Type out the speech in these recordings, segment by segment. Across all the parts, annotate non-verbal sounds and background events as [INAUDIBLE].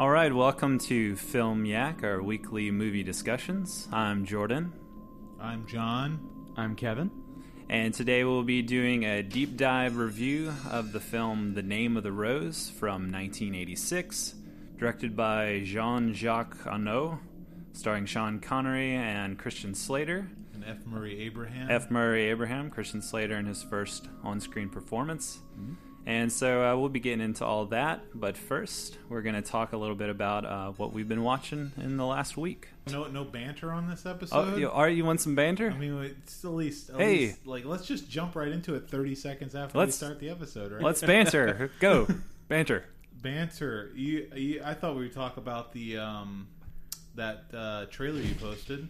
All right, welcome to Film Yak, our weekly movie discussions. I'm Jordan, I'm John. I'm Kevin. and today we'll be doing a deep dive review of the film The Name of the Rose from 1986, directed by Jean Jacques Annaud, starring Sean Connery and Christian Slater. And F. Murray Abraham. F. Murray Abraham, Christian Slater in his first on screen performance. Mm-hmm. And so uh, we'll be getting into all that, but first we're going to talk a little bit about uh, what we've been watching in the last week. No, no banter on this Oh, episode. you, are you want some banter? I mean, it's at least, at Hey. least, like let's just jump right into it. Thirty seconds after Let's- we start the episode, right? Let's banter. [LAUGHS] Go, banter. banter. You, you, I thought we would talk about the um, that uh, trailer you posted.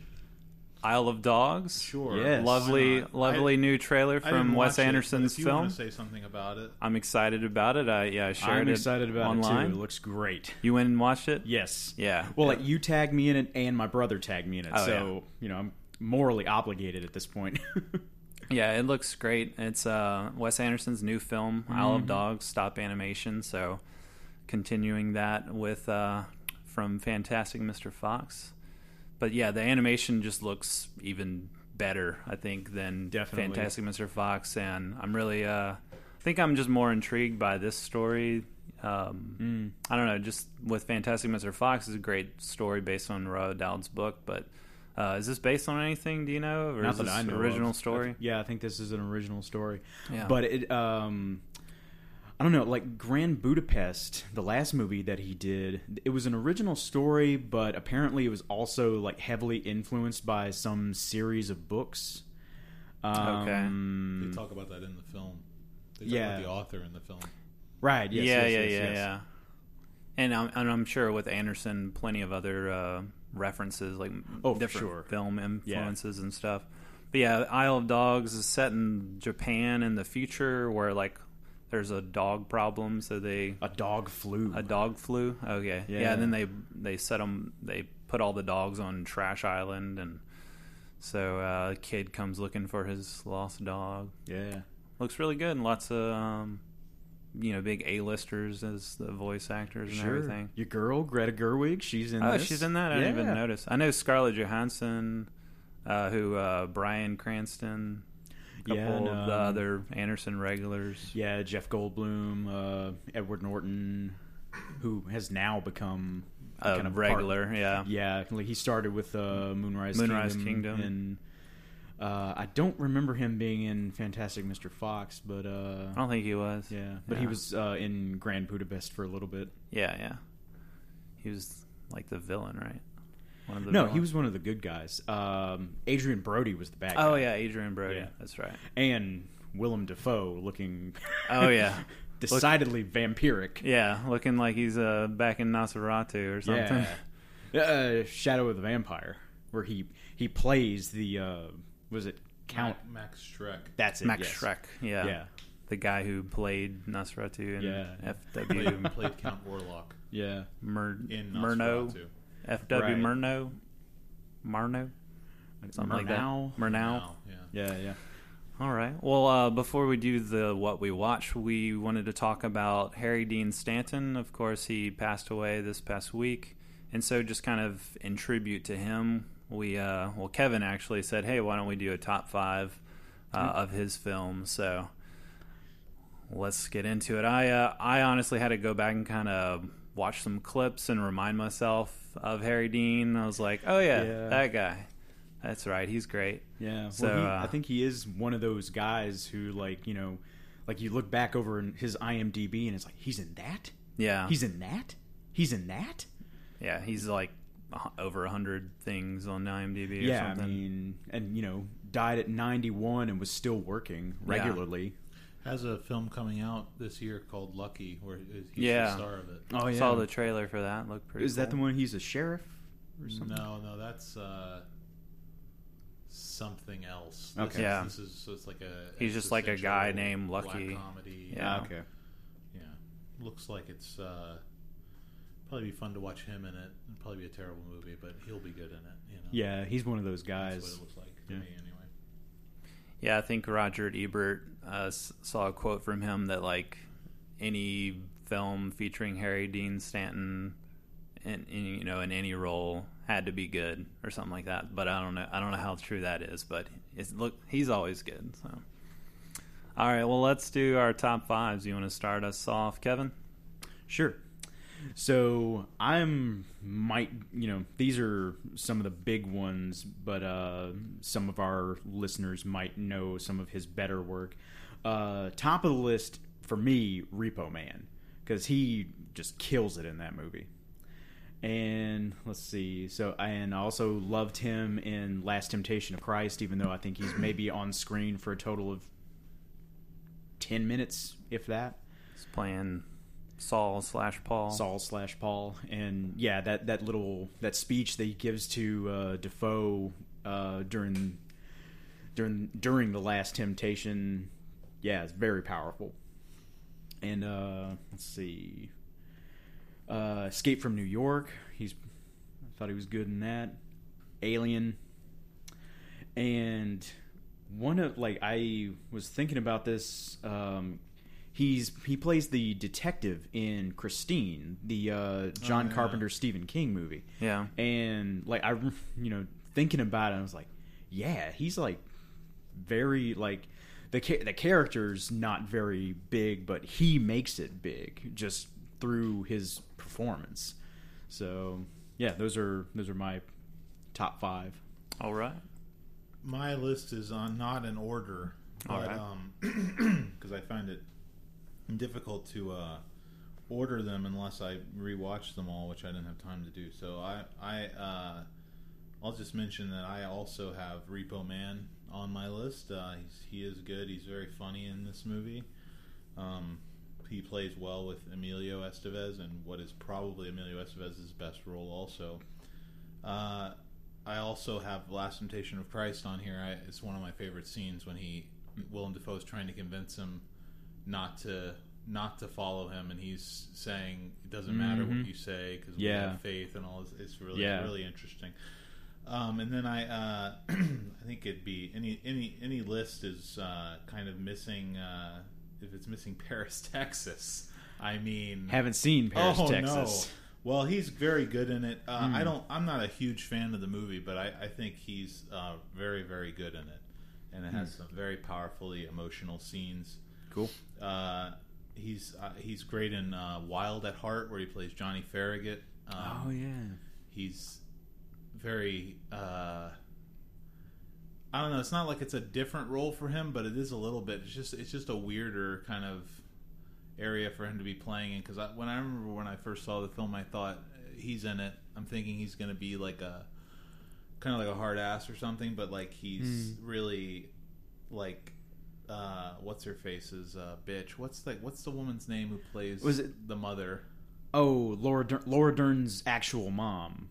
Isle of Dogs. Sure, Yes. Lovely, lovely I, new trailer from Wes watch it, Anderson's if you film. Want to say something about it? I'm excited about it. I yeah, I shared I'm it excited about online. it too. It looks great. You went and watched it? Yes. Yeah. Well, like you tagged me in it, and my brother tagged me in it. Oh, so you know, I'm morally obligated at this point. [LAUGHS] Yeah, it looks great. It's uh, Wes Anderson's new film, Isle Mm-hmm. of Dogs, stop animation. So, continuing that with uh, from Fantastic Mr. Fox. But yeah, the animation just looks even better, I think, than Definitely. Fantastic Mr. Fox. And I'm really, uh, I think I'm just more intrigued by this story. Um, Mm. I don't know, just with Fantastic Mr. Fox is a great story based on Roald Dahl's book, but. Uh, is this based on anything? Do you know, or Not is that this I know original of. story? yeah, I think this is an original story. Yeah. But it, um, I don't know, like Grand Budapest, the last movie that he did, it was an original story, but apparently it was also like heavily influenced by some series of books. Um, They talk about that in the film. They talk Yeah. about the author in the film. Right. Yes, yeah, yes, yeah, yes, yeah, yes. yeah. And I'm, and I'm sure with Anderson, plenty of other uh, references, like Oh, different sure. film influences and stuff. But yeah, Isle of Dogs is set in Japan in the future, where like there's a dog problem, so they A dog flew. a dog flu. Okay, yeah. Yeah. and then they they set them. They put all the dogs on Trash Island, and so uh, a kid comes looking for his lost dog. yeah. Looks really good, and lots of um, you know big A-listers as the voice actors and Sure. everything. Your girl, Greta Gerwig, she's in Oh, this. she's in that. I didn't even notice. I know Scarlett Johansson, uh, who uh, Bryan Cranston, couple Yeah, of the um, other Anderson regulars. Yeah, Jeff Goldblum, uh, Edward Norton, who has now become A kind of regular, part- yeah. yeah, like he started with uh, Moonrise, Moonrise Kingdom, Kingdom. and uh, I don't remember him being in Fantastic Mr. Fox, but uh, I don't think he was. yeah, but he was uh, in Grand Budapest for a little bit. Yeah, yeah. He was like the villain, right? One of the No, he was one of the good guys. Um, Adrien Brody was the bad guy. Oh yeah, Adrien Brody. Yeah. That's right. and Willem Dafoe looking. Oh, yeah. [LAUGHS] decidedly vampiric. Yeah, looking like he's uh, back in Nosferatu or something. Yeah. [LAUGHS] Uh, Shadow of the Vampire, where he he plays the uh, was it Count? Max Schreck. That's it. Max yes. Shrek. Yeah. Yeah. The guy who played Nosferatu in Yeah. FW Played, played Count Warlock Yeah. Mur- in Murno. FW Right. Murno. Marno. Something like that. Murnau. Murnau. Yeah. Yeah, yeah. All right. Well, uh, before we do the what we watch, we wanted to talk about Harry Dean Stanton. Of course, he passed away this past week, and so just kind of in tribute to him, we uh, well, Kevin actually said, "Hey, why don't we do a top five uh, of his films?" So let's get into it. I uh, I honestly had to go back and kind of watch some clips and remind myself of Harry Dean. I was like, "Oh yeah, Yeah. that guy. That's right. He's great." Yeah. Well, So, he, uh, I think he is one of those guys who, like, you know, like you look back over his IMDb and it's like, he's in that? Yeah, He's in that? He's in that? Yeah, he's like over a hundred things on IMDb or yeah, something. I mean, and, you know, died at 91 and was still working regularly. Has a film coming out this year called Lucky, where he's Yeah. the star of it. Oh, yeah. Saw the trailer for that. Looked pretty. Is that the one he's a sheriff or something? No, no, that's uh, something else. Okay. This is, Yeah. this is so it's like a. He's just like a guy named Lucky. comedy. Yeah. Ah, okay. yeah. Looks like it's uh, probably be fun to watch him in it. It'd probably be a terrible movie, but he'll be good in it. You know. Yeah, he's one of those That's guys. what it looks like to Yeah. me, anyway. Yeah, I think Roger Ebert uh, saw a quote from him that like any film featuring Harry Dean Stanton in, in you know in any role had to be good or something like that. But I don't know. I don't know how true that is. But it's look, he's always good. So, all right. Well, let's do our top fives. You want to start us off, Kevin? Sure. So I'm might you know these are some of the big ones, but uh, some of our listeners might know some of his better work. Uh, top of the list for me, Repo Man, because he just kills it in that movie. And let's see. So and I also loved him in Last Temptation of Christ, even though I think he's [CLEARS THROAT] maybe on screen for a total of ten minutes, if that. He's playing Saul slash Paul. Saul slash Paul, and yeah, that that little that speech that he gives to uh, Dafoe uh, during during during the Last Temptation, yeah, it's very powerful. And uh, let's see, uh, Escape from New York. He's I thought he was good in that. Alien, and one of like I was thinking about this. Um, he's he plays the detective in Christine, the uh, John yeah. Carpenter Stephen King movie. Yeah. And like I, [LAUGHS] you know, thinking about it, I was like, yeah, he's like very like the cha- the character's not very big, but he makes it big just through his performance. So yeah, those are those are my top five. All right. My list is on not in order, All but right. um, [CLEARS THROAT] because I find it difficult to uh, order them unless I rewatch them all, which I didn't have time to do. So I, I, uh, I'll just mention that I also have Repo Man on my list. Uh, he is good. He's very funny in this movie. Um, he plays well with Emilio Estevez and what is probably Emilio Estevez's best role. Also, uh, I also have Last Temptation of Christ on here. I, it's one of my favorite scenes when he Willem Dafoe is trying to convince him not to not to follow him, and he's saying it doesn't matter what Mhm. you say because Yeah. we have faith and all. This. It's really Yeah. really interesting. Um, and then I uh, [CLEARS THROAT] I think it'd be any any any list is uh, kind of missing uh, if it's missing [LAUGHS] Paris, Texas. I mean, Haven't seen Paris, oh Texas. no. Well, he's very good in it. Uh, Hmm. I don't. I'm not a huge fan of the movie, but I, I think he's uh, very, very good in it, and it has some very powerfully emotional scenes. Cool. Uh, he's uh, he's great in uh, Wild at Heart, where he plays Johnny Farragut. Um, oh yeah. he's very uh I don't know, it's not like it's a different role for him, but it is a little bit. It's just it's just a weirder kind of area for him to be playing in cuz I, when I remember when I first saw the film I thought he's in it. I'm thinking he's going to be like a kind of like a hard ass or something, but like he's really like uh what's her face's uh bitch. What's the what's the woman's name who plays Was it- the mother? Oh, Laura Dern, Laura Dern's actual mom,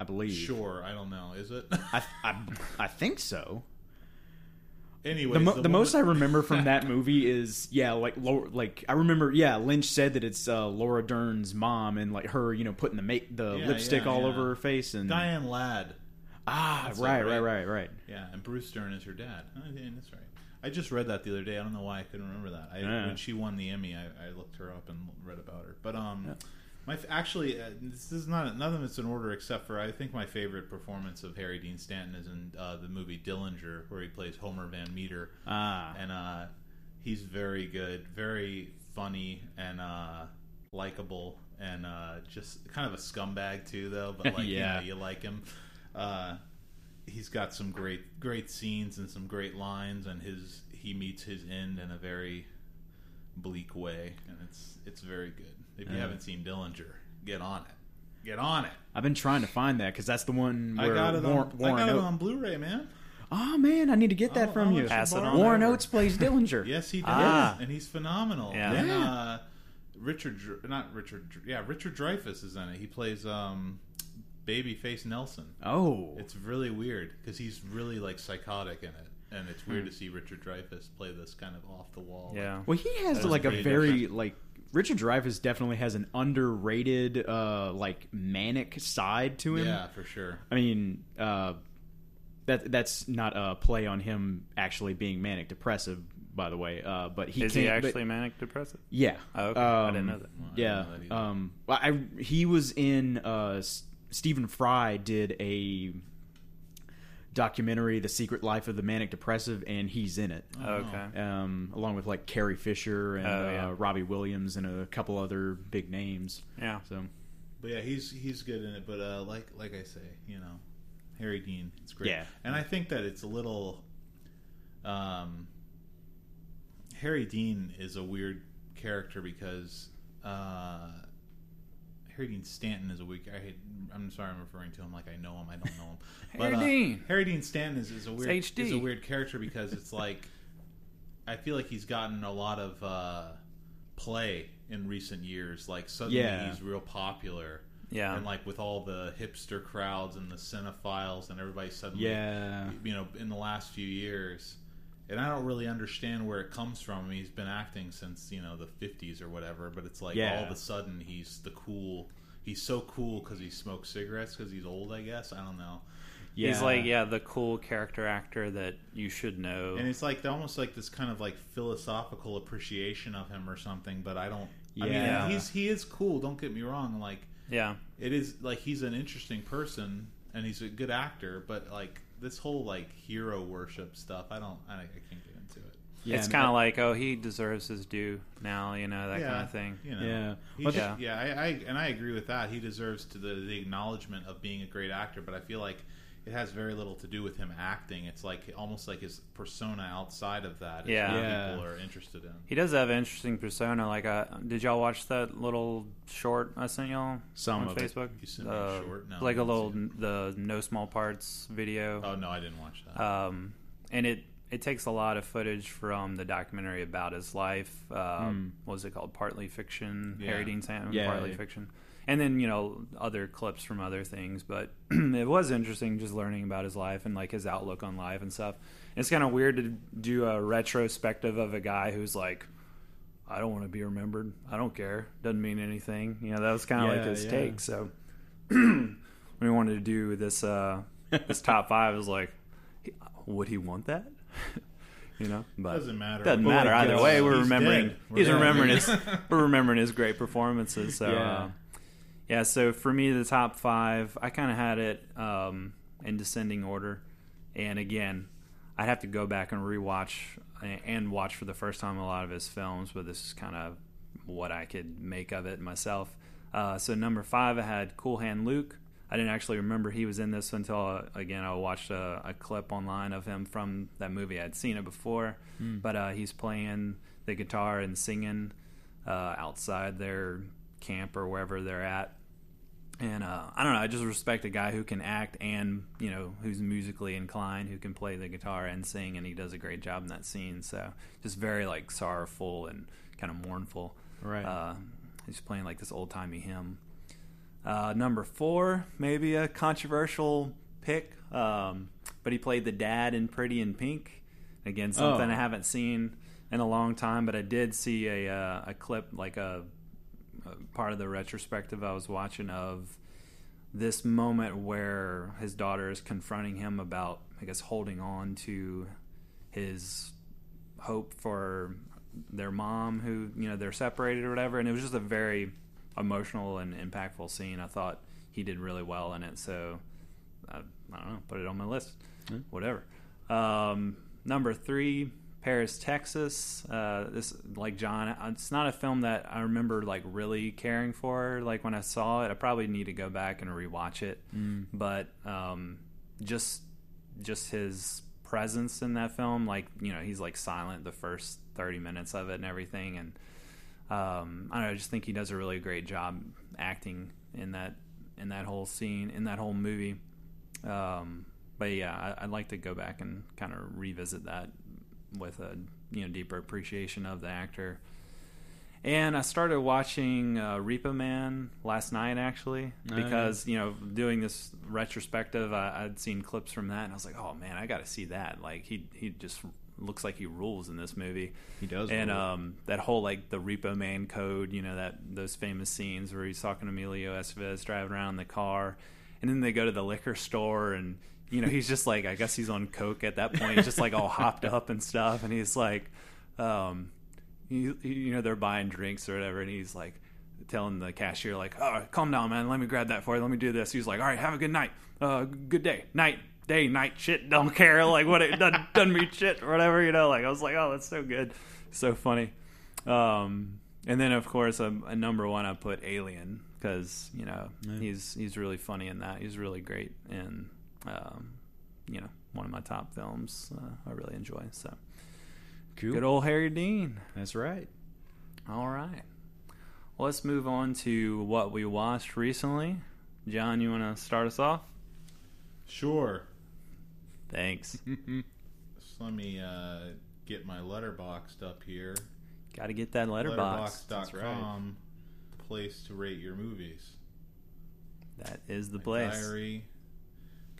I believe. Sure, I don't know. Is it? I, I, I think so. Anyway, The, mo- the, most I remember from that [LAUGHS] movie is yeah, like like I remember yeah, Lynch said that it's uh, Laura Dern's mom and like her, you know, putting the make the Yeah, lipstick yeah, all yeah. over her face and Diane Ladd. ah, right, right? right, right, right. Yeah, and Bruce Dern is her dad. Oh, that's right. I just read that the other day. I don't know why I couldn't remember that. I, Yeah. When she won the Emmy, I, I looked her up and read about her. But um, my actually, uh, this is not none of it's in order except for I think my favorite performance of Harry Dean Stanton is in uh, the movie Dillinger, where he plays Homer Van Meter. Ah, and uh, he's very good, very funny, and uh, likable, and uh, just kind of a scumbag too, though. But like, [LAUGHS] Yeah. you, know, you like him. Uh, he's got some great, great scenes and some great lines, and his he meets his end in a very bleak way, and it's it's very good. If you Yeah. haven't seen Dillinger, get on it. Get on it. I've been trying to find that because that's the one I where got it Warren, on. Warren I got it Oates- on Blu-ray, man. Oh man, I need to get that I'll- from I'll you. Pass it on. Warren over. Oates plays Dillinger. Yes, he does, Ah. and he's phenomenal. Yeah. And, uh, Richard, not Richard, yeah, Richard Dreyfuss is in it. He plays um, Babyface Nelson. Oh, It's really weird because he's really like psychotic in it, and it's weird to see Richard Dreyfuss play this kind of off the wall. Yeah. Well, he has like a very different. like Richard Dreyfuss definitely has an underrated uh like manic side to him. yeah, for sure. I mean, uh that that's not a play on him actually being manic depressive by the way. Uh, but he Is he can't- but- actually manic depressive? yeah. Oh, okay. I didn't Um, know that. Well, I Yeah. know that. Um, well, I he was in uh, S- Stephen Fry did a documentary, "The Secret Life of the Manic Depressive," and he's in it. Oh. Okay. Um, along with like Carrie Fisher and Oh, yeah. uh, Robbie Williams and a couple other big names. Yeah. So But yeah, he's he's good in it. But uh, like like I say, you know, Harry Dean, it's great. Yeah. and I think that it's a little. Um, Harry Dean is a weird character because uh, Harry Dean Stanton is a weird. I hate, I'm sorry, I'm referring to him like I know him. I don't know him. [LAUGHS] Harry uh, Dean. Harry Dean Stanton is, is a weird is a weird character because it's like I feel like he's gotten a lot of uh, play in recent years. Like suddenly Yeah. he's real popular. Yeah. And like with all the hipster crowds and the cinephiles and everybody suddenly, yeah, you know, in the last few years. And I don't really understand where it comes from. I mean, he's been acting since you know the '50s or whatever. But it's like Yeah. all of a sudden he's the cool. He's so cool because he smokes cigarettes because he's old. I guess I don't know. yeah. He's like, yeah, the cool character actor that you should know. And it's like almost like this kind of like philosophical appreciation of him or something. But I don't. I Yeah. mean, he's he is cool. Don't get me wrong. Like yeah. it is like he's an interesting person and he's a good actor. But like this whole like hero worship stuff, I don't. I, I can't get into it. yeah, it's kind of like, oh, he deserves his due now, you know, that kind of thing. You know, Yeah. He But- should- yeah, I, I and I agree with that. He deserves to the, the acknowledgement of being a great actor, but I feel like it has very little to do with him acting. It's like almost like his persona outside of that. is Yeah. what Yeah. people are interested in. He does have an interesting persona. Like, uh, did y'all watch that little short I sent y'all Some on of it. Facebook? You sent me a Uh, short? No, like I a didn't little the no small parts video. Oh no, I didn't watch that. um, and it it takes a lot of footage from the documentary about his life. Uh, Hmm. What was it called? Partly fiction. Yeah. Harry Dean Stanton. Yeah, partly yeah. fiction. And then you know other clips from other things, but [CLEARS THROAT] it was interesting just learning about his life and like his outlook on life and stuff. It's kind of weird to do a retrospective of a guy who's like, I don't want to be remembered. I don't care. Doesn't mean anything. You know, that was kind of like his yeah. take. So [CLEARS THROAT] when we wanted to do this uh, this [LAUGHS] top five, is like, would he want that? [LAUGHS] you know, but Doesn't matter. Doesn't matter either way. We're He's remembering. dead. We're He's dead. remembering his. [LAUGHS] We're remembering his great performances. So Yeah. uh, yeah. So for me, the top five, I kind of had it um, in descending order, and again, I'd have to go back and rewatch and watch for the first time a lot of his films. But this is kind of what I could make of it myself. Uh, so number five, I had Cool Hand Luke. I didn't actually remember he was in this until uh, again I watched a, a clip online of him from that movie. I'd seen it before, but uh, he's playing the guitar and singing uh, outside their camp or wherever they're at. And uh, I don't know. I just respect a guy who can act and you know who's musically inclined, who can play the guitar and sing, and he does a great job in that scene. So just very like sorrowful and kind of mournful. Right. Uh, he's playing like this old timey hymn. Uh, number four, maybe a controversial pick, um, but he played the dad in Pretty in Pink. Again, something Oh. I haven't seen in a long time, but I did see a uh, a clip, like a, a part of the retrospective I was watching of this moment where his daughter is confronting him about, I guess, holding on to his hope for their mom who you know they're separated or whatever. And it was just a very emotional and impactful scene. I thought he did really well in it. So i, I don't know. Put it on my list. Whatever. Um, number three paris texas. Uh, this like john it's not a film that i remember like really caring for like when i saw it. I probably need to go back and rewatch it. But um, just just his presence in that film like you know he's like silent the first 30 minutes of it and everything. And um, I don't know I just think he does a really great job acting in that in that whole scene in that whole movie. Um, but yeah I, I'd like to go back and kind of revisit that with a you know deeper appreciation of the actor and I started watching uh, Repo Man last night, actually, Oh, because you know, doing this retrospective, I, I'd seen clips from that, and I was like, "Oh man, I got to see that!" Like he he just looks like he rules in this movie. He does and rule. um, that whole like the Repo Man code, you know, that those famous scenes where he's talking to Emilio Estevez driving around in the car, and then they go to the liquor store and. You know, he's just like, I guess he's on coke at that point. He's just like all hopped up and stuff, and he's like, um, you, you know, they're buying drinks or whatever, and he's like telling the cashier like, "Oh, calm down, man. Let me grab that for you. Let me do this." He's like, "All right, have a good night. Uh, good day, night, day, night. Shit, don't care. Like what it doesn't, doesn't mean shit or whatever. You know, like I was like, oh, that's so good, so funny. Um, and then of course, a, a number one, I put Alien because you know Yeah. he's he's really funny in that. He's really great in um, you know one of my top films. Uh, I really enjoy. So Cool. good old Harry Dean. That's right. All right. Well, let's move on to what we watched recently. John, you want to start us off? Sure. Thanks. [LAUGHS] So let me uh, get my Letterboxd up here. Got to get that letterbox. That's right. Place to rate your movies. That is the My place. Diary.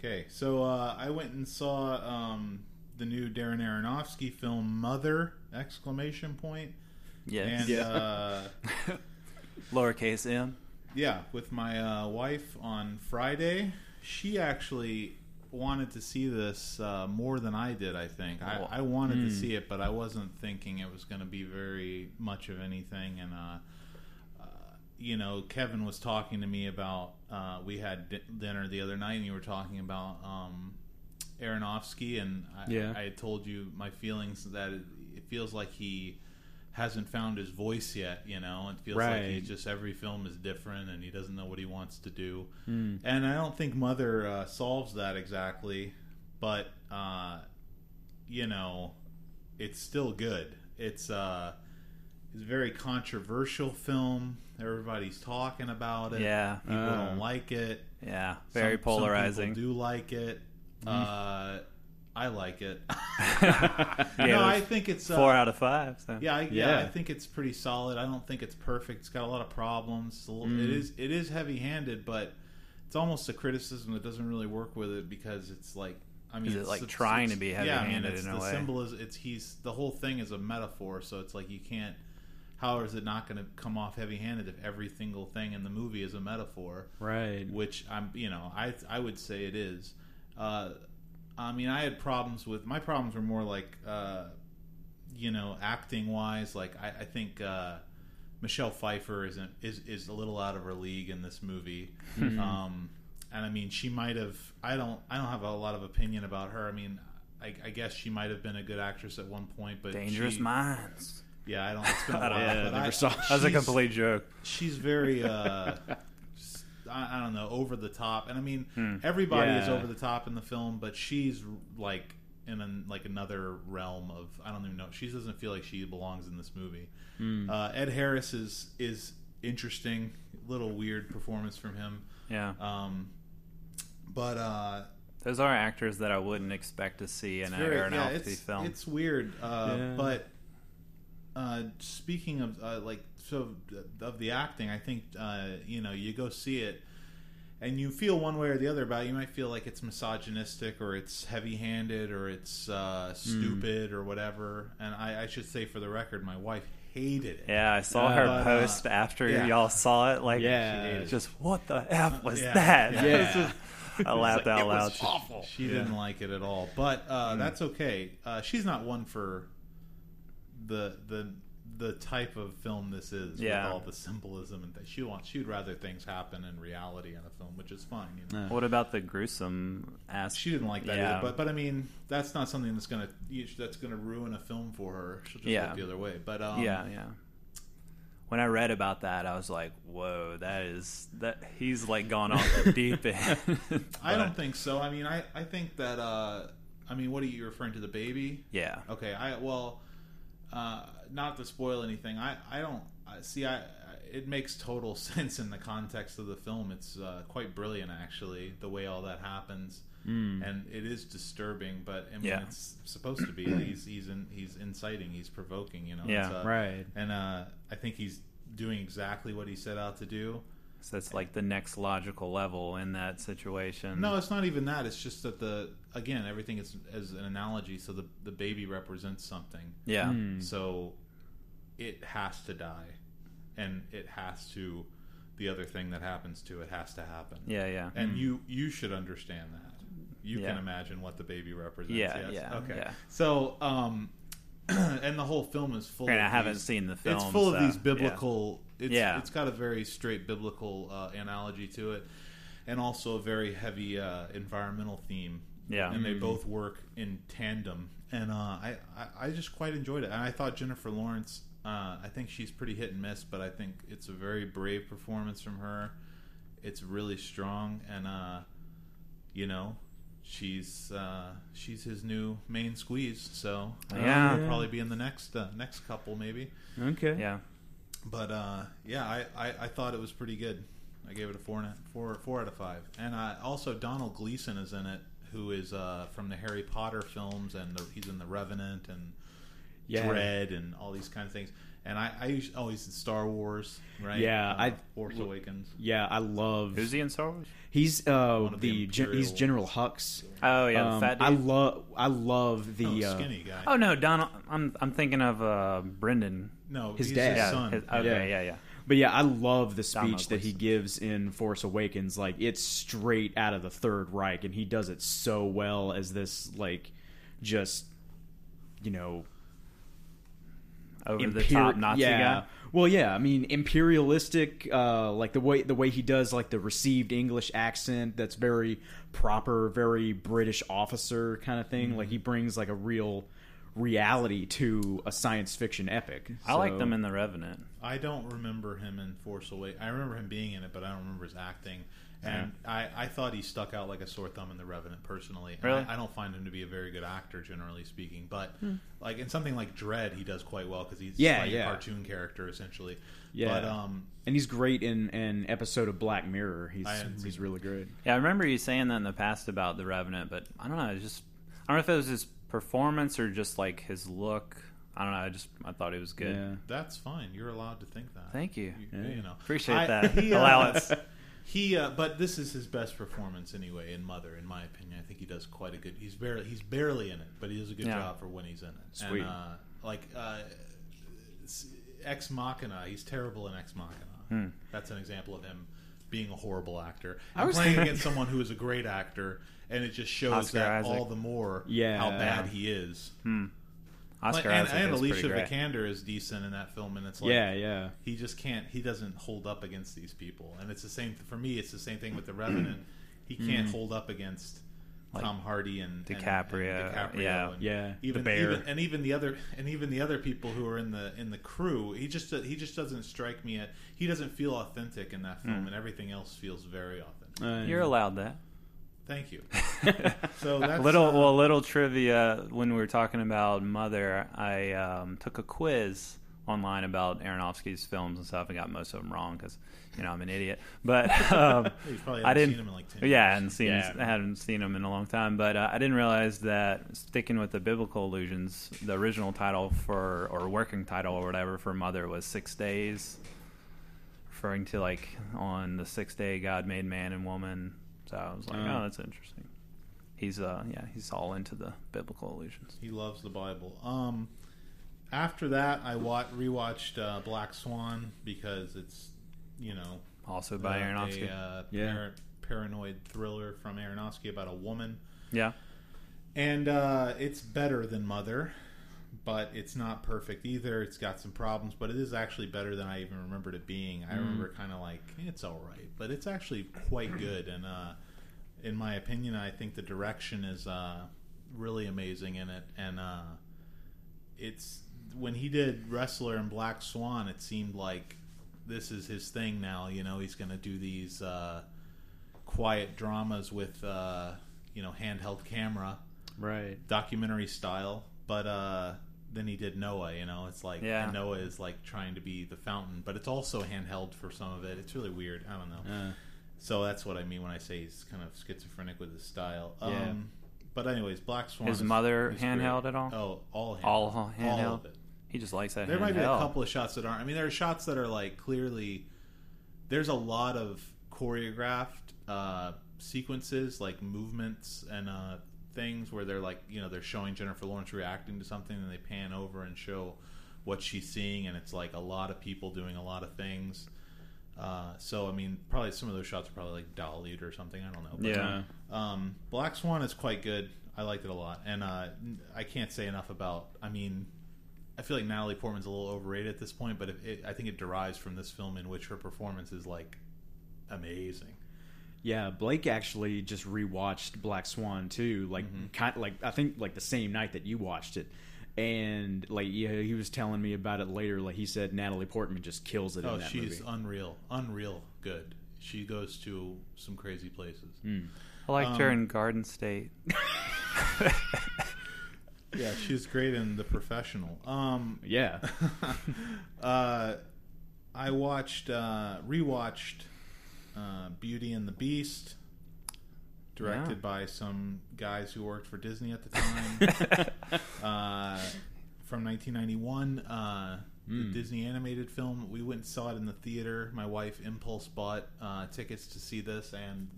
Okay, so uh, I went and saw um, the new Darren Aronofsky film Mother! Exclamation point. Yes. And Yeah. uh, [LAUGHS] Lowercase m. yeah, with my uh, wife on Friday, she actually wanted to see this uh, more than I did. I think I. I wanted to Hmm. see it, but I wasn't thinking it was going to be very much of anything. And uh, uh, you know, Kevin was talking to me about uh, we had di- dinner the other night, and you were talking about um, Aronofsky, and I, Yeah. I had told you my feelings that it, it feels like he hasn't found his voice yet. You know, it feels like Right. he's just every film is different, and he doesn't know what he wants to do. Hmm. And I don't think Mother uh, solves that exactly, but uh, you know, it's still good. It's uh, it's a very controversial film. Everybody's talking about it. Yeah. people Uh. don't like it. Yeah. Very some polarizing. people do like it. Uh, I like it. [LAUGHS] [LAUGHS] Yeah, no, I think it's uh, Four out of five. So. yeah, I, yeah, Yeah. I think it's pretty solid. I don't think it's perfect. It's got a lot of problems. It's a little, Mm. It is it is heavy handed, but it's almost a criticism that doesn't really work with it because it's like I mean, Is it, it's, like, it's- trying it's- to be yeah, I mean, heavy-handed it's in a the way? symbol is it's he's the whole thing is a metaphor, so it's like you can't. How is it not going to come off heavy handed if every single thing in the movie is a metaphor? Right. which I'm, you know, I I would say it is. Uh, I mean, I had problems with my problems were more like, uh, you know, acting wise. Like I, I think uh, Michelle Pfeiffer isn't is is a little out of her league in this movie. Um, and I mean, she might have. I don't. I don't have a lot of opinion about her. I mean. I, I guess she might have been a good actress at one point, but Dangerous she, Minds. Yeah, I don't. It's been a [LAUGHS] I don't while, know. but never I, saw- That was a complete joke. she's very [LAUGHS] uh s- I, I don't know over the top and i mean Hmm. everybody is over the top in the film but she's like in an, like another realm of i don't even know she doesn't feel like she belongs in this movie Hmm. uh, ed harris is is interesting little weird performance from him Yeah. um but uh Those are actors that I wouldn't expect to see in an very- Aronofsky yeah, it's, film. It's weird, uh, Yeah. but uh, speaking of uh, like so of the acting, I think uh, you know you go see it and you feel one way or the other about it. You might feel like it's misogynistic or it's heavy-handed or it's uh, stupid or whatever. And I, I should say for the record, my wife hated it. yeah, I saw Uh, her but, uh, post after yeah. y'all saw it. Like, Yeah. just what the f was Yeah. that? Yeah. [LAUGHS] Just- I laughed like, out "It was loud. awful." She didn't like it at all, but uh, that's okay. Uh, she's not one for the the the type of film this is Yeah. with all the symbolism and things. She wants she'd rather things happen in reality in a film, which is fine. You know? Uh, What about the gruesome ass? She didn't like that Yeah. either, but but I mean that's not something that's gonna that's gonna ruin a film for her. She'll just Yeah. look the other way. But um, yeah, yeah. When I read about that, I was like, "Whoa, that is that." He's like gone off the deep end. [LAUGHS] I don't think so. I mean, I I think that uh, I mean, what are you referring to? The baby? Yeah, Okay, I well, uh, not to spoil anything. I I don't I, see. I, I it makes total [LAUGHS] sense in the context of the film. It's uh, quite brilliant, actually, the way all that happens, Mm. and it is disturbing. But I mean, Yeah. it's supposed to be. [CLEARS THROAT] He's he's in, he's inciting. He's provoking. You know. Yeah. It's, uh, Right. And uh, I think he's doing exactly what he set out to do. So that's like the next logical level in that situation. No, it's not even that. It's just that the again everything is as an analogy. So the the baby represents something. yeah, Mm. So it has to die, and it has to. The other thing that happens to it has to happen. yeah, yeah. And you you should understand that. You Yeah. can imagine what the baby represents. Yeah, yes? yeah, Okay. yeah. So um, [CLEARS THROAT] and the whole film is full. Granted, of I haven't these- seen the film. It's full of so, these yeah. biblical. It's, Yeah. it's got a very straight biblical uh, analogy to it, and also a very heavy uh, environmental theme. Yeah. and they both work in tandem. And uh, I, I, I just quite enjoyed it. And I thought Jennifer Lawrence. Uh, I think she's pretty hit and miss, but I think it's a very brave performance from her. It's really strong, and uh, you know, she's uh, she's his new main squeeze. So uh, Yeah. he'll probably be in the next uh, next couple maybe. Okay. Yeah. But uh, yeah, I, I, I thought it was pretty good. I gave it a four and a, four four out of five. And uh, also Domhnall Gleeson is in it, who is uh, from the Harry Potter films, and the, he's in the Revenant and Yeah. Dredd and all these kind of things. And I, I usually, oh, he's in Star Wars, right? Yeah, Uh, I- Force Awakens. Yeah, I love. Who's he in Star Wars? He's uh One the the, gen- he's General Hux. Oh yeah, the Um, fat dude. I love I love the No, uh, skinny guy. oh no, Domhnall. I'm I'm thinking of uh, Brendan. no, his he's dad. his Yeah. his- okay. Yeah. Yeah. But yeah, I love the speech that he gives in Force Awakens. Like it's straight out of the Third Reich, and he does it so well as this like just you know Over the top Nazi yeah. guy. Well, yeah, I mean imperialistic, uh, like the way the way he does like the received English accent. That's very proper, very British officer kind of thing. Like he Mm-hmm. brings like a real reality to a science fiction epic. I like them in the Revenant. I don't remember him in Force Awakens. I remember him being in it, but I don't remember his acting. And I, I thought he stuck out like a sore thumb in The Revenant, personally. And Really? Hmm. I, I don't find him to be a very good actor, generally speaking. But like in something like Dredd, he does quite well because he's Yeah, like yeah. a cartoon character essentially. Yeah. But um, and he's great in an episode of Black Mirror. He's he's seen really great. Yeah, I remember you saying that in the past about the Revenant, but I don't know. It's just I don't know if it was his performance or just like his look. I don't know. I just I thought he was good. Yeah. that's fine. You're allowed to think that. Thank you. You, Yeah. you know, Appreciate I- that [LAUGHS] he, uh, allowance. [LAUGHS] He, uh, but this is his best performance anyway. In Mother, in my opinion, I think he does quite a good. He's barely he's barely in it, but he does a good Yeah. job for when he's in it. Sweet. And, uh, like uh, s- Ex Machina, he's terrible in Ex Machina. Hmm. That's an example of him being a horrible actor. I was- playing against someone who is a great actor, and it just shows Oscar that Isaac. all the more Yeah. how bad he is. Oscar and, Isaac and is Alicia pretty. Vikander is decent in that film, and it's like yeah, yeah. he just can't he doesn't hold up against these people and it's the same for me it's the same thing with the revenant [CLEARS THROAT] he can't hold up against Mm. Like tom hardy and and- DiCaprio, and DiCaprio yeah. and Yeah, the even, bear. even and even the other and even the other people who are in the in the crew he just he just doesn't strike me at he doesn't feel authentic in that film and everything else feels very authentic Uh, You're allowed that. Thank you [LAUGHS] so that's little uh, well, a little trivia. When we were talking about Mother, I um, took a quiz online about Aronofsky's films and stuff, and got most of them wrong because you know I'm an idiot. But [LAUGHS] um, probably I didn't. seen him in like 10 yeah, I hadn't seen Yeah. I hadn't seen them in a long time. But uh, I didn't realize that sticking with the biblical illusions, the original title for or working title or whatever for Mother was Six Days, referring to like on the sixth day God made man and woman. So I was like, Oh. oh, that's interesting. He's uh yeah he's all into the biblical allusions. He loves the Bible. Um, after that, I wa- rewatched uh, Black Swan because it's you know Also by uh, Aronofsky. a uh, Yeah. par- paranoid thriller from Aronofsky about a woman, yeah. and uh, it's better than Mother, but it's not perfect either. It's got some problems, but it is actually better than I even remembered it being. I remember kind of like it's all right, but it's actually quite good. And uh, in my opinion, I think the direction is uh, really amazing in it, and uh, it's when he did Wrestler and Black Swan, it seemed like this is his thing now. You know, he's going to do these uh, quiet dramas with uh, you know handheld camera, right. documentary style. But then he did Noah. You know, it's like Yeah. Noah is like trying to be the fountain, but it's also handheld for some of it. It's really weird. I don't know. Uh, So that's what I mean when I say he's kind of schizophrenic with his style. Yeah. Um, but anyways, Black Swan. His is- mother is handheld at all? Oh, all handheld. All All handheld? of it. He just likes that. There might be a couple of shots that aren't. I mean, there are shots that are like clearly. There's a lot of choreographed uh, sequences, like movements and uh, things, where they're like, you know, they're showing Jennifer Lawrence reacting to something, and they pan over and show what she's seeing, and it's like a lot of people doing a lot of things. Uh, so I mean, probably some of those shots are probably like dollied or something. I don't know. But, Yeah. um, Black Swan is quite good. I liked it a lot, and uh, I can't say enough about. I mean, I feel like Natalie Portman's a little overrated at this point, but it, it, I think it derives from this film in which her performance is like amazing. Yeah, Blake actually just rewatched Black Swan too, like Mm-hmm. kind like I think like the same night that you watched it. And like yeah, he was telling me about it later. Like he said, Natalie Portman just kills it Oh, in that she's movie. unreal, unreal good. She goes to some crazy places. Hmm. I liked her Um, in Garden State. [LAUGHS] [LAUGHS] Yeah, she's great in The Professional. Um, Yeah, [LAUGHS] uh, I watched, uh, rewatched uh, Beauty and the Beast, directed Yeah. by some guys who worked for Disney at the time. [LAUGHS] uh, from 1991, uh, the Disney animated film. We went and saw it in the theater. My wife impulse bought uh, tickets to see this and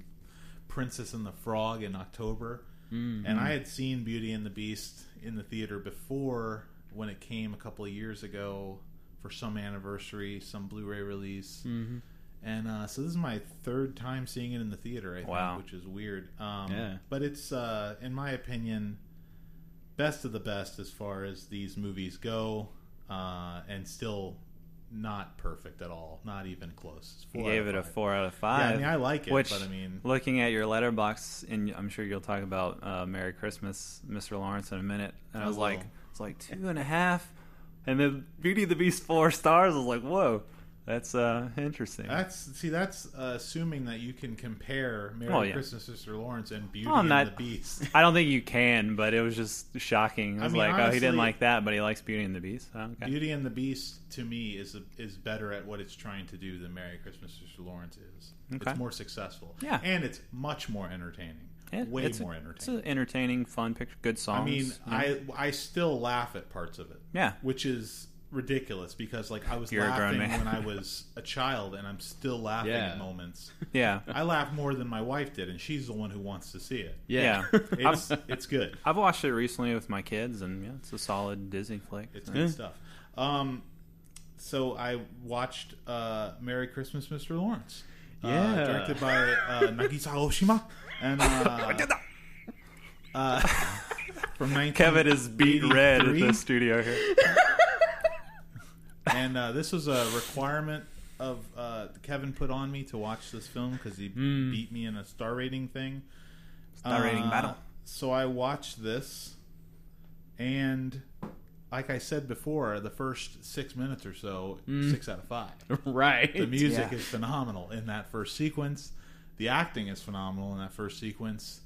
Princess and the Frog in October. Mm-hmm. And I had seen Beauty and the Beast in the theater before when it came a couple of years ago for some anniversary, some Blu-ray release. Mm-hmm. And uh, so this is my third time seeing it in the theater. I think, Wow. which is weird. Um, Yeah. But it's, uh, in my opinion, best of the best as far as these movies go, uh, and still not perfect at all. Not even close. You gave it a four out of Yeah, five. I mean, I like it, which, but I mean, looking at your letterbox, and I'm sure you'll talk about uh, "Merry Christmas, Mr. Lawrence" in a minute. And I was A like, little. it's like two and a half, and then Beauty and the Beast four stars. I was like, whoa, that's uh, interesting. That's see, that's uh, assuming that you can compare Merry Oh, yeah. Christmas, Mr. Lawrence, and Beauty Oh, I'm and not- the Beast. [LAUGHS] I don't think you can, but it was just shocking. I I was mean, like, oh, he didn't like that, but he likes Beauty and the Beast. Oh, okay. Beauty and the Beast to me is a, is better at what it's trying to do than Merry Christmas, Mr. Lawrence is. Okay. It's more successful, Yeah. and it's much more entertaining. Yeah, Way it's a- more It's an entertaining, fun picture. Good songs. I mean, yeah. I I still laugh at parts of it. Yeah. which is ridiculous because like I was You're laughing when I [LAUGHS] was a child, and I'm still laughing Yeah. at moments. yeah. I laugh more than my wife did, and she's the one who wants to see it. yeah. [LAUGHS] It's it's good. I've watched it recently with my kids, and yeah, it's a solid Disney flick. It's So- good stuff. Um, so I watched uh, "Merry Christmas, Mr. Lawrence." uh, Yeah. directed by uh, [LAUGHS] Nagisa Oshima, and uh, uh, from 19 Kevin is beat red at the studio here. And uh, this was a requirement of uh, Kevin put on me to watch this film because he beat me in a star rating thing. Star rating Uh, battle. So I watched this, and like I said before, the first six minutes or so, six out of five. [LAUGHS] right. The music Yeah. is phenomenal in that first sequence. The acting is phenomenal in that first sequence.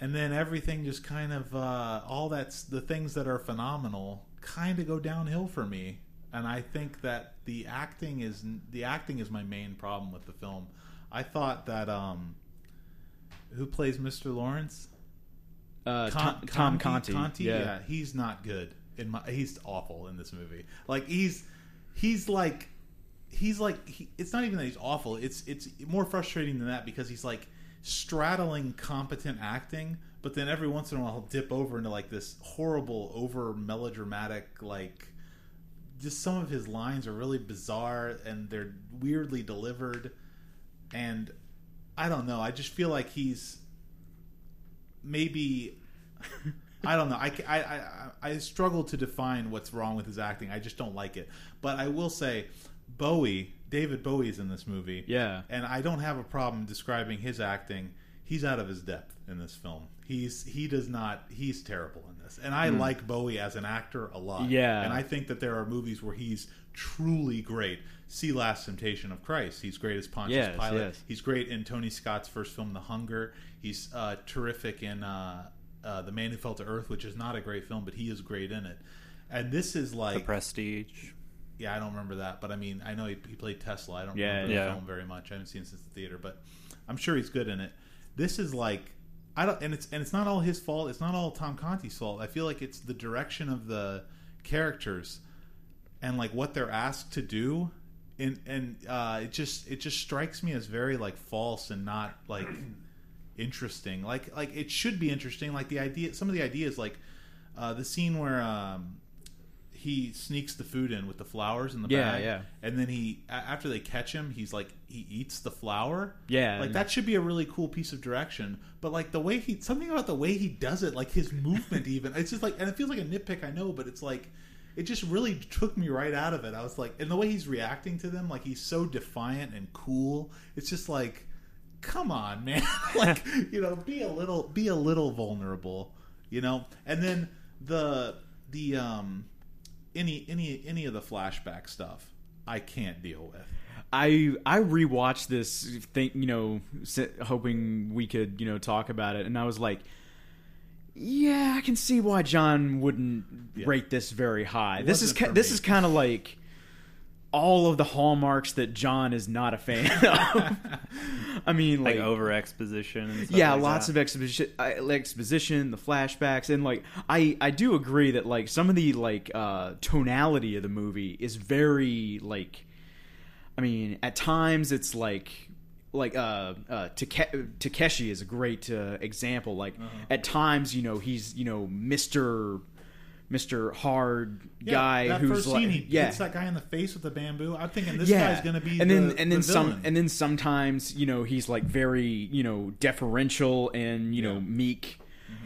And then everything just kind of uh, all that's the things that are phenomenal kind of go downhill for me. And I think that the acting is the acting is my main problem with the film. I thought that um, who plays Mr. Lawrence? Uh, Con- Tom, Tom Conti. Conti, yeah. he's not good. In my, he's awful in this movie. Like he's he's like he's like he, it's not even that he's awful. It's it's more frustrating than that because he's like straddling competent acting, but then every once in a while he'll dip over into like this horrible, over melodramatic like. Just some of his lines are really bizarre and they're weirdly delivered, and I don't know. I just feel like he's maybe I don't know. I, I, I, I struggle to define what's wrong with his acting. I just don't like it. But I will say, Bowie, David Bowie's in this movie. Yeah. And I don't have a problem describing his acting. He's out of his depth in this film. He's he does not. He's terrible in this. And I like Bowie as an actor a lot. Yeah. And I think that there are movies where he's truly great. See Last Temptation of Christ. He's great as Pontius Yes, Pilate. yes. He's great in Tony Scott's first film, The Hunger. He's uh, terrific in uh, uh, The Man Who Fell to Earth, which is not a great film, but he is great in it. And this is The like, Prestige. yeah, I don't remember that, but I mean, I know he, he played Tesla. I don't Yeah, remember the film very much. I haven't seen it since the theater, but I'm sure he's good in it. This is like, I don't, and it's and it's not all his fault. It's not all Tom Conti's fault. I feel like it's the direction of the characters and like what they're asked to do and and uh, it just it just strikes me as very like false and not like [CLEARS THROAT] interesting like like it should be interesting like the idea some of the ideas like uh, the scene where um, he sneaks the food in with the flowers in the Yeah, bag yeah. and then he a- after they catch him he's like he eats the flower. Yeah, like that should be a really cool piece of direction but like the way he something about the way he does it like his movement [LAUGHS] even it's just like and it feels like a nitpick i know but it's like it just really took me right out of it. I was like, and the way he's reacting to them, like he's so defiant and cool. It's just like, come on, man. [LAUGHS] like [LAUGHS] you know, be a little, be a little vulnerable, you know. And then the the um any any any of the flashback stuff, I can't deal with. I I rewatched this thing, you know, hoping we could, you know, talk about it, and I was like, yeah, I can see why John wouldn't Yeah. rate this very high. This is this is kind of like all of the hallmarks that John is not a fan [LAUGHS] of. I mean, like like, over exposition. And stuff yeah, like lots that. of exposition, uh, exposition, the flashbacks, and like I I do agree that like some of the like uh, tonality of the movie is very like, I mean, at times it's like like uh, uh Take- Takeshi is a great uh, example. Like at times, you know, he's you know Mister Mister Hard Yeah, guy that who's first like scene, he yeah hits that guy in the face with the bamboo. I'm thinking this yeah. guy's going to be and the, then and then the some and then sometimes you know he's like very you know deferential and you know Yeah. meek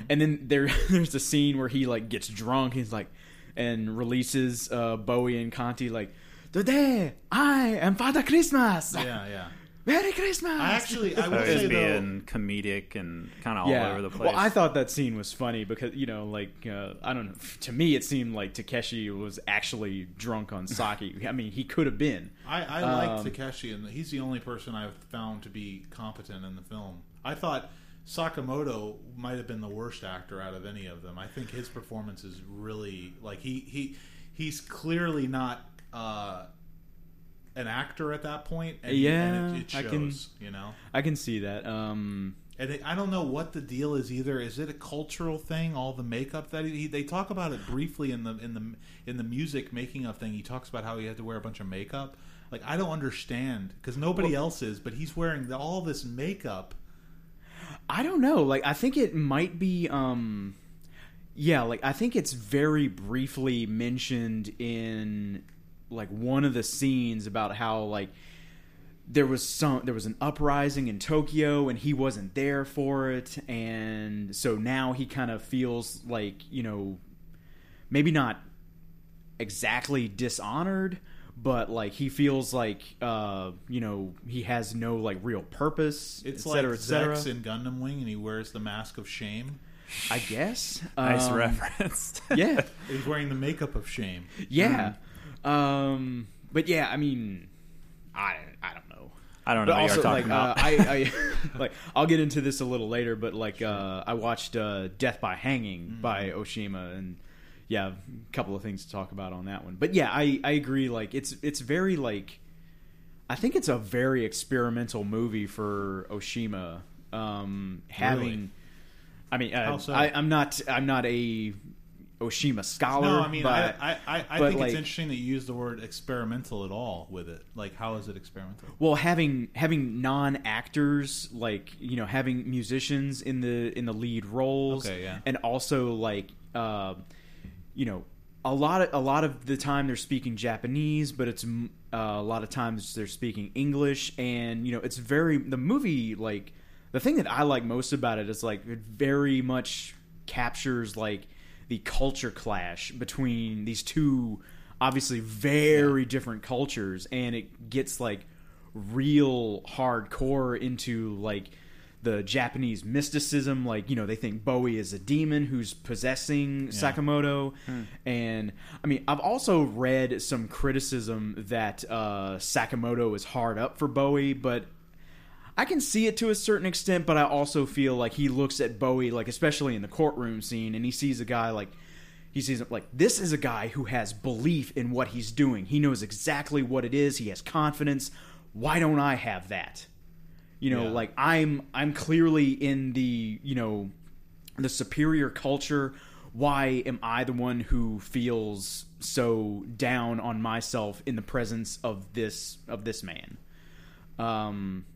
and then there [LAUGHS] there's a scene where he like gets drunk he's like and releases uh bowie and conti like today i am father christmas yeah, yeah. Merry christmas I actually, I So will it say was though, being comedic and kind of all over the place. Well, I thought that scene was funny because you know, like uh, I don't know. To me, it seemed like Takeshi was actually drunk on sake. [LAUGHS] I mean, he could have been. I, I like Um, Takeshi, and he's the only person I've found to be competent in the film. I thought Sakamoto might have been the worst actor out of any of them. I think his performance is really like he he he's clearly not uh, an actor at that point. And, Yeah, and it, it I shows. can- You know, I can see that. Um, and it, I don't know what the deal is either. Is it a cultural thing? All the makeup that he, they talk about it briefly in the in the in the music making of thing. He talks about how he had to wear a bunch of makeup. Like I don't understand because nobody else is, but he's wearing the, all this makeup. I don't know. Like, I think it might be. Um, yeah, like I think it's very briefly mentioned in like one of the scenes about how like there was some there was an uprising in Tokyo and he wasn't there for it and so now he kind of feels like you know maybe not exactly dishonored but like he feels like uh you know he has no like real purpose It's et like cetera, et cetera. Zechs in Gundam Wing, and he wears the mask of shame. I guess. nice Um, reference. [LAUGHS] Yeah, He's wearing the makeup of shame. yeah. Um, but yeah, I mean, I I don't know. I don't know But what also, you're like, about. uh, I, I [LAUGHS] like I'll get into this a little later, but like uh, I watched uh, Death by Hanging by Oshima, and yeah, a couple of things to talk about on that one. But yeah, I I agree. Like it's it's very like I think it's a very experimental movie for Oshima. Um, having, Really? I mean, uh, so? I, I'm not I'm not a Oshima scholar. No, I mean, but, I, I, I, think like- it's interesting that you use the word experimental at all with it. Like, how is it experimental? well having having non actors like you know having musicians in the in the lead roles Okay, yeah. and also like uh, you know a lot of a lot of the time they're speaking Japanese but it's uh, a lot of times they're speaking English and you know it's very the movie like the thing that I like most about it is like it very much captures like the culture clash between these two obviously very different cultures and it gets like real hardcore into like the Japanese mysticism. Like you know they think Bowie is a demon who's possessing Sakamoto. And I mean I've also read some criticism that uh Sakamoto is hard up for Bowie but I can see it to a certain extent, but I also feel like he looks at Bowie, like especially in the courtroom scene, and he sees a guy like he sees like this is a guy who has belief in what he's doing. He knows exactly what it is. He has confidence. Why don't I have that? You know, Yeah. like I'm I'm clearly in the you know the superior culture. Why am I the one who feels so down on myself in the presence of this of this man? Um,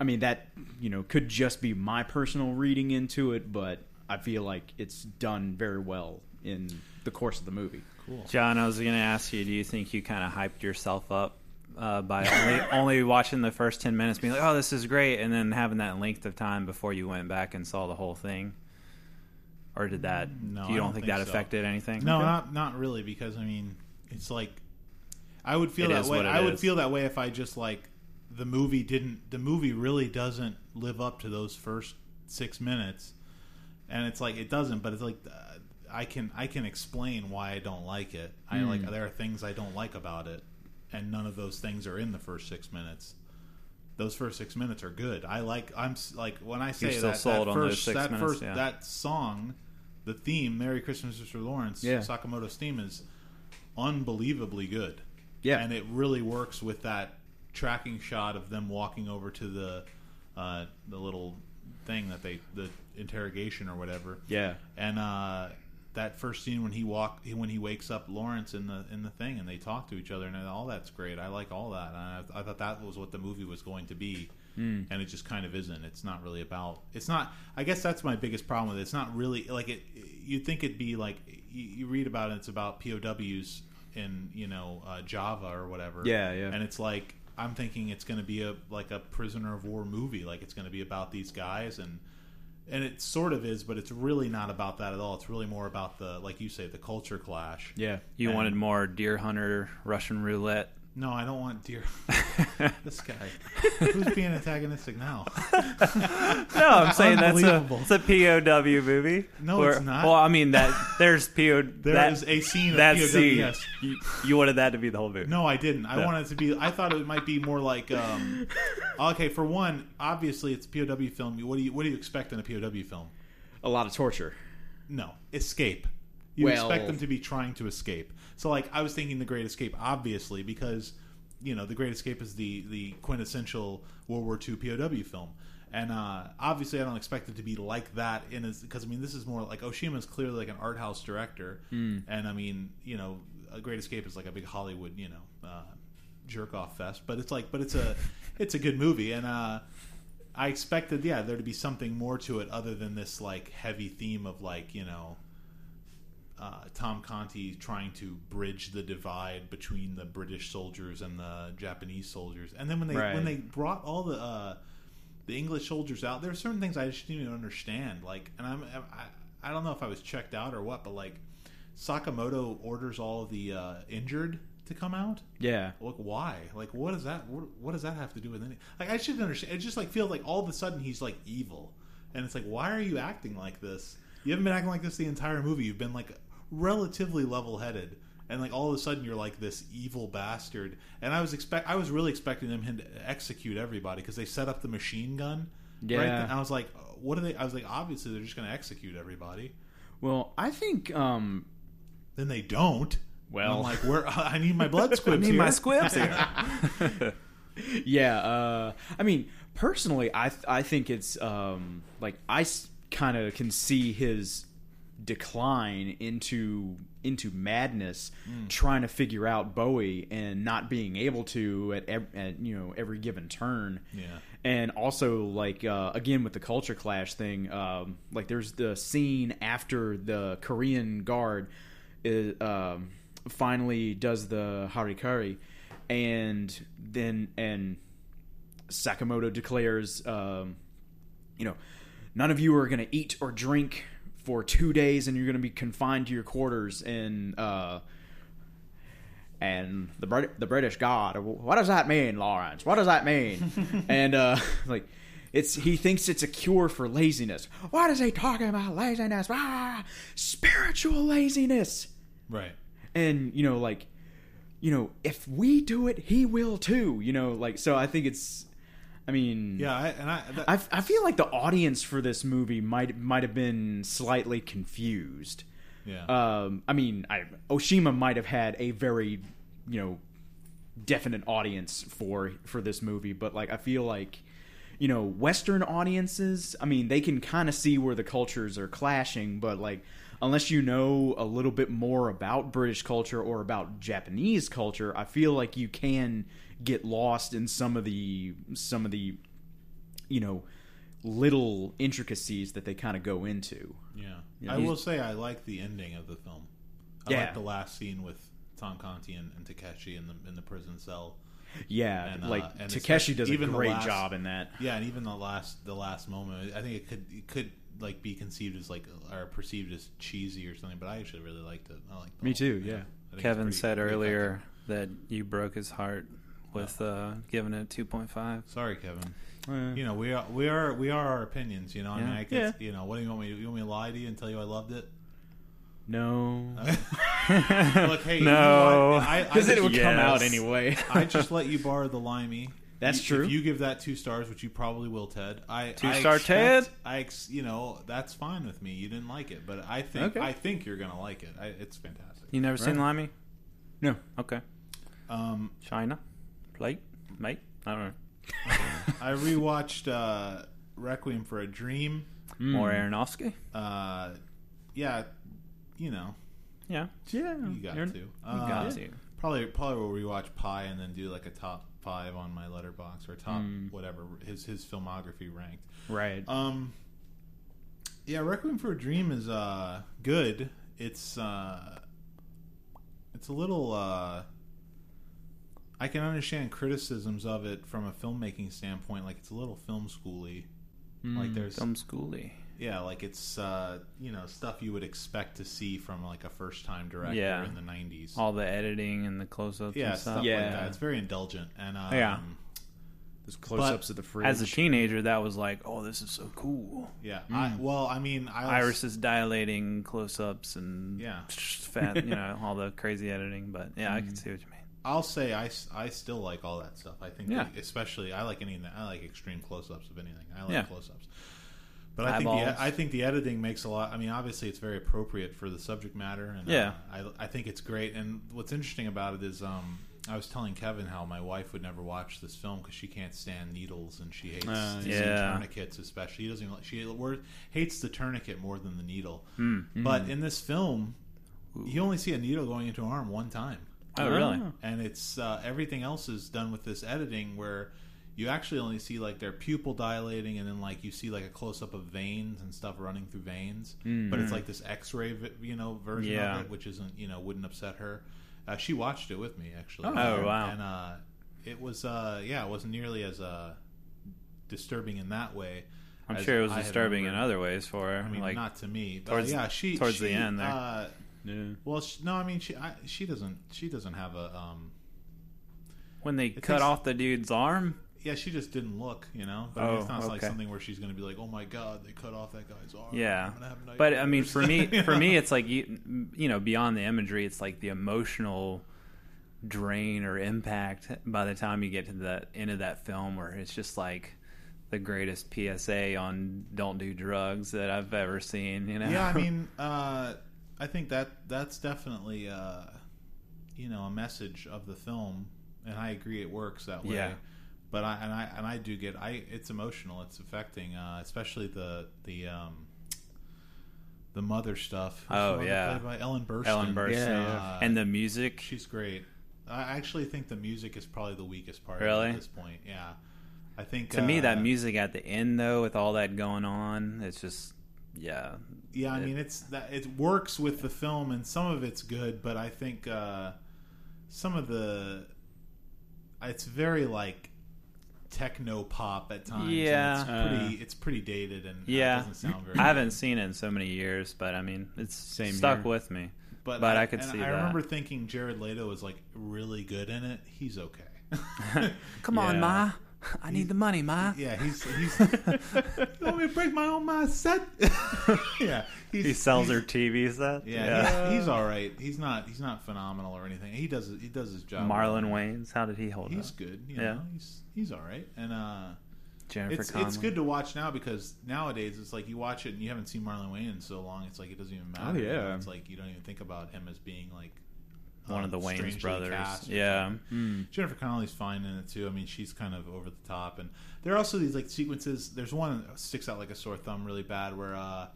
I mean that you know could just be my personal reading into it, but I feel like it's done very well in the course of the movie. Cool. John, I was going to ask you, do you think you kind of hyped yourself up uh, by only, [LAUGHS] only watching the first 10 minutes, being like, oh, this is great, and then having that length of time before you went back and saw the whole thing? or did that? No, you don't, don't think, think that so. affected anything? No, Okay. not not really, because I mean, it's like I would feel It that is way. what it I would is. feel that way if I just like the movie didn't. The movie really doesn't live up to those first six minutes, and it's like it doesn't. But it's like uh, I can I can explain why I don't like it. I Hmm. like there are things I don't like about it, and none of those things are in the first six minutes. Those first six minutes are good. I like. I'm like when I say that, that first six that minutes, first yeah. that song, the theme "Merry Christmas, Mr. Lawrence," Yeah. Sakamoto's theme is unbelievably good. Yeah. and it really works with that tracking shot of them walking over to the uh, the little thing that they the interrogation or whatever. Yeah. and uh, that first scene when he walk when he wakes up Lawrence in the in the thing and they talk to each other and all that's great. I like all that. And I, I thought that was what the movie was going to be. Hmm. And it just kind of isn't. It's not really about. It's not. I guess that's my biggest problem with it. It's not really like it. You'd think it'd be like you, you read about it. It's about POWs in you know uh, Java or whatever. Yeah, yeah. And it's like I'm thinking it's going to be a like a prisoner of war movie. Like it's going to be about these guys and and it sort of is, but it's really not about that at all. It's really more about the like you say the culture clash. Yeah. You And- wanted more Deer Hunter Russian roulette. No, I don't want deer. [LAUGHS] this guy, who's being antagonistic now? [LAUGHS] No, I'm saying that's a it's a POW movie. No, it's not. Well, I mean that there's POW. There that, is a scene of that POW. scene. Yes. You, you wanted that to be the whole movie. No, I didn't. I Yeah. wanted it to be. I thought it might be more like. Um, okay, for one, obviously it's a POW film. What do you what do you expect in a POW film? A lot of torture. No, escape. You Well- expect them to be trying to escape. So, like, I was thinking The Great Escape, obviously, because you know The Great Escape is the the quintessential World War II POW film, and uh, obviously, I don't expect it to be like that. In because I mean, this is more like Oshima is clearly like an art house director, and I mean, you know, A Great Escape is like a big Hollywood, you know. Uh, jerk off fest but it's like but it's a [LAUGHS] it's a good movie and uh I expected, yeah, there to be something more to it other than this like heavy theme of like you know uh, Tom Conti trying to bridge the divide between the British soldiers and the Japanese soldiers. And then when they Right. when they brought all the uh, the English soldiers out, there are certain things I just didn't even understand. Like, and I'm I, I don't know if I was checked out or what, but like Sakamoto orders all the uh, injured to come out. Yeah. Like why? Like what does that what, what does that have to do with any? Like I should understand. It just like feels like all of a sudden he's like evil, and it's like why are you acting like this? You haven't been acting like this the entire movie. You've been like relatively level headed, and like all of a sudden you're like this evil bastard. And I was expect I was really expecting them to execute everybody because they set up the machine gun. Right? Yeah. And I was like, what are they? I was like, obviously they're just going to execute everybody. Well, I think um Then they don't. Well- I'm like, where? I need my blood [LAUGHS] squibs. I need here. my squibs here. [LAUGHS] yeah, uh I mean, personally I th- I think it's um like I kind of can see his decline into into madness trying to figure out Bowie and not being able to at, ev- at you know every given turn. Yeah. and also like uh, again with the culture clash thing um, like there's the scene after the korean guard is, um, finally does the harikari and then and sakamoto declares um, you know none of you are going to eat or drink for two days and you're going to be confined to your quarters and uh, and the Brit- the British God. What does that mean, Lawrence? What does that mean? [LAUGHS] and uh, [LAUGHS] like, it's he thinks it's a cure for laziness. What is he talking about? Laziness? Ah, spiritual laziness. Right. And you know, like, you know, if we do it, he will too. You know, like, so I think it's. I mean, Yeah, I, and I, that, I, I feel like the audience for this movie might might have been slightly confused. yeah, Um, I mean, I, Oshima might have had a very, you know, definite audience for for this movie, but like I feel like, you know, Western audiences, I mean, they can kind of see where the cultures are clashing, but like unless you know a little bit more about British culture or about Japanese culture, I feel like you can get lost in some of the some of the, you know, little intricacies that they kind of go into. yeah. Yeah, I will say I like the ending of the film. I Yeah. like the last scene with Tom Conti and, and Takeshi in the in the prison cell. Yeah, And, uh, like and Takeshi does a even the great last- job in that. Yeah, and even the last the last moment, I think it could it could like be conceived as like or perceived as cheesy or something, but I actually really liked it. I liked the Me whole- too, yeah. I think it's Kevin pretty- said pretty earlier that you broke his heart with uh, giving it 2.5. Sorry, Kevin. Uh, You know we are we are we are our opinions. You know, I mean, I guess, you know, what do you want me? You want me to lie to you and tell you I loved it? no, [LAUGHS] Look, hey, No. what? I, I, [LAUGHS] because it would Yes. come out anyway. [LAUGHS] I just let you borrow the limey. That's You- true. If you give that two stars, which you probably will, Ted, I Two-star I expect- Ted? I ex, you know that's fine with me. You didn't like it, but I think Okay. I think you're gonna like it. I, it's fantastic. You never seen Limey? no, Okay. Um, China? Plate? Mate? I don't know. [LAUGHS] I rewatched uh, Requiem for a Dream. Mm. More Aronofsky? Uh, yeah, you know Yeah. yeah, you got Aaron- to. You Uh, got to. Probably probably will rewatch Pi and then do like a top five on my Letterboxd or top Mm. whatever his his filmography ranked. right. Um, yeah, Requiem for a Dream is uh good. It's uh, it's a little. Uh, I can understand criticisms of it from a filmmaking standpoint. Like it's a little film schooly. Like Mm. there's film schooly. yeah, like it's uh, you know stuff you would expect to see from like a first time director Yeah. in the '90s. All the editing and the close-ups yeah, and stuff stuff. Yeah. like that. It's very indulgent and um, Yeah. There's close-ups of the fridge. As a teenager, that was like, oh, this is so cool. yeah. I, well, I mean, I was, Iris is dilating close-ups and Yeah. fat, you know, all the crazy editing. But yeah, I can see what you mean. I'll say I, I still like all that stuff. I think, Yeah. that- especially I like anything. I like extreme close-ups of anything. I like Yeah. close-ups. But I think the, I think the editing makes a lot. I mean, obviously, it's very appropriate for the subject matter, and Yeah. uh, I, I think it's great. And what's interesting about it is, um, I was telling Kevin how my wife would never watch this film because she can't stand needles and she hates Uh, yeah. tourniquets, especially. She doesn't. Even, like- she hates the tourniquet more than the needle. Hmm. But in this film, you only see a needle going into her arm one time Oh, really? and it's uh, everything else is done with this editing where you actually only see like their pupil dilating and then like you see like a close up of veins and stuff running through veins but it's like this x-ray you know version Yeah. of it which isn't you know wouldn't upset her uh, she watched it with me actually Oh, Oh, wow. and uh, it was uh, yeah it wasn't nearly as uh, disturbing in that way I'm sure it was I disturbing in other ways for her. I mean, like, not to me, but towards- yeah, she towards she, the end there. Yeah. well, sh no, I mean, she I, she doesn't she doesn't have a um, when they cut takes- off the dude's arm. yeah, she just didn't look, you know. But I mean, Oh, it's not like something where she's going to be like, "Oh my god, they cut off that guy's arm." Yeah. I'm gonna have But I mean, for me, [LAUGHS] for me, it's like you, you know, beyond the imagery, it's like the emotional drain or impact by the time you get to the end of that film, where it's just like the greatest PSA on don't do drugs that I've ever seen. You know? yeah, I mean, [LAUGHS] uh, I think that that's definitely uh, you know a message of the film, and I agree it works that way. Yeah. But I and I and I do get I it's emotional. It's affecting, uh, especially the the um, the mother stuff. Oh, yeah. by Ellen Burstyn. Ellen Burstyn, Yeah, Uh, and the music. she's great. I actually think the music is probably the weakest part Really? at this point. Yeah, I think To me, uh, that music at the end, though, with all that going on, it's just, yeah, Yeah, I It- mean it's that it works with the film, and some of it's good, but I think uh, some of the it's very like techno pop at times. and Yeah. it's Uh. pretty it's pretty dated and uh, yeah. doesn't sound [CLEARS THROAT] very. Good. I haven't seen it in so many years, but I mean, it's Same stuck here. with me. but, but I could and see I that. remember thinking Jared Leto was like really good in it. He's okay. [LAUGHS] [LAUGHS] Come Yeah. on, Ma. [LAUGHS] I need the money, Ma. yeah, he's he's. [LAUGHS] you want me to break my own my set? [LAUGHS] yeah, he's, He sells he's- her TV set. Yeah, He's, he's all right. He's not. He's not phenomenal or anything. He does. He does his job. Marlon well. Wayans, how did he hold He's up? He's good. You Yeah. know, he's he's all right. And uh, Jennifer it's Connelly. it's good to watch now because nowadays it's like you watch it and you haven't seen Marlon Wayans in so long. It's like it doesn't even matter. Oh, yeah. It's like you don't even think about him as being like One of um, the Wayans strangely brothers. cast Yeah. Mm. Jennifer Connelly's fine in it too. I mean, she's kind of over the top, and there are also these like sequences. There's one that sticks out like a sore thumb really bad, where uh,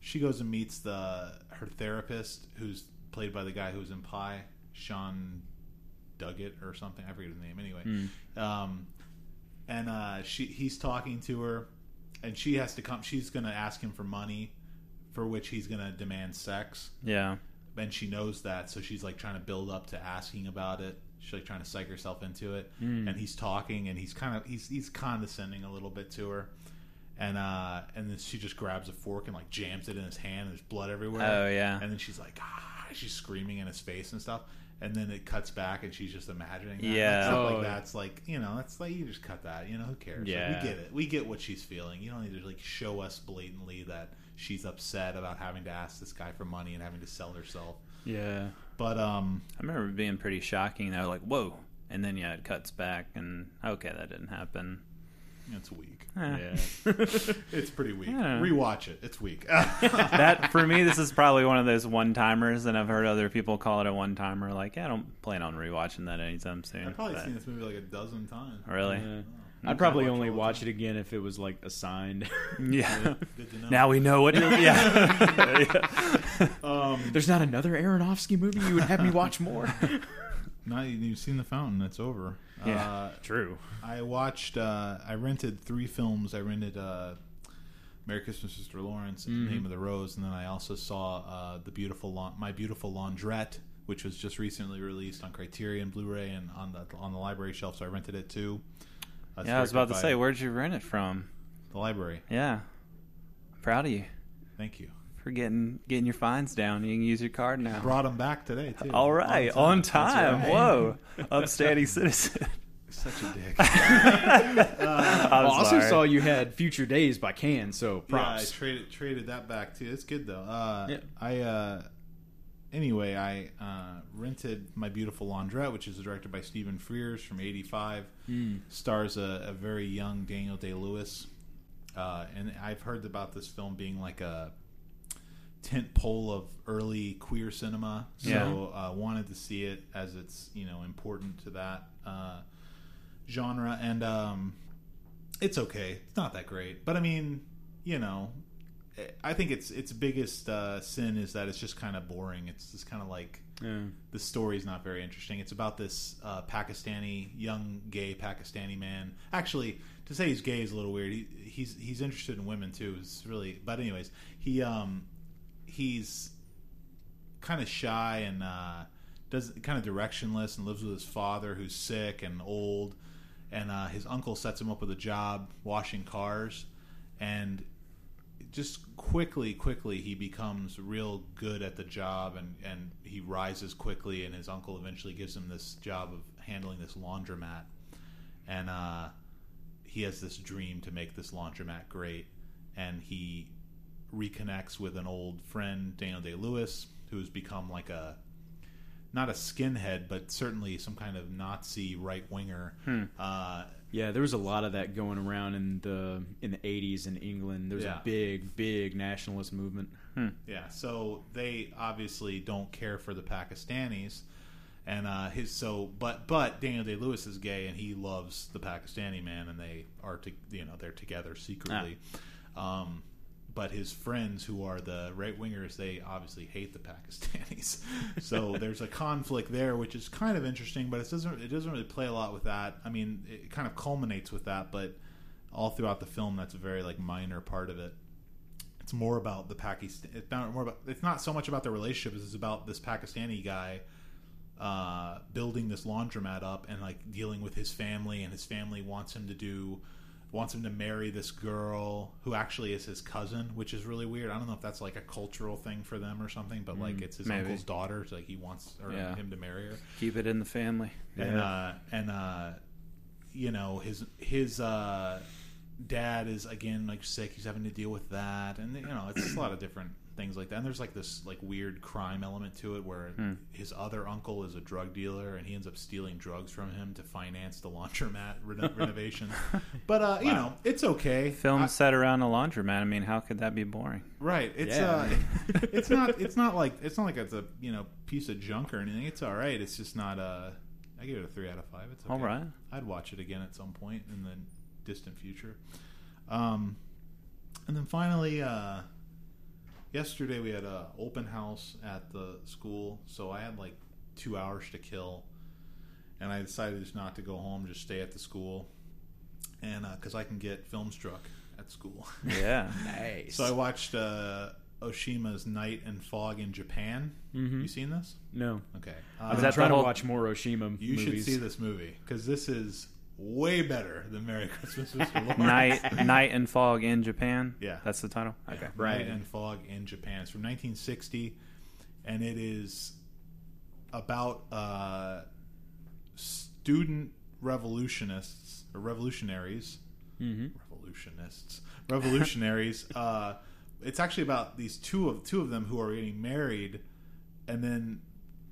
she goes and meets the her therapist, who's played by the guy who was in Pi, Sean Duggett or something. I forget his name. Anyway, Mm. um, and uh, she he's talking to her, and she has to come. She's going to ask him for money, for which he's going to demand sex Yeah. And she knows that, so she's like trying to build up to asking about it. She's like trying to psych herself into it, Mm. and he's talking, and he's kind of he's he's condescending a little bit to her, and uh, and then she just grabs a fork and like jams it in his hand. and There's blood everywhere. Oh, yeah. And then she's like, ah, she's screaming in his face and stuff. And then it cuts back, and she's just imagining. That. Yeah. Like, stuff Oh, like that's like you know, that's like you just cut that. You know, who cares? Like, Yeah. we get it. We get what she's feeling. You don't need to like show us blatantly that she's upset about having to ask this guy for money and having to sell herself. Yeah. But um, I remember it being pretty shocking. Though, like, whoa, and then yeah, it cuts back, and okay, that didn't happen. it's weak. Eh. Yeah. [LAUGHS] It's pretty weak. Yeah. Rewatch it. It's weak. [LAUGHS] that for me, this is [LAUGHS] probably one of those one timers, and I've heard other people call it a one timer. Like, yeah, I don't plan on rewatching that anytime soon. I've probably but- seen this movie like a dozen times. Really? Yeah. I I'd probably only watch it again if it was like assigned. [LAUGHS] Yeah. Good to know. Now we know what. [LAUGHS] yeah. um, There's not another Aronofsky movie you would have me watch more. [LAUGHS] now you've seen the fountain. It's over. Yeah. Uh, True. I watched. Uh, I rented three films. I rented uh, Merry Christmas, Mr. Lawrence, and Mhm. Name of the Rose, and then I also saw uh, the beautiful La- My Beautiful Laundrette, which was just recently released on Criterion Blu-ray and on the on the library shelf. So I rented it too. That's yeah, I was about to say, by where'd you rent it from? the library. Yeah, proud of you Thank you. for getting getting your fines down. You can use your card now. Brought them back today too. All right, on time. That's right. Whoa, upstanding citizen. Such a dick. [LAUGHS] I'm I also sorry. saw you had Future Days by Can, so props. Yeah, I traded traded that back too. It's good though. Uh, Yeah. I uh, anyway, I uh, rented My Beautiful Laundrette, which is directed by Stephen Frears from '85. Mm. Stars a, a very young Daniel Day Lewis, uh, and I've heard about this film being like a tent pole of early queer cinema. So uh, wanted to see it as it's you know important to that uh, genre, and um, it's okay. It's not that great, but I mean, you know, I think its its biggest uh, sin is that it's just kind of boring. It's just kind of like Yeah. the story's not very interesting. It's about this uh, Pakistani young gay Pakistani man. Actually, to say he's gay is a little weird. He, he's he's interested in women too. It's really, but anyways, he um he's kind of shy and uh, does kind of directionless and lives with his father who's sick and old. And uh, his uncle sets him up with a job washing cars, and just quickly, quickly, he becomes real good at the job, and and he rises quickly. And his uncle eventually gives him this job of handling this laundromat, and uh, he has this dream to make this laundromat great, and he reconnects with an old friend, Daniel Day Lewis, who's become like a not a skinhead, but certainly some kind of Nazi right winger. Uh, Yeah, there was a lot of that going around in the in the eighties in England. There was Yeah. a big, big nationalist movement. Yeah, so they obviously don't care for the Pakistanis, and uh, his so but but Daniel Day Lewis is gay and he loves the Pakistani man, and they are to, you know they're together secretly. Um, but his friends who are the right wingers, they obviously hate the Pakistanis. [LAUGHS] so there's a conflict there, which is kind of interesting, but it doesn't it doesn't really play a lot with that. I mean, it kind of culminates with that, but all throughout the film, that's a very like minor part of it it's more about the Pakistan. It's not more about. It's not so much about the relationship it's about this Pakistani guy uh, building this laundromat up and like dealing with his family, and his family wants him to do wants him to marry this girl who actually is his cousin, which is really weird. I don't know if that's like a cultural thing for them or something, but like it's his maybe. uncle's daughter, so like he wants her, Yeah. him to marry her Keep it in the family. and uh, and uh, you know his his uh, dad is again like sick. He's having to deal with that, and you know it's a lot of different things like that. And there's like this like weird crime element to it where Hmm. his other uncle is a drug dealer, and he ends up stealing drugs from him to finance the laundromat reno- [LAUGHS] renovation. But uh, you know it's okay. Film I- set around a laundromat. I mean, how could that be boring? Right. It's Yeah. uh [LAUGHS] it's not it's not like it's not like it's a, you know, piece of junk or anything. It's all right. It's just not uh I give it a 3 out of 5. It's okay. All right. I'd watch it again at some point in the distant future. Um and then finally uh yesterday we had a open house at the school, so I had like 2 hours to kill. And I decided just not to go home, just stay at the school. And uh, cuz I can get Filmstruck at school. Yeah. [LAUGHS] Nice. So I watched uh, Oshima's Night and Fog in Japan. Mhm. You seen this? no, Okay. I've Uh, been that the trying whole- to watch more Oshima you movies. should see this movie because this is way better than Merry Christmas, Mr. [LAUGHS] Lawrence. Night, [LAUGHS] Night and Fog in Japan. Yeah. that's the title. Okay, Right. Night and Fog in Japan. It's from 1960, and it is about uh, student revolutionists or revolutionaries. Mm-hmm. Revolutionists, revolutionaries. [LAUGHS] uh, it's actually about these two of two of them who are getting married, and then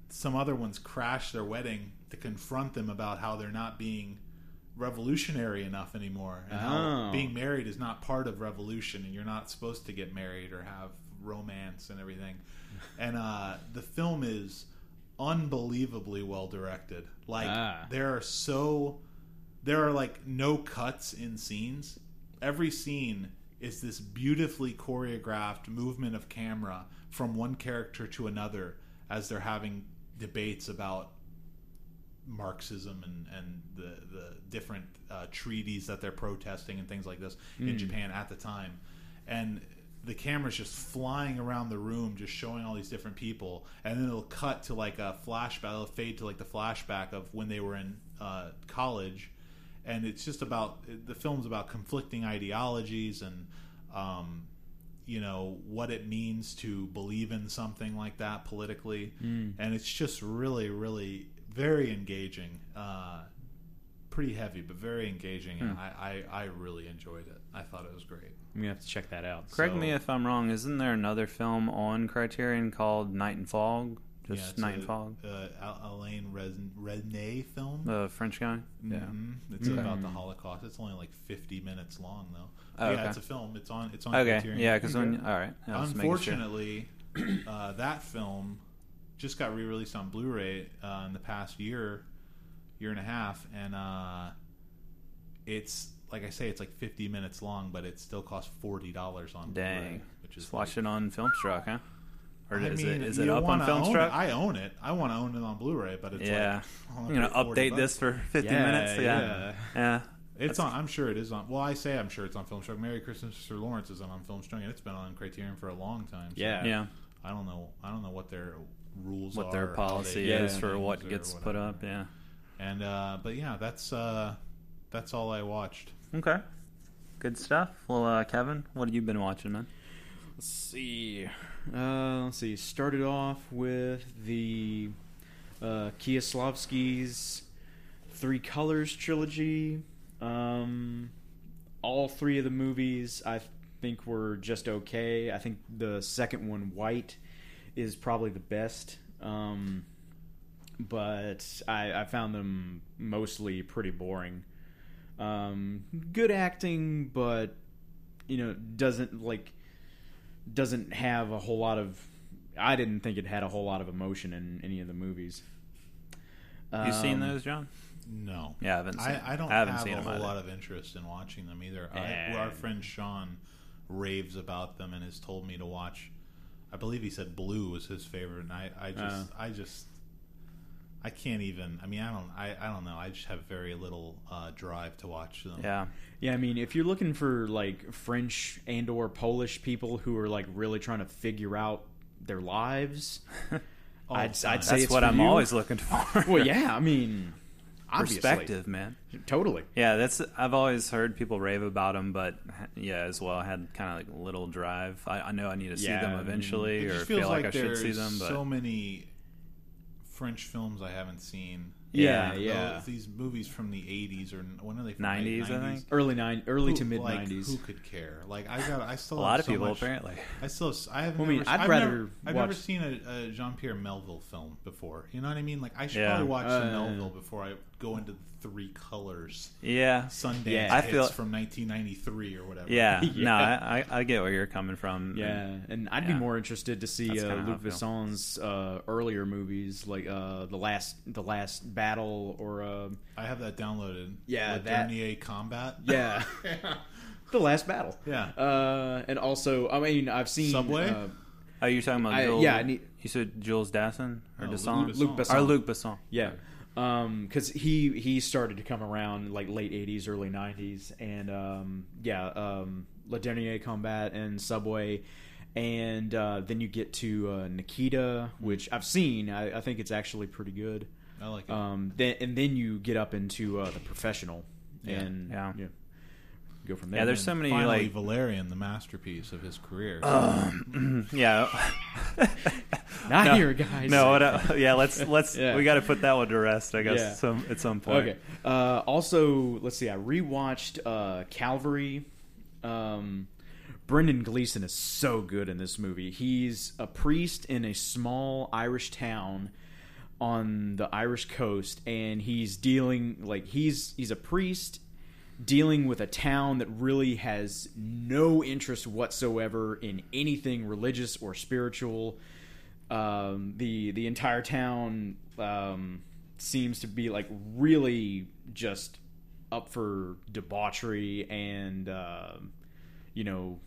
some other ones crash their wedding to confront them about how they're not being revolutionary enough anymore and Oh. being married is not part of revolution and you're not supposed to get married or have romance and everything [LAUGHS] and uh, the film is unbelievably well directed like Ah. there are so there are like no cuts in scenes every scene is this beautifully choreographed movement of camera from one character to another as they're having debates about Marxism and, and the, the different uh, treaties that they're protesting and things like this in Japan at the time. And the camera's just flying around the room, just showing all these different people. And then it'll cut to like a flashback, it'll fade to like the flashback of when they were in uh, college. And it's just about the film's about conflicting ideologies and, um, you know, what it means to believe in something like that politically. And it's just really, really very engaging. Uh, pretty heavy, but very engaging. And I, I, I really enjoyed it. I thought it was great. I'm gonna have to check that out. Correct So- me if I'm wrong. Isn't there another film on Criterion called Night and Fog? Yeah, Just it's Night a, and Fog. Uh, Al- Alain Res- Resnais film. The French guy. Yeah. Mhm. It's Okay. about the Holocaust. It's only like 50 minutes long, though. Oh, yeah, okay. it's a film. It's on. It's on. Okay. Criterion. Yeah, because when all right. I was making sure. Unfortunately, uh, that film just got re-released on Blu-ray uh, in the past year, year and a half, and uh, it's like I say, it's like 50 minutes long, but it still costs forty dollars on Blu-ray, Dang. which is Just watch it on Filmstruck, huh? Or I is mean, it is it up on wanna Filmstruck? it. I own it. I want to own it on Blu-ray, but it's yeah. like, [LAUGHS] I I'm gonna update bucks. this for 50 Yeah, minutes. Yeah. yeah. Yeah. It's on. I'm sure it is on. Well, I say I'm sure it's on Filmstruck. Merry Christmas, Sir Lawrence is on Filmstruck, and it's been on Criterion for a long time. so Yeah. Yeah. I don't know. I don't know what their rules What are. their policy they is for what gets put up. Yeah. And uh, but yeah, that's uh, that's all I watched. Okay. Good stuff. Well, uh, Kevin, what have you been watching, man? Let's see. Uh, let's see. Started off with the uh, Kieslowski's Three Colors trilogy. Um, all three of the movies I think were just okay. I think the second one, White, is probably the best. Um, but I, I found them mostly pretty boring. Um, good acting, but you know doesn't like doesn't have a whole lot of. I didn't think it had a whole lot of emotion in any of the movies. You seen Um, those, John? No, Yeah, I haven't seen. I, I don't I haven't have seen a whole either. lot of interest in watching them either. I, our friend Sean raves about them and has told me to watch. I believe he said Blue was his favorite, and I, I just, Oh. I just, I can't even. I mean, I don't, I, I don't know. I just have very little uh, drive to watch them. Yeah. Yeah, I mean, if you're looking for like French and or Polish people who are like really trying to figure out their lives, All [LAUGHS] I'd. I'd say That's it's what for I'm you. always looking for. [LAUGHS] Well, yeah, I mean, obviously. perspective, man. totally. Yeah, that's. I've always heard people rave about them, but yeah, as well, I had kind of like a little drive. I, I know I need to see Yeah, I them eventually, or feel like, like, I should see them. But so many French films I haven't seen. Yeah, Those- yeah. These movies from the '80s or when are they? From 90s, I 90s? think. Early nine, early Who- to mid like, nineties. Who could care? Like I got, I still a lot of so people much- apparently. I still, I have. Well, I never, mean, I'd I've rather Never, I've never seen a, a Jean Pierre Melville film before. You know what I mean? Like I should Yeah. probably watch Uh, Melville before I go into the Three Colors Yeah, Sundance Yeah. I hits feel- from 1993 or whatever. yeah. [LAUGHS] Yeah. No, I, I, I get where you're coming from. Yeah, and I'd Yeah. be more interested to see That's uh, Luc Besson's uh, earlier movies, like uh, the last, the last battle, or uh, I have that downloaded. Yeah, Le that- Dernier Combat. yeah, [LAUGHS] [LAUGHS] the last battle. yeah. Uh, and also, I mean, I've seen Subway? Uh, Oh, you're talking about I- Jules? yeah, I need- You said Jules Dassin or No, Luc Dassin? Besson. Luc Besson. Or Luc Besson. Yeah, because he he started to come around like late '80s, early '90s, and um, yeah, um, Le Dernier Combat and Subway, and uh, then you get to uh, Nikita, which I've seen. I, I think it's actually pretty good. I like it. Um, then and then you get up into uh, the professional, Yeah. and Yeah. Go from there. Yeah, there's so many Finally, like Valerian, the masterpiece of his career. [CLEARS THROAT] yeah. [LAUGHS] not no, here, guys. No, what, uh, yeah, let's [LAUGHS] let's Yeah. we got to put that one to rest, I guess, Yeah. some at some point. Okay. Uh, also, let's see. I rewatched uh, Calvary. Um, Brendan Gleeson is so good in this movie. He's a priest in a small Irish town on the Irish coast, and he's dealing like he's he's a priest dealing with a town that really has no interest whatsoever in anything religious or spiritual. Um, the the entire town um, seems to be like really just up for debauchery and uh, you know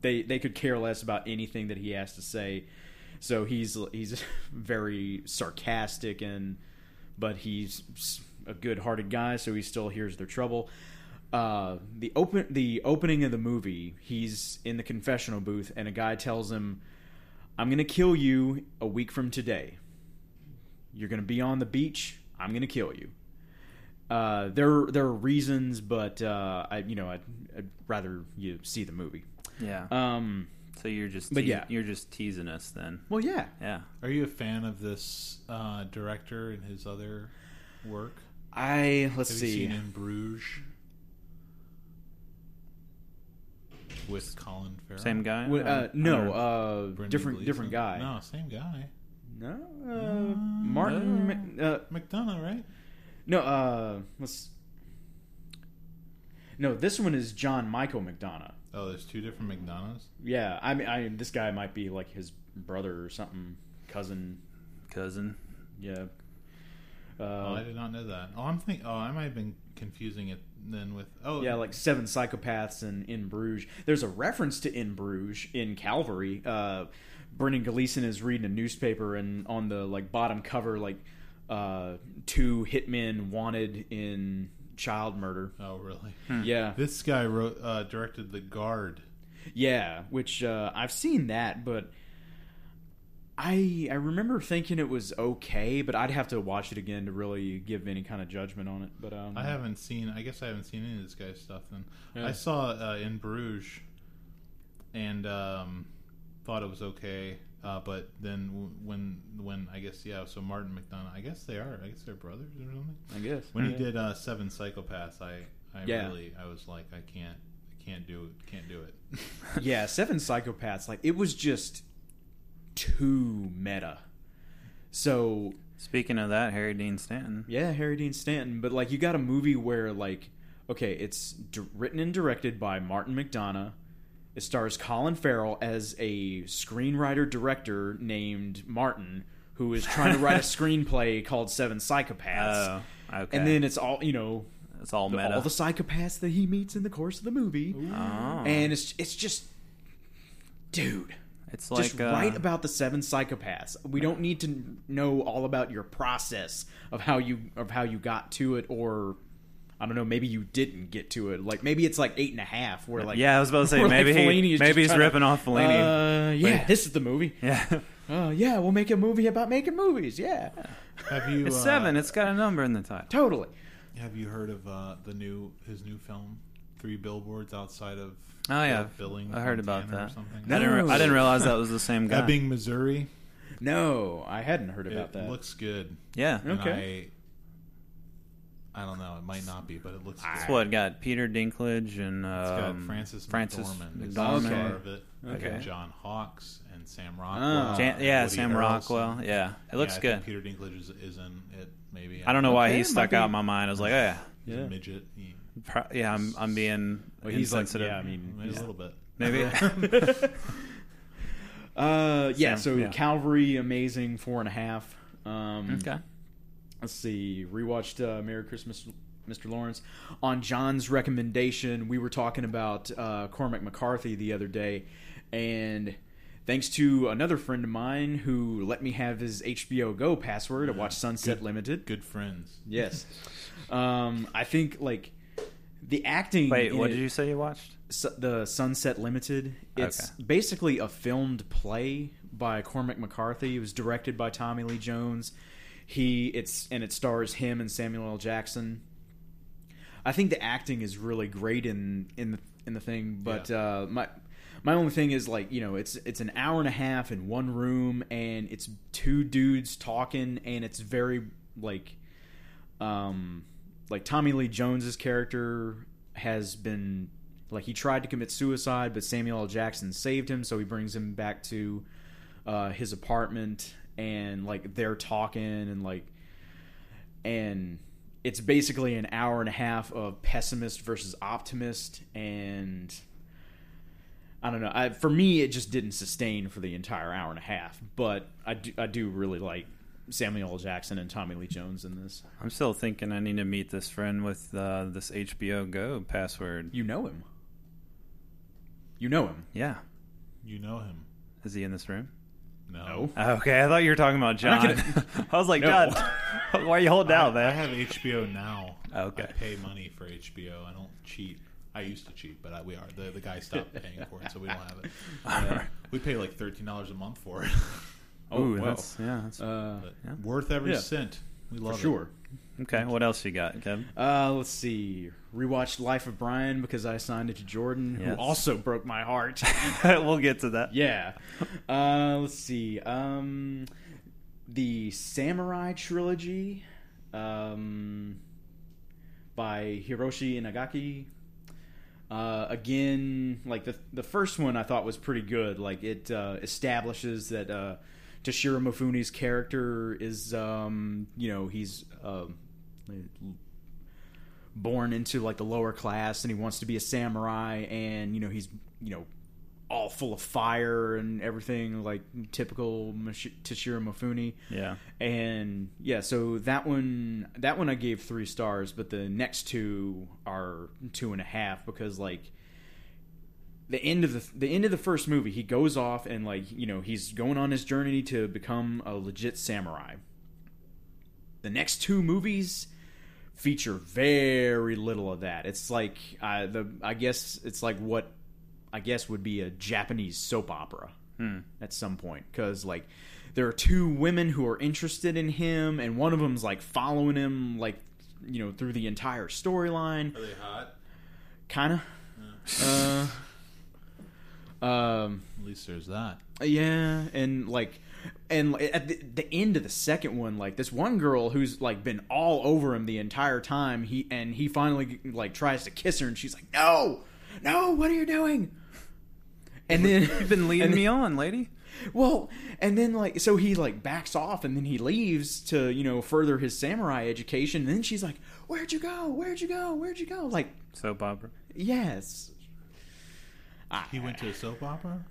they they could care less about anything that he has to say. So he's he's [LAUGHS] very sarcastic and but he's a good-hearted guy, so he still hears their trouble. Uh, the open the opening of the movie, he's in the confessional booth, and a guy tells him, "I'm gonna kill you a week from today. You're gonna be on the beach. I'm gonna kill you." Uh, there there are reasons, but uh, I you know I'd, I'd rather you see the movie. Yeah. Um, so you're just but te- yeah. you're just teasing us then. well, yeah, Yeah. Are you a fan of this uh, director and his other work? I let's Have see. you seen In Bruges with Colin Farrell? Same guy? Well, uh, don't- I don't no, uh, different Gleeson? different guy. No, same guy. No, uh, Martin. Mc- uh, McDonagh, right? no, uh, let's. No, this one is John Michael McDonagh. Oh, there's two different McDonaghs. Yeah, I mean, I this guy might be like his brother or something, cousin. cousin. Yeah. Oh, Uh, I did not know that. Oh, I'm think. Oh, I might have been confusing it then with. Oh, yeah, like Seven Psychopaths and In Bruges. There's a reference to In Bruges in Calvary. Uh, Brendan Gleeson is reading a newspaper, and on the like bottom cover, like uh, two hitmen wanted in child murder. Oh, really? Yeah, This guy wrote, uh, directed The Guard. yeah. Which uh, I've seen that, but I I remember thinking it was okay, but I'd have to watch it again to really give any kind of judgment on it. But um, I haven't seen. I guess I haven't seen any of this guy's stuff. Then Yeah. I saw uh, In Bruges, and um, thought it was okay. Uh, but then w- when when I guess yeah, so Martin McDonagh. I guess they are. I guess they're brothers or something. I guess When he did uh, Seven Psychopaths, I I Yeah. really I was like I can't I can't do it can't do it. [LAUGHS] yeah, Seven Psychopaths, like it was just too meta. So Speaking of that, Harry Dean Stanton. yeah, Harry Dean Stanton, but like you got a movie where like okay, it's d- written and directed by Martin McDonagh. It stars Colin Farrell as a screenwriter director named Martin who is trying to write a [LAUGHS] screenplay called Seven Psychopaths. Oh, okay. And then it's all, you know, it's all meta. all the psychopaths that he meets in the course of the movie. oh. And it's it's just dude, it's like just uh, write about the seven psychopaths. We don't need to know all about your process of how you of how you got to it, or I don't know, maybe you didn't get to it. Like maybe it's like eight and a half. Where like yeah, I was about to say [LAUGHS] where, like, maybe Fellini he, maybe just he's trying to, ripping off Fellini. Uh, yeah, But- this is the movie. [LAUGHS] yeah, Uh, yeah, we'll make a movie about making movies. Yeah, have you it's uh, seven. It's got a number in the title. totally. Have you heard of uh, the new his new film, Three Billboards Outside of Oh yeah, uh, Billings, I heard about Montana or that. something? I didn't. Re- I didn't realize that was the same guy. Ebbing, Missouri. No, I hadn't heard about it that. looks good. yeah, And Okay. I, I don't know. It might not be, but it looks. it's good. what got Peter Dinklage and It's got um, Frances Frances McDormand, is McDormand. star Okay. of it. Okay. And John Hawkes and Sam Oh. Rockwell. Jan- yeah, Woody Sam Harrelson. Rockwell. Yeah, it looks Yeah, I good. think Peter Dinklage is, is in it. Maybe I don't know why he stuck might out in my mind. I was like, oh yeah, He's Yeah. a midget. He, Pro- yeah. I'm I'm being Well, he's like- yeah, I mean, yeah. a little bit. maybe. [LAUGHS] [LAUGHS] Uh, yeah. Sam, so yeah. Calvary, amazing, four and a half. Um, okay. let's see rewatched uh, merry christmas mr lawrence on john's recommendation we were talking about uh, cormac mccarthy the other day and thanks to another friend of mine who let me have his hbo go password to watch sunset Good- limited Good friends. yes um, i think like the acting Wait, what it- did you say you watched? Su- the Sunset Limited. It's Okay. basically a filmed play by Cormac McCarthy. It was directed by Tommy Lee Jones. He it's and it stars him and Samuel L. Jackson. I think the acting is really great in in the in the thing, but uh, my my only thing is like you know it's it's an hour and a half in one room and it's two dudes talking and it's very like um like Tommy Lee Jones's character has been like he tried to commit suicide but Samuel L. Jackson saved him so he brings him back to uh, his apartment and like they're talking and like and it's basically an hour and a half of pessimist versus optimist and I don't know. I, for me, it just didn't sustain for the entire hour and a half. But I do, I do really like Samuel L. Jackson and Tommy Lee Jones in this. I'm still thinking I need to meet this friend with uh, this HBO Go password. You know him. You know him. Yeah. You know him. Is he in this room? No. No. Okay, I thought you were talking about John. I'm not [LAUGHS] I was like, No. John, why are you holding out, I, I have HBO now. Okay. I pay money for HBO. I don't cheat. I used to cheat, but I, we are. The, the guy stopped paying for it, so we don't have it. [LAUGHS] Alright. We pay like $13 a month for it. Oh, Ooh, well. that's, yeah. That's, Uh, Yeah. Worth every Yeah. cent. We love for sure. okay, what else you got, Kevin? Uh, let's see. Rewatched Life of Brian because I signed it to Jordan, Yes. who also broke my heart. [LAUGHS] we'll get to that. yeah. Uh, let's see. Um, the Samurai trilogy, um, by Hiroshi Inagaki. Uh, again, like the the first one, I thought was pretty good. Like it uh, establishes that uh, Toshiro Mifune's character is, um, you know, he's uh, born into like the lower class, and he wants to be a samurai, and you know he's you know all full of fire and everything, like typical Mish- Toshiro Mifune. Yeah. And yeah, so that one that one I gave three stars, but the next two are two and a half because like the end of the the end of the first movie, he goes off and like you know he's going on his journey to become a legit samurai. The next two movies feature very little of that. It's like uh, the I guess it's like what I guess would be a Japanese soap opera Hmm. at some point because like there are two women who are interested in him and one of them's like following him like you know through the entire storyline Are they hot? kind of uh um At least there's that. yeah and like and at the, the end of the second one like this one girl who's like been all over him the entire time he and he finally like tries to kiss her and she's like no no what are you doing and then You've [LAUGHS] been leading me on, lady. well, and then like so he like backs off and then he leaves to, you know, further his samurai education. And then she's like, "Where'd you go? Where'd you go? Where'd you go?" Like, Soap opera. yes. He went to a soap opera?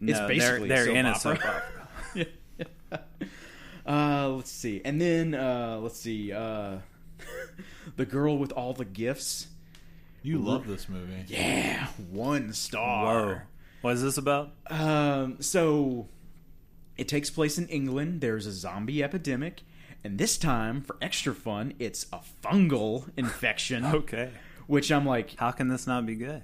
It's basically a they're, they're soap in a opera. soap opera. [LAUGHS] uh, let's see. And then uh let's see. Uh [LAUGHS] the girl with all the gifts. You love this movie. Yeah, one Whoa. star. What is this about? Um, so it takes place in England. There's a zombie epidemic, and this time, for extra fun, it's a fungal [LAUGHS] infection. Okay. Which I'm like, How can this not be good?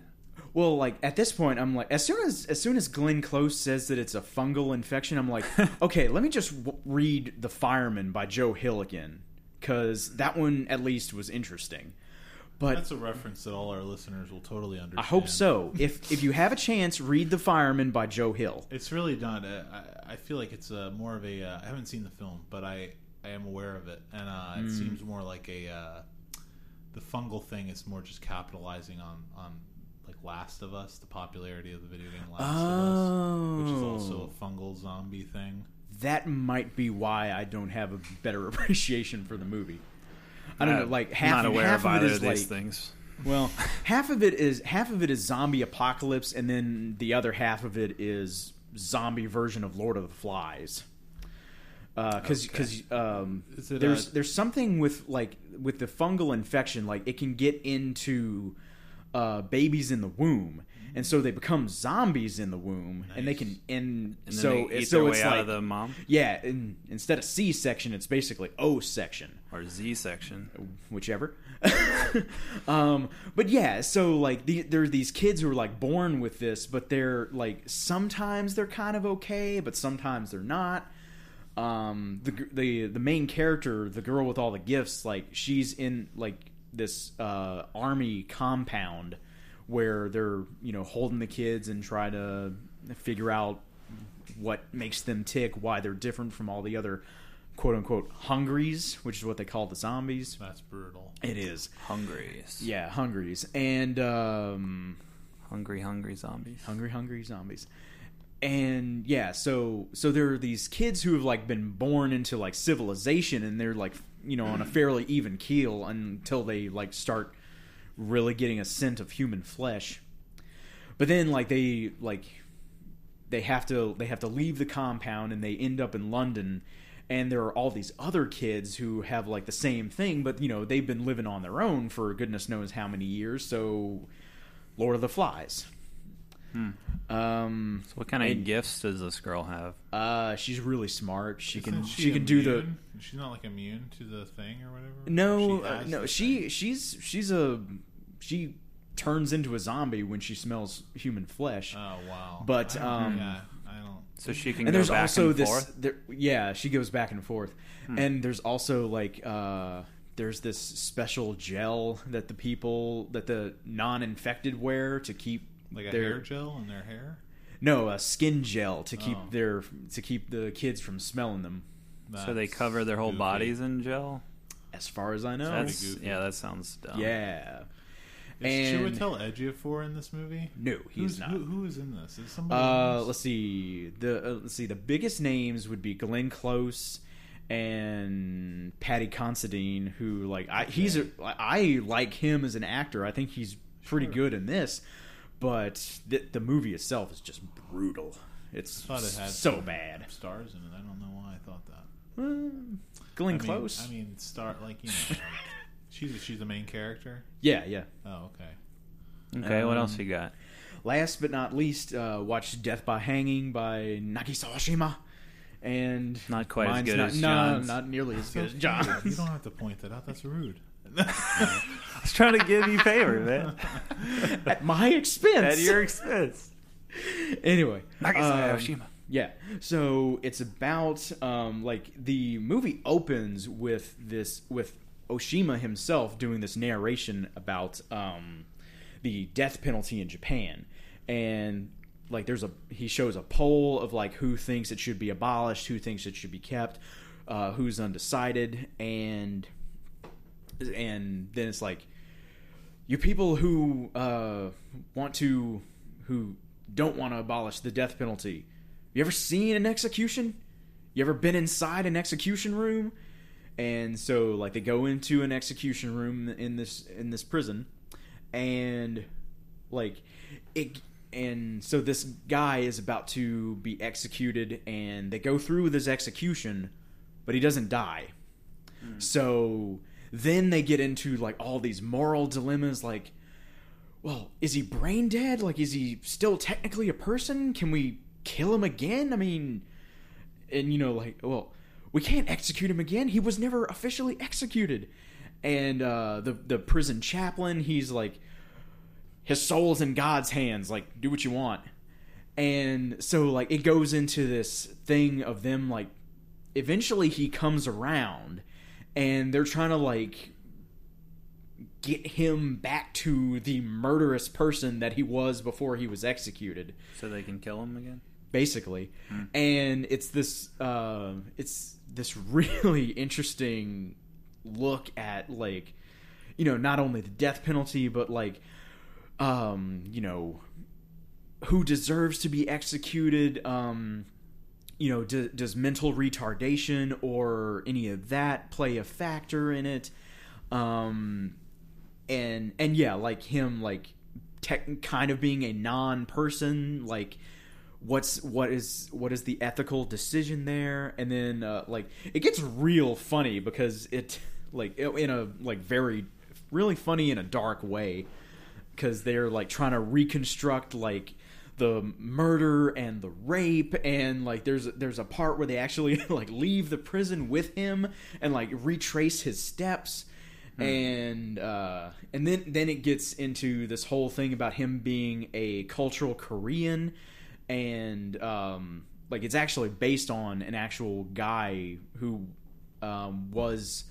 Well, like at this point, I'm like, as soon as as soon as Glenn Close says that it's a fungal infection, I'm like, [LAUGHS] okay, let me just w- read The Fireman by Joe Hill again, because that one at least was interesting. But That's a reference that all our listeners will totally understand. I hope so. If if you have a chance, read The Fireman by Joe Hill. It's really not. Uh, I, I feel like it's uh, more of a. Uh, I haven't seen the film, but I I am aware of it, and uh, it seems more like a. Uh, the fungal thing is more just capitalizing on on like Last of Us, the popularity of the video game Last of Us, which is also a fungal zombie thing. that might be why I don't have a better [LAUGHS] appreciation for the movie. I don't know, like half, not aware half of of either is of these like things. well, [LAUGHS] half of it is half of it is zombie apocalypse, and then the other half of it is zombie version of Lord of the Flies. Because because um, there's uh, there's something with like with the fungal infection, like it can get into uh, babies in the womb, and so they become zombies in the womb, and they can and, And so they so their it's way out like of the mom yeah, and instead of C section, it's basically O section, or Z section. whichever. [LAUGHS] um, but yeah, so like the, there are these kids who are like born with this, but they're like sometimes they're kind of okay, but sometimes they're not. Um, the the the main character, the girl with all the gifts, like she's in like this uh, army compound where they're you know holding the kids and try to figure out what makes them tick, why they're different from all the other quote unquote hungries, which is what they call the zombies. That's brutal. It is, Hungries. yeah, hungries, and um, Hungry, hungry zombies. hungry, hungry zombies. And yeah, so so there are these kids who have like been born into like civilization, and they're like you know on a fairly even keel until they like start really getting a scent of human flesh. But then like they like they have to they have to leave the compound and they end up in London and there are all these other kids who have like the same thing but you know they've been living on their own for goodness knows how many years so Lord of the Flies. Um So what kind of And- gifts does this girl have? uh she's really smart. She can Isn't she, can do the? She's not like immune to the thing or whatever. No, She uh, no, she thing? she's she's a she turns into a zombie when she smells human flesh. Oh wow. But, I um, yeah, I don't. So she can and go there's back also and this forth. there, yeah she goes back and forth Hmm. and there's also like uh there's this special gel that the people that the non-infected wear to keep Like a their hair gel in their hair. no a skin gel to keep Oh. their to keep the kids from smelling them So they cover their whole goofy. bodies in gel. as far as i know That's goofy. yeah, that sounds dumb. yeah Is and Chiwetel Ejiofor in this movie? no he's Who's, not Who, who is in this? Is somebody? Uh, let's see. The uh, let's see. The biggest names would be Glenn Close and Paddy Considine, who like I, he's a, I like him as an actor. I think he's pretty Sure. good in this, but the, the movie itself is just brutal. It's I thought it had so bad. stars in it. I don't know why I thought that. Uh, Glenn I mean, Close. I mean, star like you know, like, [LAUGHS] she's she's the main character. yeah, yeah. Oh, okay. Okay, what Um, else you got? Last but not least, uh, watch Death by Hanging by Nagisa Oshima. And Not quite as good not, as no, not nearly as good as John. You don't have to point that out. That's rude. [LAUGHS] I was trying to give you favor, man. [LAUGHS] At my expense. At your expense. anyway, Nagasaki um, Oshima. Yeah. So it's about um, like the movie opens with this with Oshima himself doing this narration about um, the death penalty in Japan, and like there's a he shows a poll of like who thinks it should be abolished, who thinks it should be kept, uh, who's undecided, and and then it's like you people who uh, want to who don't want to abolish the death penalty you ever seen an execution? You ever been inside an execution room? And so like they go into an execution room in this in this prison and like it and so this guy is about to be executed and they go through with his execution but he doesn't die. So then they get into like all these moral dilemmas like well, is he brain dead? Like, is he still technically a person? Can we kill him again? I mean, and you know, like, well, we can't execute him again. He was never officially executed. And uh, the the prison chaplain, he's like, his soul's in God's hands. Like, do what you want. And so, like, it goes into this thing of them like, eventually he comes around, and they're trying to like get him back to the murderous person that he was before he was executed. So they can kill him again? basically. And it's this uh, it's this [LAUGHS] really interesting look at like you know not only the death penalty but like um you know who deserves to be executed um you know do, does mental retardation or any of that play a factor in it? Um and and yeah like him like tech, kind of being a non-person like what's what is what is the ethical decision there? And then uh, like it gets real funny because it like in a like very really funny in a dark way because they're like trying to reconstruct like the murder and the rape and like there's there's a part where they actually [LAUGHS] like leave the prison with him and like retrace his steps. And uh and then then it gets into this whole thing about him being a cultural korean. And um like it's actually based on an actual guy who um was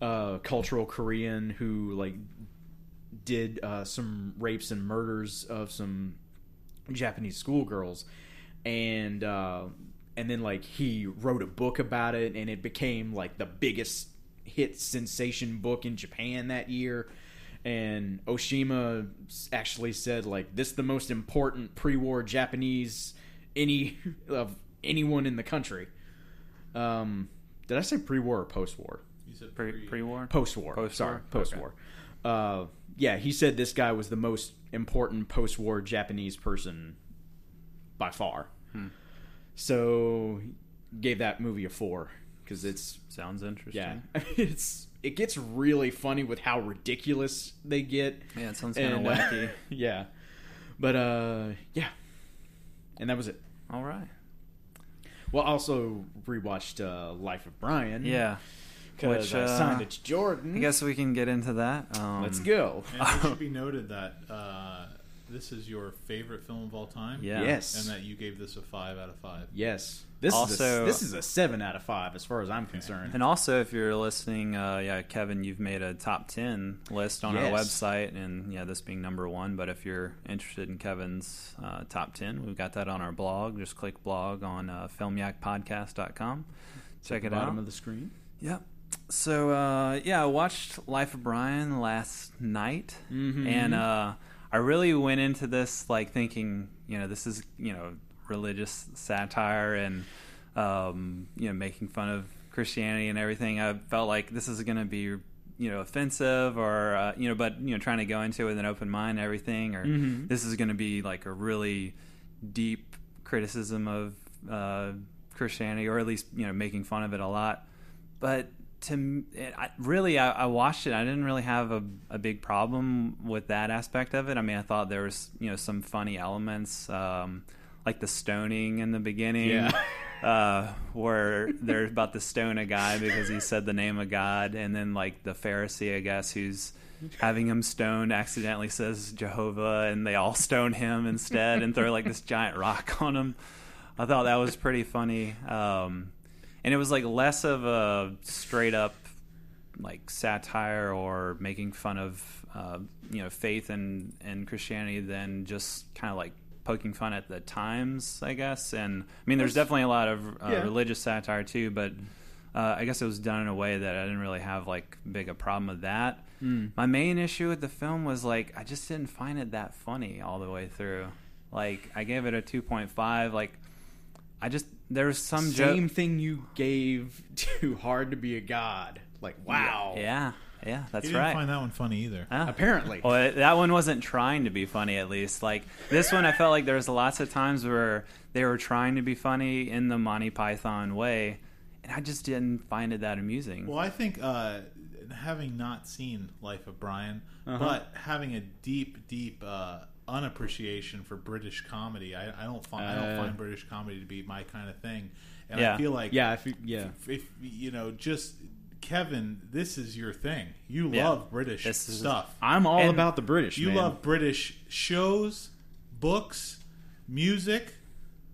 a cultural Korean who like did uh, some rapes and murders of some Japanese schoolgirls, and uh, and then like he wrote a book about it, and it became like the biggest hit sensation book in Japan that year. And Oshima actually said like this is the most important pre-war Japanese any [LAUGHS] of anyone in the country. Um, did I say pre-war or post-war? You said Pre pre war. Post-war. Post-war? Sorry, post-war. Uh, yeah, he said this guy was the most important post-war Japanese person by far. Hmm. So gave that movie a four because it's Sounds interesting. yeah, [LAUGHS] it's it gets really funny with how ridiculous they get. Yeah, it sounds kind of uh, wacky. [LAUGHS] yeah, but uh, yeah, and that was it. All right. Well, also rewatched uh, Life of Brian. Yeah. Because Which, I uh, signed it to Jordan. I guess we can get into that. Um, Let's go. And [LAUGHS] it should be noted that uh, this is your favorite film of all time. Yeah. Yes. And that you gave this a five out of five. Yes. This is Also- a, this is a seven out of five as far as I'm concerned. And also, if you're listening, uh, yeah, Kevin, you've made a top ten list on our website, and yeah, this being number one. But if you're interested in Kevin's uh, top ten, we've got that on our blog. Just click blog on uh, filmyakpodcast.com. Check it Bottom out. of the screen. Yep. So uh, yeah, I watched Life of Brian last night, Mhm. and uh, I really went into this like thinking, you know, this is you know religious satire and um, you know making fun of Christianity and everything. I felt like this is going to be you know offensive or uh, you know, but you know trying to go into it with an open mind and everything, or Mhm. this is going to be like a really deep criticism of uh, Christianity, or at least you know making fun of it a lot. But to it, I, really, I, I watched it. I didn't really have a, a big problem with that aspect of it. I mean, I thought there was you know some funny elements, um, like the stoning in the beginning. Yeah. [LAUGHS] Uh, where they're about to stone a guy because he said the name of God, and then like the Pharisee, I guess, who's having him stoned, accidentally says Jehovah, and they all stone him instead and throw like this giant rock on him. I thought that was pretty funny, um, and it was like less of a straight up like satire or making fun of uh, you know faith and and Christianity than just kind of like poking fun at the times, I guess. And I mean, there's definitely a lot of uh, Yeah. religious satire too, but uh, I guess it was done in a way that I didn't really have like big a problem with that. Mm. My main issue with the film was like I just didn't find it that funny all the way through. Like I gave it a 2.5. Like I just there was some Same joke. thing you gave [LAUGHS] to Hard to Be a God. Like, wow. Yeah, yeah, that's right. you didn't right. find that one funny either. Ah. Apparently. Well, it- that one wasn't trying to be funny. At least, like this one, I felt like there was lots of times where they were trying to be funny in the Monty Python way, and I just didn't find it that amusing. Well, I think uh, having not seen Life of Brian, Uh-huh. but having a deep, deep uh, unappreciation for British comedy, I, I don't find I don't Uh. find British comedy to be my kind of thing, and Yeah. I feel like yeah, I feel, yeah. if, if you know, just Kevin, this is your thing. You Yeah. love British This is- stuff. I'm all And about the British. You man. love British shows, books, music,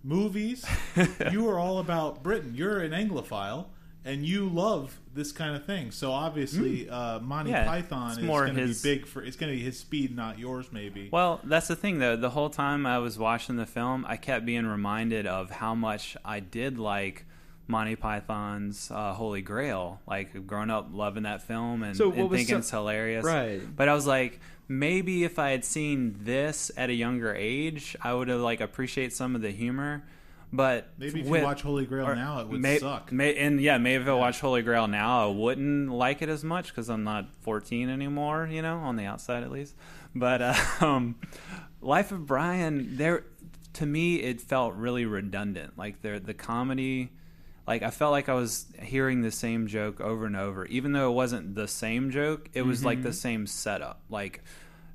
movies. [LAUGHS] you are all about Britain. You're an Anglophile, and you love this kind of thing. So obviously, uh, Monty. Yeah, Python it's is going to be big for. It's going to be his speed, not yours. Maybe. Well, that's the thing, though. The whole time I was watching the film, I kept being reminded of how much I did like Monty Python's uh, Holy Grail. Like, growing up loving that film and, So and thinking so- it's hilarious. Right. But I was like, maybe if I had seen this at a younger age, I would have like appreciate some of the humor. But Maybe if with- you watch Holy Grail or now, it would may- suck. may- and yeah, maybe if I watch Holy Grail now, I wouldn't like it as much because I'm not 14 anymore. You know, on the outside at least. But uh, [LAUGHS] um, Life of Brian, there to me, it felt really redundant. Like the the comedy. Like I felt like I was hearing the same joke over and over, even though it wasn't the same joke. It was like the same setup. Like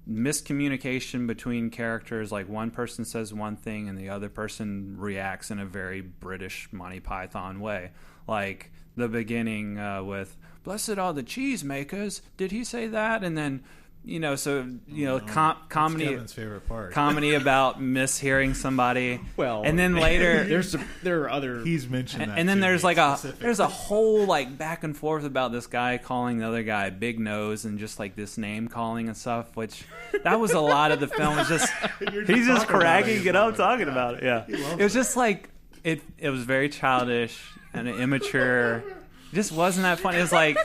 miscommunication between characters. Like one person says one thing and the other person reacts in a very british monty python way. Like the beginning uh, with blessed are the cheesemakers. Did he say that? And then you know, so you know, Oh, com- that's comedy Kevin's favorite part. comedy [LAUGHS] about mishearing somebody. Well, and then [LAUGHS] later there's some, there are other. He's mentioned and, that. and then there's me like a there's a whole like back and forth about this guy calling the other guy big nose and just like this name calling and stuff which that was a lot of the film was just [LAUGHS] You're he's just cracking it. it up talking about it yeah He loves it was just like it it was very childish and immature it just wasn't that funny it was like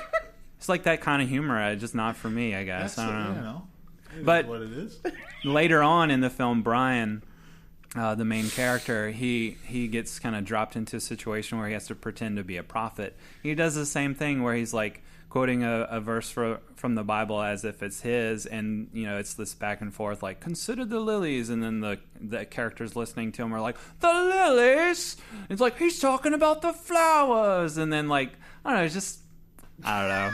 it's like that kind of humor uh, just not for me i guess i don't know You know, it is But- what it is. [LAUGHS] later on in the film, Brian, uh, the main character, he he gets kind of dropped into a situation where he has to pretend to be a prophet. He does the same thing where he's like quoting a, a verse for, from the Bible as if it's his, and you know it's this back and forth like "Consider the lilies," and then the the characters listening to him are like "The lilies." It's like he's talking about the flowers, and then like I don't know, it's just I don't know.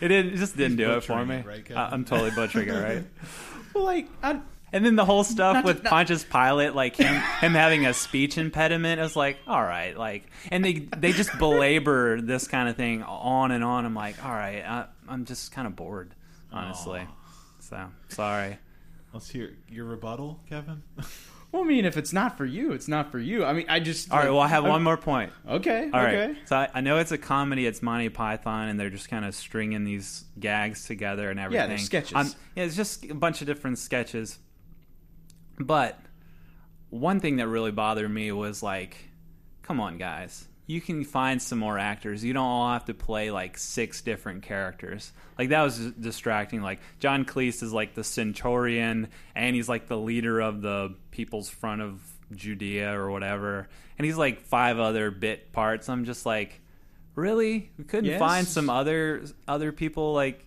It, didn't, it just didn't He's do it for me. it, right, I, I'm totally butchering it, right? [LAUGHS] well, like I, And then the whole stuff Not to- with not- Pontius Pilate, like him, him having a speech impediment, is like, all right, like, and they they just belabor this kind of thing on and on. I'm like, all right, I, I'm just kind of bored, honestly. So sorry. Let's hear your rebuttal, Kevin. [LAUGHS] well, I mean, if it's not for you, it's not for you. I mean, I just. All right, like, well, I have I'm- one more point. Okay. All right, okay. so I, I know it's a comedy. It's Monty Python, and they're just kind of stringing these gags together and everything. they're sketches. I'm- yeah, it's just a bunch of different sketches. But one thing that really bothered me was like, come on, guys. You can find some more actors. You don't all have to play like six different characters. Like that was distracting. Like John Cleese is like the centurion, and he's like the leader of the People's Front of Judea or whatever. And he's like five other bit parts. I'm just like, really? We couldn't Yes. find some other other people like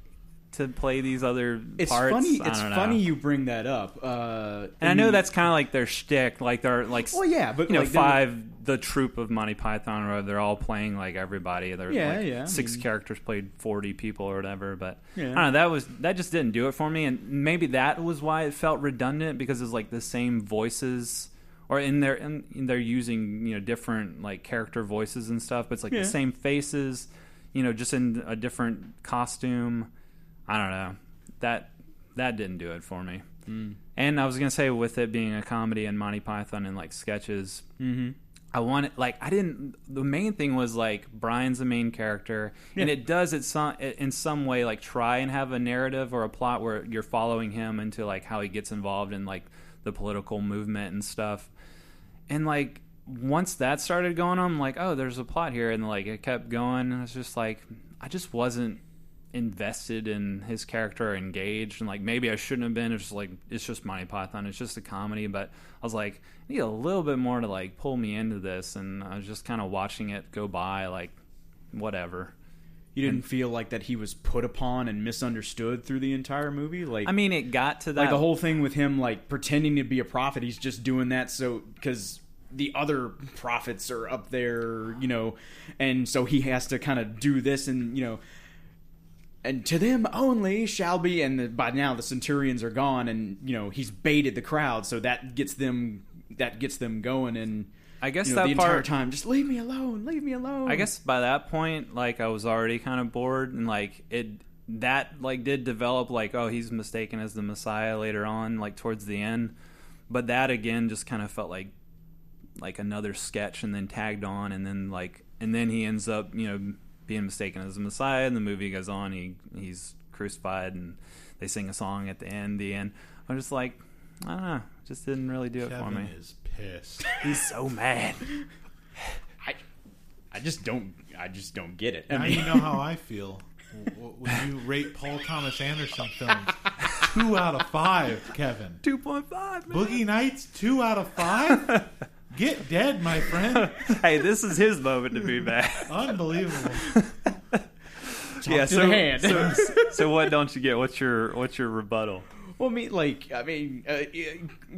to play these other It's parts. funny. It's know. funny you bring that up. Uh, And I know that's kind of like their shtick. Like they're like, Well, yeah, but you know, like, five the troupe of Monty Python, or they're all playing like everybody. They're Yeah, like, yeah, I Six mean- characters played forty people or whatever. But Yeah. I don't know. That was that just didn't do it for me. And maybe that was why it felt redundant because it's like the same voices. Or in their in, in they're using you know different like character voices and stuff, but it's like Yeah. the same faces, you know, just in a different costume. I don't know that that didn't do it for me. Mm. And I was gonna say, with it being a comedy and Monty Python and like sketches, hmm I wanted like I didn't. The main thing was like Brian's the main character, and it does it some in some way like try and have a narrative or a plot where you're following him into like how he gets involved in like the political movement and stuff. And like once that started going, I'm like, oh, there's a plot here, and like it kept going. And it's just like I just wasn't invested in his character or engaged and like maybe I shouldn't have been it's just like it's just Monty Python it's just a comedy but I was like I need a little bit more to like pull me into this and I was just kind of watching it go by like whatever You didn't feel like that he was put upon and misunderstood through the entire movie. Like I mean it got to that like the whole thing with him like pretending to be a prophet. He's just doing that so because the other prophets are up there, you know, and so he has to kind of do this and you know. And to them only shall be, and the, by now the centurions are gone, and you know he's baited the crowd, so that gets them that gets them going, and I guess you know, that the part entire time just leave me alone, leave me alone. I guess by that point, like I was already kind of bored, and like it that like did develop like oh he's mistaken as the Messiah later on, like towards the end. But that again just kind of felt like like another sketch, and then tagged on, and then like and then he ends up you know being mistaken as the Messiah, and the movie goes on. He he's crucified, and they sing a song at the end. The end. I'm just like I don't know, just didn't really do it for Kevin me. is pissed. [LAUGHS] He's so mad. [LAUGHS] I, I just don't, I just don't get it. I now mean- you know how [LAUGHS] I feel when you rate Paul Thomas Anderson films. Two out of five, Kevin. Two point five. Boogie Nights, two out of five. Get dead, my friend. [LAUGHS] hey, this is his moment to be back. Unbelievable. yeah, to the hand. so, so what don't you get? What's your what's your rebuttal? Well, I mean, like, I mean, uh,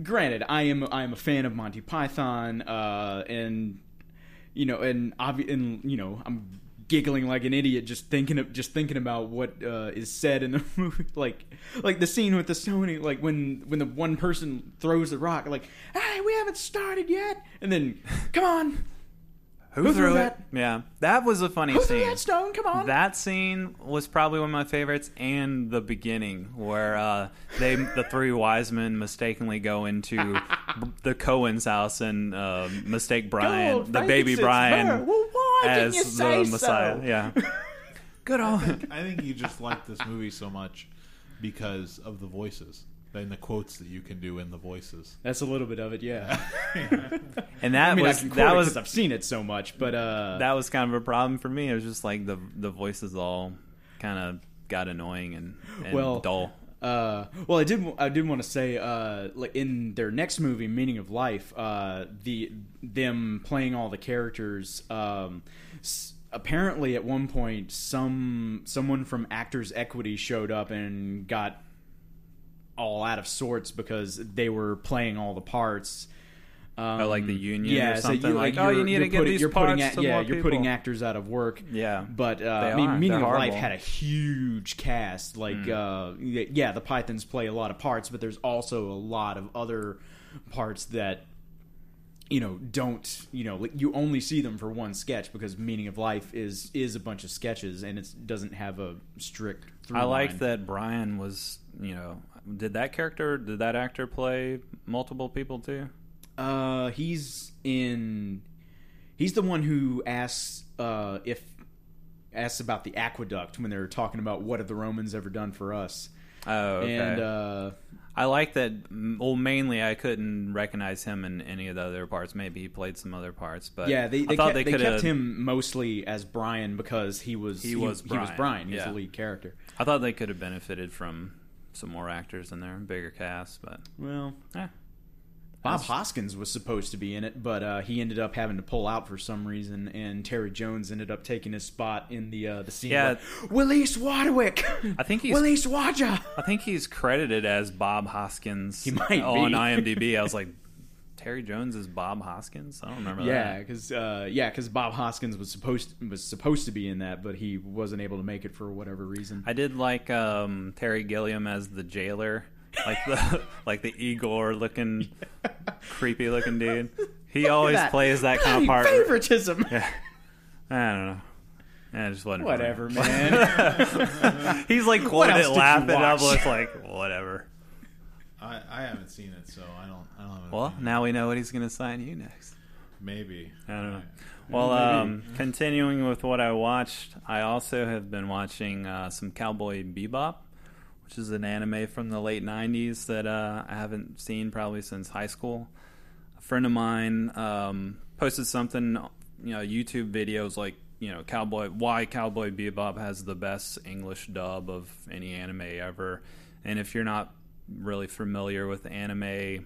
granted, I am I am a fan of Monty Python, uh, and you know, and obvi- and you know, I'm giggling like an idiot just thinking of just thinking about what uh, is said in the [LAUGHS] movie, like like the scene with the Sony, like when when the one person throws the rock, like, hey, we haven't started yet, and then come on, Who threw it? that? Yeah, that was a funny Who scene. threw that stone? Come on. That scene was probably one of my favorites, and the beginning where uh, they, the three wise men, mistakenly go into [LAUGHS] the Cohen's house and uh, mistake Brian, Gold, the baby Brian. Well, why didn't as you the say so? Messiah. Yeah, [LAUGHS] good old. I think you just like this movie so much because of the voices and the quotes that you can do in the voices. That's a little bit of it, yeah. [LAUGHS] [LAUGHS] And that I mean, was I can that was I've seen it so much, but uh, that was kind of a problem for me. It was just like the the voices all kind of got annoying and, and Well, dull. Uh, well, I did. I did want to say, uh, like in their next movie, Meaning of Life, uh, the them playing all the characters. Um, s- apparently, at one point, some someone from Actors Equity showed up and got all out of sorts because they were playing all the parts. Um, Oh, like the union or yeah, so you- Like, oh, you need to get putting- these you're putting parts a- to yeah, you're putting actors out of work. Yeah. But uh, I mean. Meaning They're of Life had a huge cast. Like, Hmm. uh, yeah, the Pythons play a lot of parts, but there's also a lot of other parts that you know don't you know like you only see them for one sketch because Meaning of Life is is a bunch of sketches and it doesn't have a strict. Through I like line. that Brian was, you know, did that character, did that actor play multiple people too? Uh, he's in. He's the one who asks uh, if asks about the aqueduct when they're talking about what have the Romans ever done for us. Oh, okay. And uh, I like that. Well, mainly I couldn't recognize him in any of the other parts. Maybe he played some other parts, but yeah, they, I they thought kept, they they kept him mostly as Brian because he was He was Brian. he was Brian. He's yeah. the lead character. I thought they could have benefited from some more actors in there, bigger cast, but Well, eh. Bob Hoskins was supposed to be in it, but uh, he ended up having to pull out for some reason, and Terry Jones ended up taking his spot in the uh, the scene. Yeah. where, Willie Swadwick. I think he's- Willie Swadja. I think he's credited as Bob Hoskins He might on be. IMDb. I was like, [LAUGHS] Terry Jones is Bob Hoskins. I don't remember Yeah, because uh, yeah, because Bob Hoskins was supposed was supposed to be in that, but he wasn't able to make it for whatever reason. I did like um, Terry Gilliam as the jailer, like the [LAUGHS] like the Igor looking, [LAUGHS] creepy looking dude. He always that. plays that kind of part. favoritism. Yeah. I don't know. Yeah, just me. Whatever, man. [LAUGHS] He's like quoted it laughing. I was like, whatever. I, I haven't seen it, so I don't. I don't have Well, now we know what he's going to sign you next. maybe. I don't know. Alright. Well, um, continuing with what I watched, I also have been watching uh, some Cowboy Bebop, which is an anime from the late '90s that uh, I haven't seen probably since high school. A friend of mine um, posted something, you know, YouTube videos like, you know, Cowboy why Cowboy Bebop has the best English dub of any anime ever, and if you're not really familiar with anime,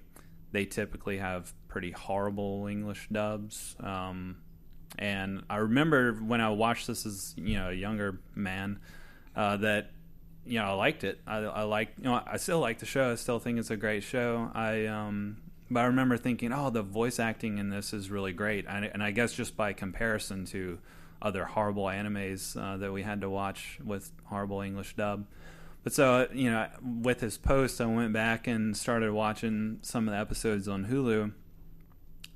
they typically have pretty horrible English dubs. Um, and I remember when I watched this as you know a younger man uh, that you know I liked it. I, I like you know I still like the show. I still think it's a great show. I um, but I remember thinking, oh, the voice acting in this is really great. And, and I guess just by comparison to other horrible animes uh, that we had to watch with horrible English dub. But so you know, with his post, I went back and started watching some of the episodes on Hulu,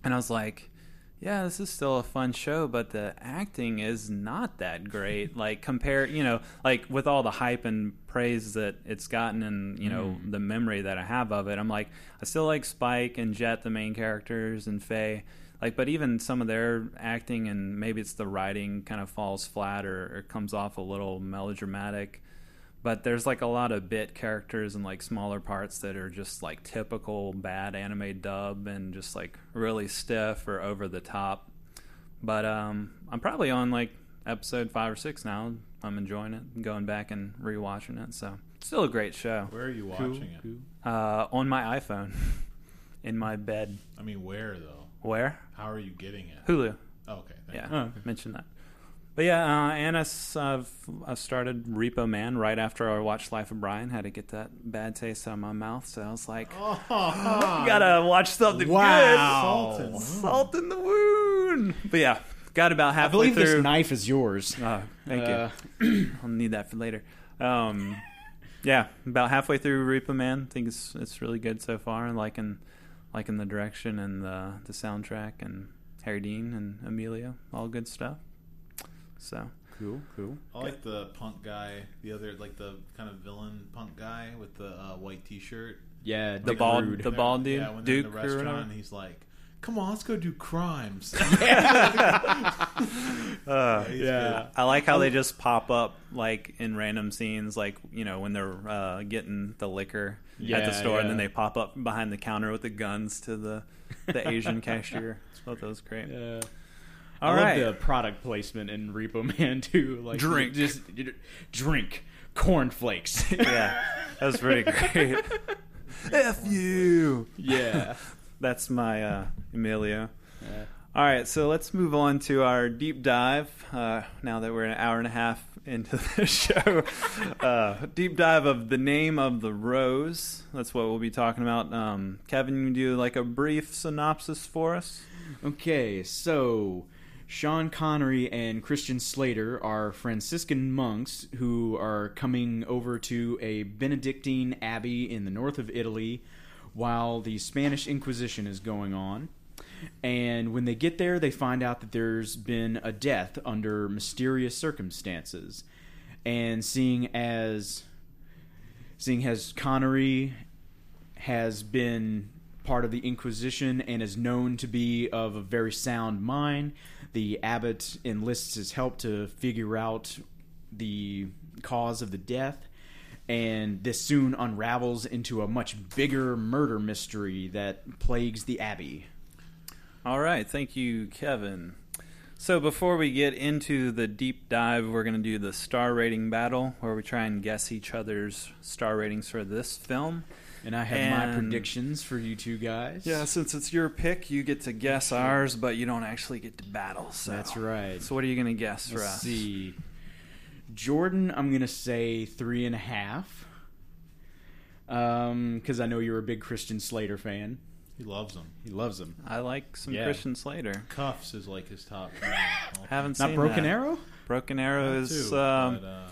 and I was like, "Yeah, this is still a fun show, but the acting is not that great. [LAUGHS] Like compare, you know, like with all the hype and praise that it's gotten, and you know mm. the memory that I have of it, I'm like, I still like Spike and Jet, the main characters, and Faye." Like, but even some of their acting and maybe it's the writing kind of falls flat or, or comes off a little melodramatic but there's like a lot of bit characters and like smaller parts that are just like typical bad anime dub and just like really stiff or over the top. But um, I'm probably on like episode five or six now. I'm enjoying it, going back and rewatching it. So still a great show. Where are you watching it? Uh, on my iPhone, [LAUGHS] in my bed. I mean, where though? Where? How are you getting it? Hulu. Oh, okay. thank Yeah, you. Oh, okay. mention that. But yeah, uh, Annis, I've, I started Repo Man right after I watched Life of Brian. Had to get that bad taste out of my mouth, so I was like, Oh, [LAUGHS] [LAUGHS] gotta watch something Wow. good. Salt in the wound. But yeah, got about halfway I halfway believe through. this knife is yours. Oh, thank Uh, you. [CLEARS THROAT] I'll need that for later. Um, yeah, about halfway through Repo Man. I think it's it's really good so far. and liking liking the direction and the the soundtrack and Harry Dean and Emilio, all good stuff. So Cool, cool. I like the punk guy, the other like the kind of villain punk guy with the uh, white T-shirt. Yeah, The bald- Rude. the bald dude, yeah, when they're in the restaurant, and he's like, "Come on, let's go do crimes." [LAUGHS] [LAUGHS] uh, he's yeah. I like how they just pop up like in random scenes, like you know when they're uh, getting the liquor at the store, and then they pop up behind the counter with the guns to the the Asian cashier. I [LAUGHS] thought that was great. Yeah. All I right. love the product placement in Repo Man [LAUGHS] too. Like Drink. just drink cornflakes. [LAUGHS] yeah, that was pretty great. [LAUGHS] F you. yeah. That's my uh, Emilio. Yeah. All right, so let's move on to our deep dive. Uh, now that we're an hour and a half into the show, uh, deep dive of the name of the rose. That's what we'll be talking about. Um, Kevin, you do like a brief synopsis for us? Okay, so Sean Connery and Christian Slater are Franciscan monks who are coming over to a Benedictine abbey in the north of Italy while the Spanish Inquisition is going on. And when they get there, they find out that there's been a death under mysterious circumstances. And seeing as seeing as Connery has been part of the Inquisition and is known to be of a very sound mind. The abbot enlists his help to figure out the cause of the death, and this soon unravels into a much bigger murder mystery that plagues the abbey. All right, thank you, Kevin. So before we get into the deep dive, we're going to do the star rating battle where we try and guess each other's star ratings for this film. And I have my predictions for you two guys. Yeah, since it's your pick, you get to guess ours, but you don't actually get to battle. So. that's right. So what are you going to guess for Let's us? see. Jordan, I'm gonna say three and a half. Um, because I know you're a big Christian Slater fan. he loves them. He loves him. I like some Yeah. Christian Slater. Kuffs is like his top. [LAUGHS] Haven't Not seen Broken that. Arrow. Broken Arrow is um, but, uh,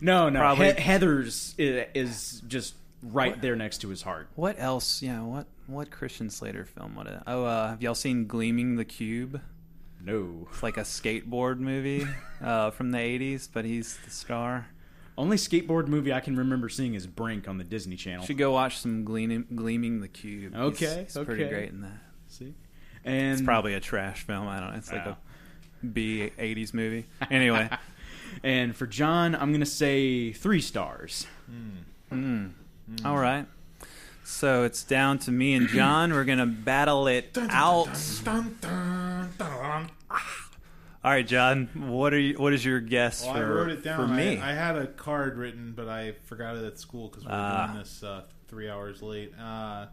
No, no. Probably- He- Heathers is, is just right there next to his heart. what else? Yeah, what what Christian Slater film? What? It, oh, uh, have y'all seen Gleaming the Cube? No. It's like a skateboard movie [LAUGHS] uh, from the '80s, but he's the star. Only skateboard movie I can remember seeing is Brink on the Disney Channel. Should go watch some Gleaming, Gleaming the Cube. He's- Okay, he's, pretty okay. great in that. See, and It's probably a trash film. I don't know. It's like Wow. a B '80s movie. Anyway, [LAUGHS] and for John, I'm gonna say three stars. mm. All right. So it's down to me and [CLEARS THROAT] John. We're gonna battle it out. dun, dun, dun. All right, John. What are you? What is your guess Well, for I wrote it down. for me? I, I had a card written, but I forgot it at school because we were Ah. doing this uh, three hours late. Uh,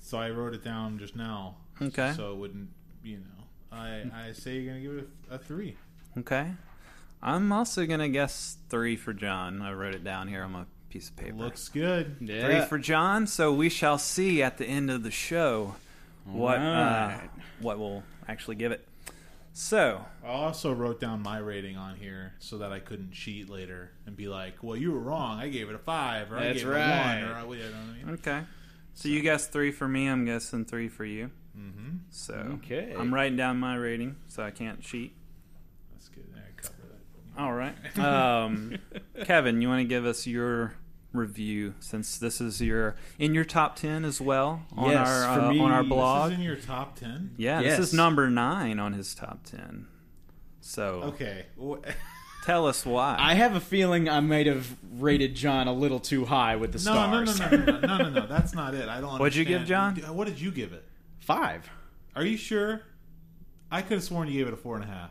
so I wrote it down just now. Okay. So it wouldn't, you know. I I say you're gonna give it a, a three. okay. I'm also gonna guess three for John. I wrote it down here on my piece of paper. Looks good. three for John. So we shall see at the end of the show what uh, what we'll actually give it. So I also wrote down my rating on here so that I couldn't cheat later and be like, "Well, you were wrong. I gave it a five, or I That's gave right. it a one, or I, you know what I mean." okay. So you guessed three for me. I'm guessing three for you. Mm-hmm. So Okay. I'm writing down my rating, so I can't cheat. That's good. I cover that. All right. Um, Kevin, you want to give us your review since this is your in your top ten as well on Yes, our uh, me, on our blog. This is in your top ten. yeah, Yes. this is number nine on his top ten. So Okay. [LAUGHS] Tell us why. I have a feeling I might have rated John a little too high with the No, no, no, stars. no, no, no, no, no. [LAUGHS] That's not it. I don't. What'd you give. John? What did you give it? Five. Are you sure? I could have sworn you gave it a four and a half.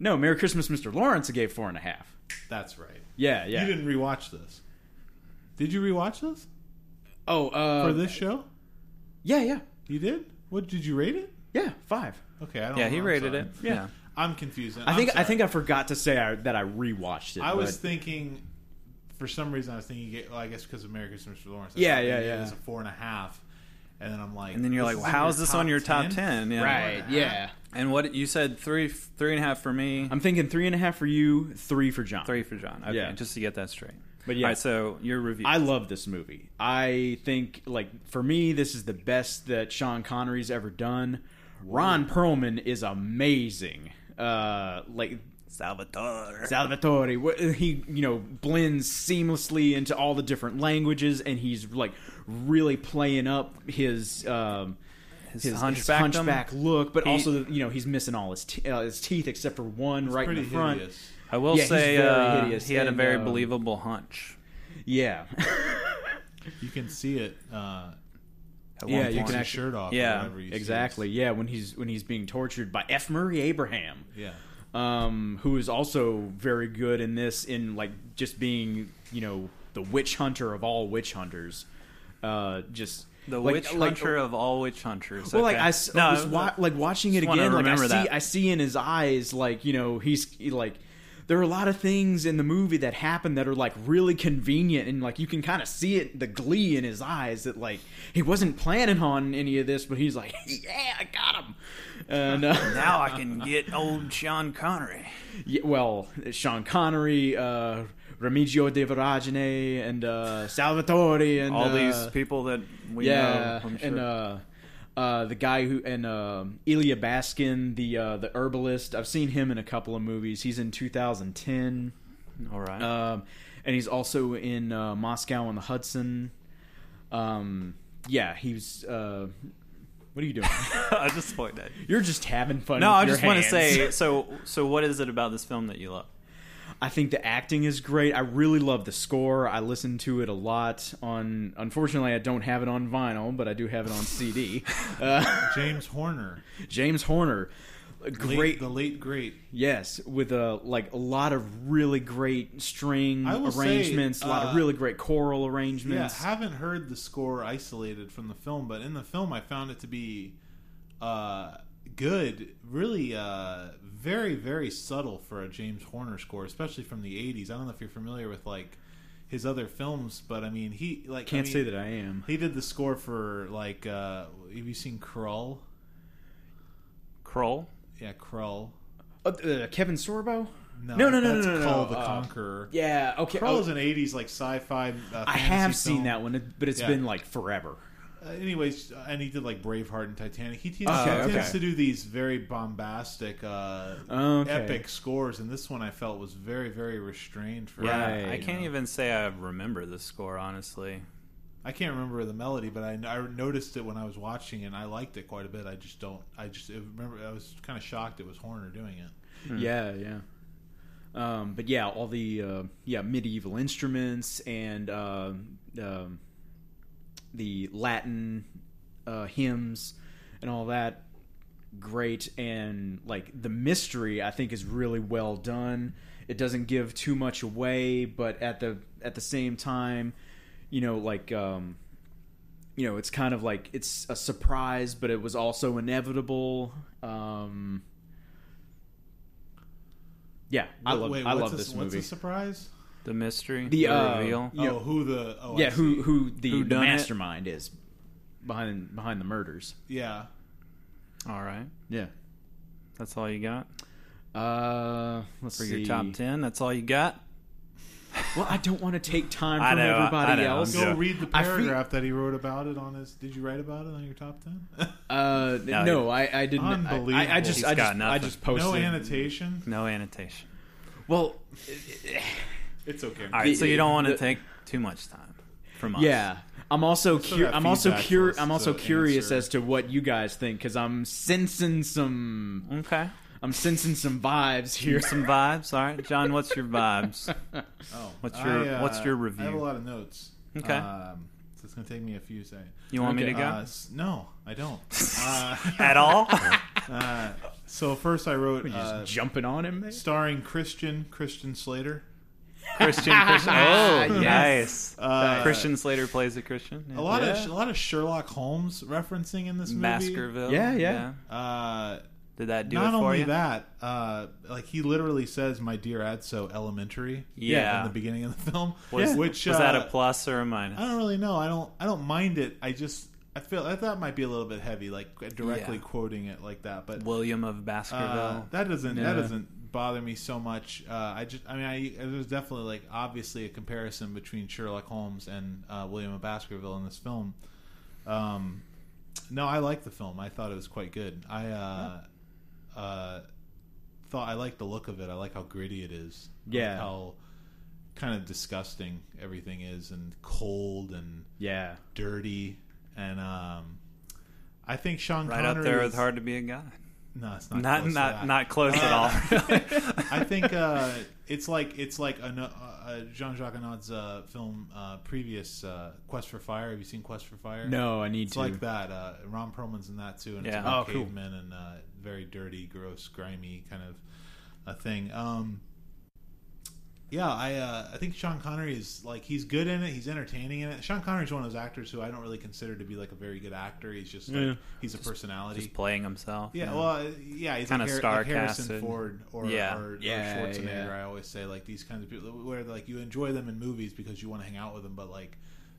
No, Merry Christmas, Mr. Lawrence. I gave four and a half. That's right. Yeah, yeah. You didn't rewatch this. Did you rewatch this oh, uh, for this show? Yeah, yeah, You did. What did you rate it? yeah. Five. Okay, I don't. yeah, know. he I'm rated sorry. it. Yeah. I'm confused. I I'm think I think I forgot to say I, that I rewatched it. I was but- thinking, for some reason, I was thinking. Well, I guess because of American Mr. Lawrence. I Yeah, yeah, yeah. It was a four and a half, and then I'm like, And then you're like, well, how is this on your top 10? ten? Yeah. right. Yeah. And what you said three three and a half for me, I'm thinking three and a half for you, three for John. three for John. Okay, Yeah. just to get that straight. But yeah. Right, so your review. I love this movie. I think, like, for me, this is the best that Sean Connery's ever done. Ron Perlman is amazing. Uh, like Salvatore. Salvatore, he you know blends seamlessly into all the different languages, and he's like really playing up his um, his, his, his hunchback, hunchback look, but He- also you know he's missing all his te- uh, his teeth except for one right in the front. hideous. I will Yeah, he's say very uh, hideous, he had a very um, believable hunch. Yeah, You can see it. Uh, at Yeah, one you point. can his actually- shirt off. Yeah, or whatever see. exactly. Yeah, when he's when he's being tortured by F. Murray Abraham. Yeah. um, who is also very good in this, in like just being, you know, the witch hunter of all witch hunters. Uh, just the like- witch like- hunter of all witch hunters. Well, like I, I s- No, was wa- like watching it again. Like I remember see, that. I see in his eyes, like you know, he's he, like. There are a lot of things in the movie that happen that are like really convenient, and like you can kind of see it, the glee in his eyes that like he wasn't planning on any of this, but he's like, [LAUGHS] "Yeah, I got him." And uh, [LAUGHS] now I can get old Sean Connery. Yeah, well, Sean Connery, uh, Remigio da Varagine, and uh, Salvatore, and All uh, these people that we yeah, know. I'm sure. and uh, the guy who and uh, Elya Baskin, the uh, the herbalist. I've seen him in a couple of movies. He's in 2010, all right. um, and he's also in uh, Moscow on the Hudson. Um, yeah, he's. Uh, what are you doing? [LAUGHS] I just point that. You're just having fun. No, I just want to say. [LAUGHS] So, so what is it about this film that you love? I think the acting is great. I really love the score. I listen to it a lot on. Unfortunately, I don't have it on vinyl, but I do have it on CD. [LAUGHS] Uh, James Horner. James Horner, a Late, great. the late great. yes, with a like a lot of really great string will say, arrangements, a lot of uh, really great choral arrangements. Yeah, haven't heard the score isolated from the film, but in the film, I found it to be uh, good. Really, uh, very, very subtle for a James Horner score, especially from the '80s. I don't know if you're familiar with like his other films, but I mean, he like Can't I mean, say that I am. He did the score for like. Uh, have you seen Krull? Kroll. Yeah, Krull. Uh, uh, Kevin Sorbo? No, No, no, no, that's no, no, Kull no, the uh, Conqueror. Yeah. Okay. Krull oh, is an '80s like sci-fi. Uh, I have seen film. that one, but it's Yeah. been like forever. Uh, anyways, uh, and he did like Braveheart and Titanic. He, he, Okay, he tends okay. to do these very bombastic, uh, Okay. epic scores, and this one I felt was very, very restrained. For Yeah, Right. I can't even say I remember the score honestly. I can't remember the melody, but I, I noticed it when I was watching, it, and I liked it quite a bit. I just don't. I just it, remember. I was kind of shocked it was Horner doing it. Yeah, yeah. Um, but yeah, all the uh, yeah medieval instruments and uh, um, the Latin uh, hymns and all that great and like the mystery I think is really well done. It doesn't give too much away, but at the at the same time, you know, like um, you know, it's kind of like it's a surprise, but it was also inevitable. Um, yeah, I love wait, I love a- this What's a surprise? The mystery, The, the, uh, reveal. You know- oh, who the? Oh, yeah, who who the, Who the done it? mastermind is behind behind the murders. Yeah. All right, Yeah. that's all you got Uh, let's for see. your top ten. That's all you got. Well, I don't want to take time [LAUGHS] from know, everybody else. Go read the I feel- paragraph that he wrote about it on his. Did you write about it on your top ten? Uh, [LAUGHS] No, no, I, I didn't. I- I, I Unbelievable. just He's I got just I just posted. no annotation. No annotation. Well, It's okay. All right, The- so you don't want to take too much time from us. yeah. I'm also Still cur- got I'm also feedback cur- I'm also curious answer. as to what you guys think because I'm sensing some Okay. I'm sensing some vibes here. Some [LAUGHS] vibes. All right, John. What's your vibes? [LAUGHS] Oh, What's your- I, uh, what's your review? I have a lot of notes. Okay. Um, so it's gonna take me a few seconds. You want me to go Uh, no, I don't. Uh, [LAUGHS] at all? uh, so first, I wrote Just uh, jumping on him. There? starring Christian Christian Slater. Christian. [LAUGHS] Christian. Oh, Yes. nice. Uh, Christian Slater plays a Christian. Yeah. A lot Yeah. of a lot of Sherlock Holmes referencing in this movie. Baskerville. Yeah, yeah. Uh, Did that do not it for only you? that, uh, like he literally says, "My dear Adso, elementary." Yeah. in the beginning of the film. Was, which was that a uh, plus or a minus? I don't really know. I don't. I don't mind it. I just. I feel I thought it might be a little bit heavy, like directly Yeah. quoting it like that. But William of uh, Baskerville. that doesn't Yeah. that doesn't bother me so much. Uh, I just. I mean, I there's definitely like obviously a comparison between Sherlock Holmes and uh, William of Baskerville in this film. Um, No, I like the film. I thought it was quite good. I uh, uh, thought I like the look of it. I like how gritty it is. I like Yeah. how kind of disgusting everything is, and cold and Yeah. dirty. And um, I think Sean Right Connery up there is, with Hard to Be a Guy. No, it's not. Not close to not that. not close at all. [LAUGHS] I [LAUGHS] think uh, it's like it's like a, uh, Jean Jacques Annaud's uh, film uh, previous uh, Quest for Fire. Have you seen Quest for Fire? No, I need It's to. like that. Uh, Ron Perlman's in that too, and it's about Oh, cool. cavemen and uh, very dirty, gross, grimy kind of a thing. Um, yeah, I uh, I think Sean Connery is like he's good in it. He's entertaining in it. Sean Connery is one of those actors who I don't really consider to be like a very good actor. He's just like, Yeah. he's a personality. Just playing himself. Yeah, well, uh, yeah, he's Kinda like, Har- star like Harrison casted. Ford or, Yeah. or, or Yeah, Schwarzenegger. yeah. I always say like these kinds of people where like you enjoy them in movies because you want to hang out with them, but like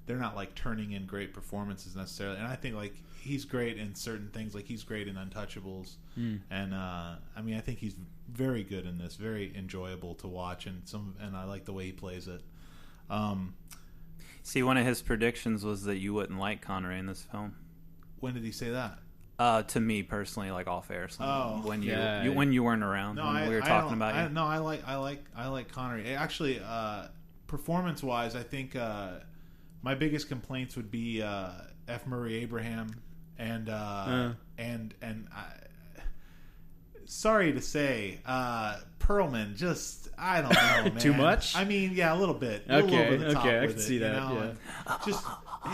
they're not like turning in great performances necessarily. And I think like he's great in certain things. Like he's great in Untouchables, Hmm. and uh, I mean I think he's very good in this, very enjoyable to watch, and some and I like the way he plays it. Um, See, one of his predictions was that you wouldn't like Connery in this film. when did he say that? Uh, to me personally, like off air, so Oh. when you, Yeah. you when you weren't around, No, when I, we were I talking don't- about I, you. No, I like I like I like Connery. Actually, uh, performance wise, I think uh, my biggest complaints would be uh, F. Murray Abraham and uh, Uh. and and I, sorry to say, uh, Perlman. Just I don't know, [LAUGHS] man. Too much? I mean, yeah, a little bit. A little Okay, over the top okay, I can it, see you that, know, yeah. [LAUGHS] [LAUGHS] Just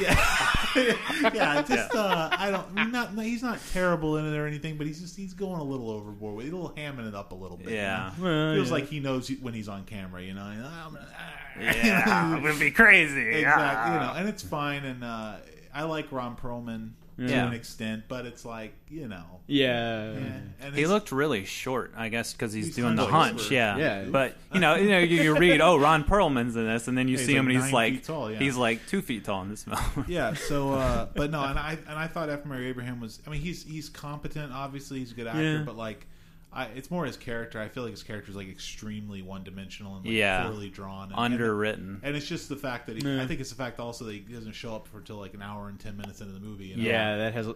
yeah, yeah. Just uh, I don't. Not no, he's not terrible in it or anything, but he's just he's going a little overboard. with He's a little hamming it up a little bit. you Yeah. know? Well, feels yeah. like he knows when he's on camera. You know, And, "Ah, gonna- ah." yeah, it would be crazy. exactly. You Ah. know, and it's fine. And uh, I like Ron Perlman to Yeah. an extent, but it's like you know, Yeah. yeah, and He looked really short, I guess, because he's, He's doing the hunch. over. Yeah. Yeah. But you know, you know, you, you read, oh, Ron Perlman's in this, and then you He's see him, like and he's like, tall, yeah. he's like two feet tall in this film. [LAUGHS] yeah. So, uh, but no, and I and I thought F. Murray Abraham was. I mean, he's he's competent. Obviously, he's a good actor, Yeah. but like. I, it's more his character. I feel like his character is like extremely one dimensional and like Yeah. poorly drawn, and, Underwritten. And it's just the fact that he, Yeah. I think it's the fact also that he doesn't show up for until like an hour and ten minutes into the movie. You know? Yeah, that has.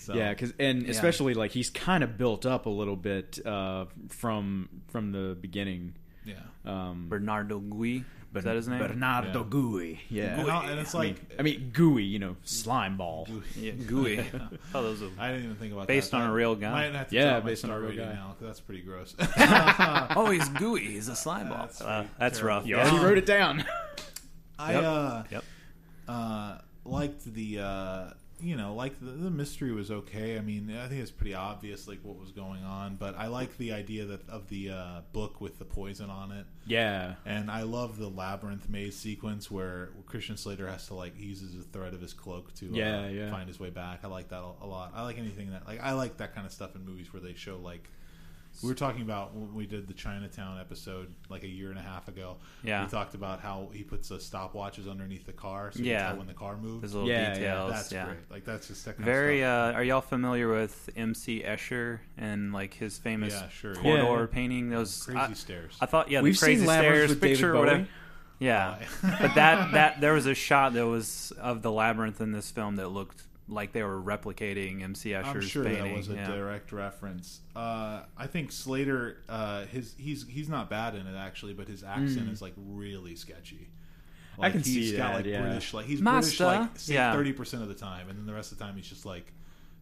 So- Yeah, because and Yeah. especially like he's kind of built up a little bit uh, from from the beginning. yeah. Um, Bernardo Gui. Is that his name? Bernardo Yeah. Gui. Yeah, And, I'll- and it's I mean, like I mean gooey, you know, slime ball. [LAUGHS] Yeah, Gui. [LAUGHS] oh, those are I didn't even think about that. Based that. on a real guy? Might have to Yeah, drop my based on a star real guy. Now, 'cause that's pretty gross. [LAUGHS] oh, he's gooey. He's a slime ball. That's Uh, pretty that's terrible. rough. You Yeah. already wrote it down. I Yep. uh, Yep. uh, liked the uh, you know like the, the mystery was okay. I mean, I think it's pretty obvious like what was going on, but I like the idea that of the uh, book with the poison on it. yeah, And I love the labyrinth maze sequence where Christian Slater has to like he uses the thread of his cloak to Yeah, uh, yeah. find his way back. I like that a, a lot. I like anything that like I like that kind of stuff in movies where they show like we were talking about when we did the Chinatown episode like a year and a half ago. Yeah. we talked about how he puts the stopwatches underneath the car so you Yeah. can tell when the car moves. Those little Yeah, yeah, details. That's yeah. great. Like that's just that Very. Of Uh, are y'all familiar with M.C. Escher and like his famous Yeah, sure, corridor Yeah. painting? Those crazy I, stairs. I thought, yeah, We've the crazy seen stairs with David picture, or Bowie. whatever. Yeah, but that [LAUGHS] that there was a shot that was of the labyrinth in this film that looked like they were replicating M.C. Escher's I'm sure painting. that was a yeah. direct reference. Uh, I think Slater, uh, his he's he's not bad in it actually, but his accent is like really sketchy. Like, Hmm. can he's see got that, like yeah. British, like he's Master, British like yeah. thirty percent of the time, and then the rest of the time he's just like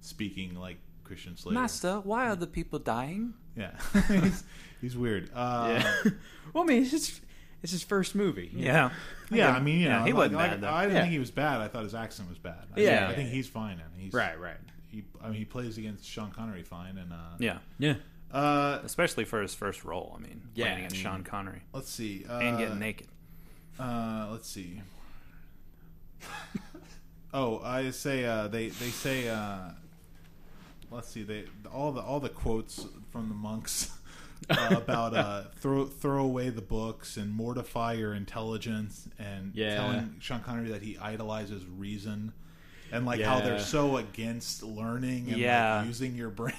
speaking like Christian Slater. Master, why are the people dying? yeah, [LAUGHS] he's, he's weird. Uh, yeah. [LAUGHS] well, I mean, it's his, it's his first movie. Yeah, yeah, I mean, you Yeah, know, he like, wasn't like, bad, though. I didn't Yeah. think he was bad. I thought his accent was bad. I Yeah. think, I think he's fine, and he's Right, right. He, I mean, he plays against Sean Connery fine, and uh, yeah, Yeah. Uh, especially for his first role. I mean, Yeah, playing against I mean- Sean Connery let's see, uh, and getting naked. Uh, let's see. [LAUGHS] oh, I say uh, they they say. Uh, let's see. They all the all the quotes from the monks [LAUGHS] uh, about uh, throw throw away the books and mortify your intelligence and Yeah. telling Sean Connery that he idolizes reason. And like how they're so against learning and Yeah. like using your brain,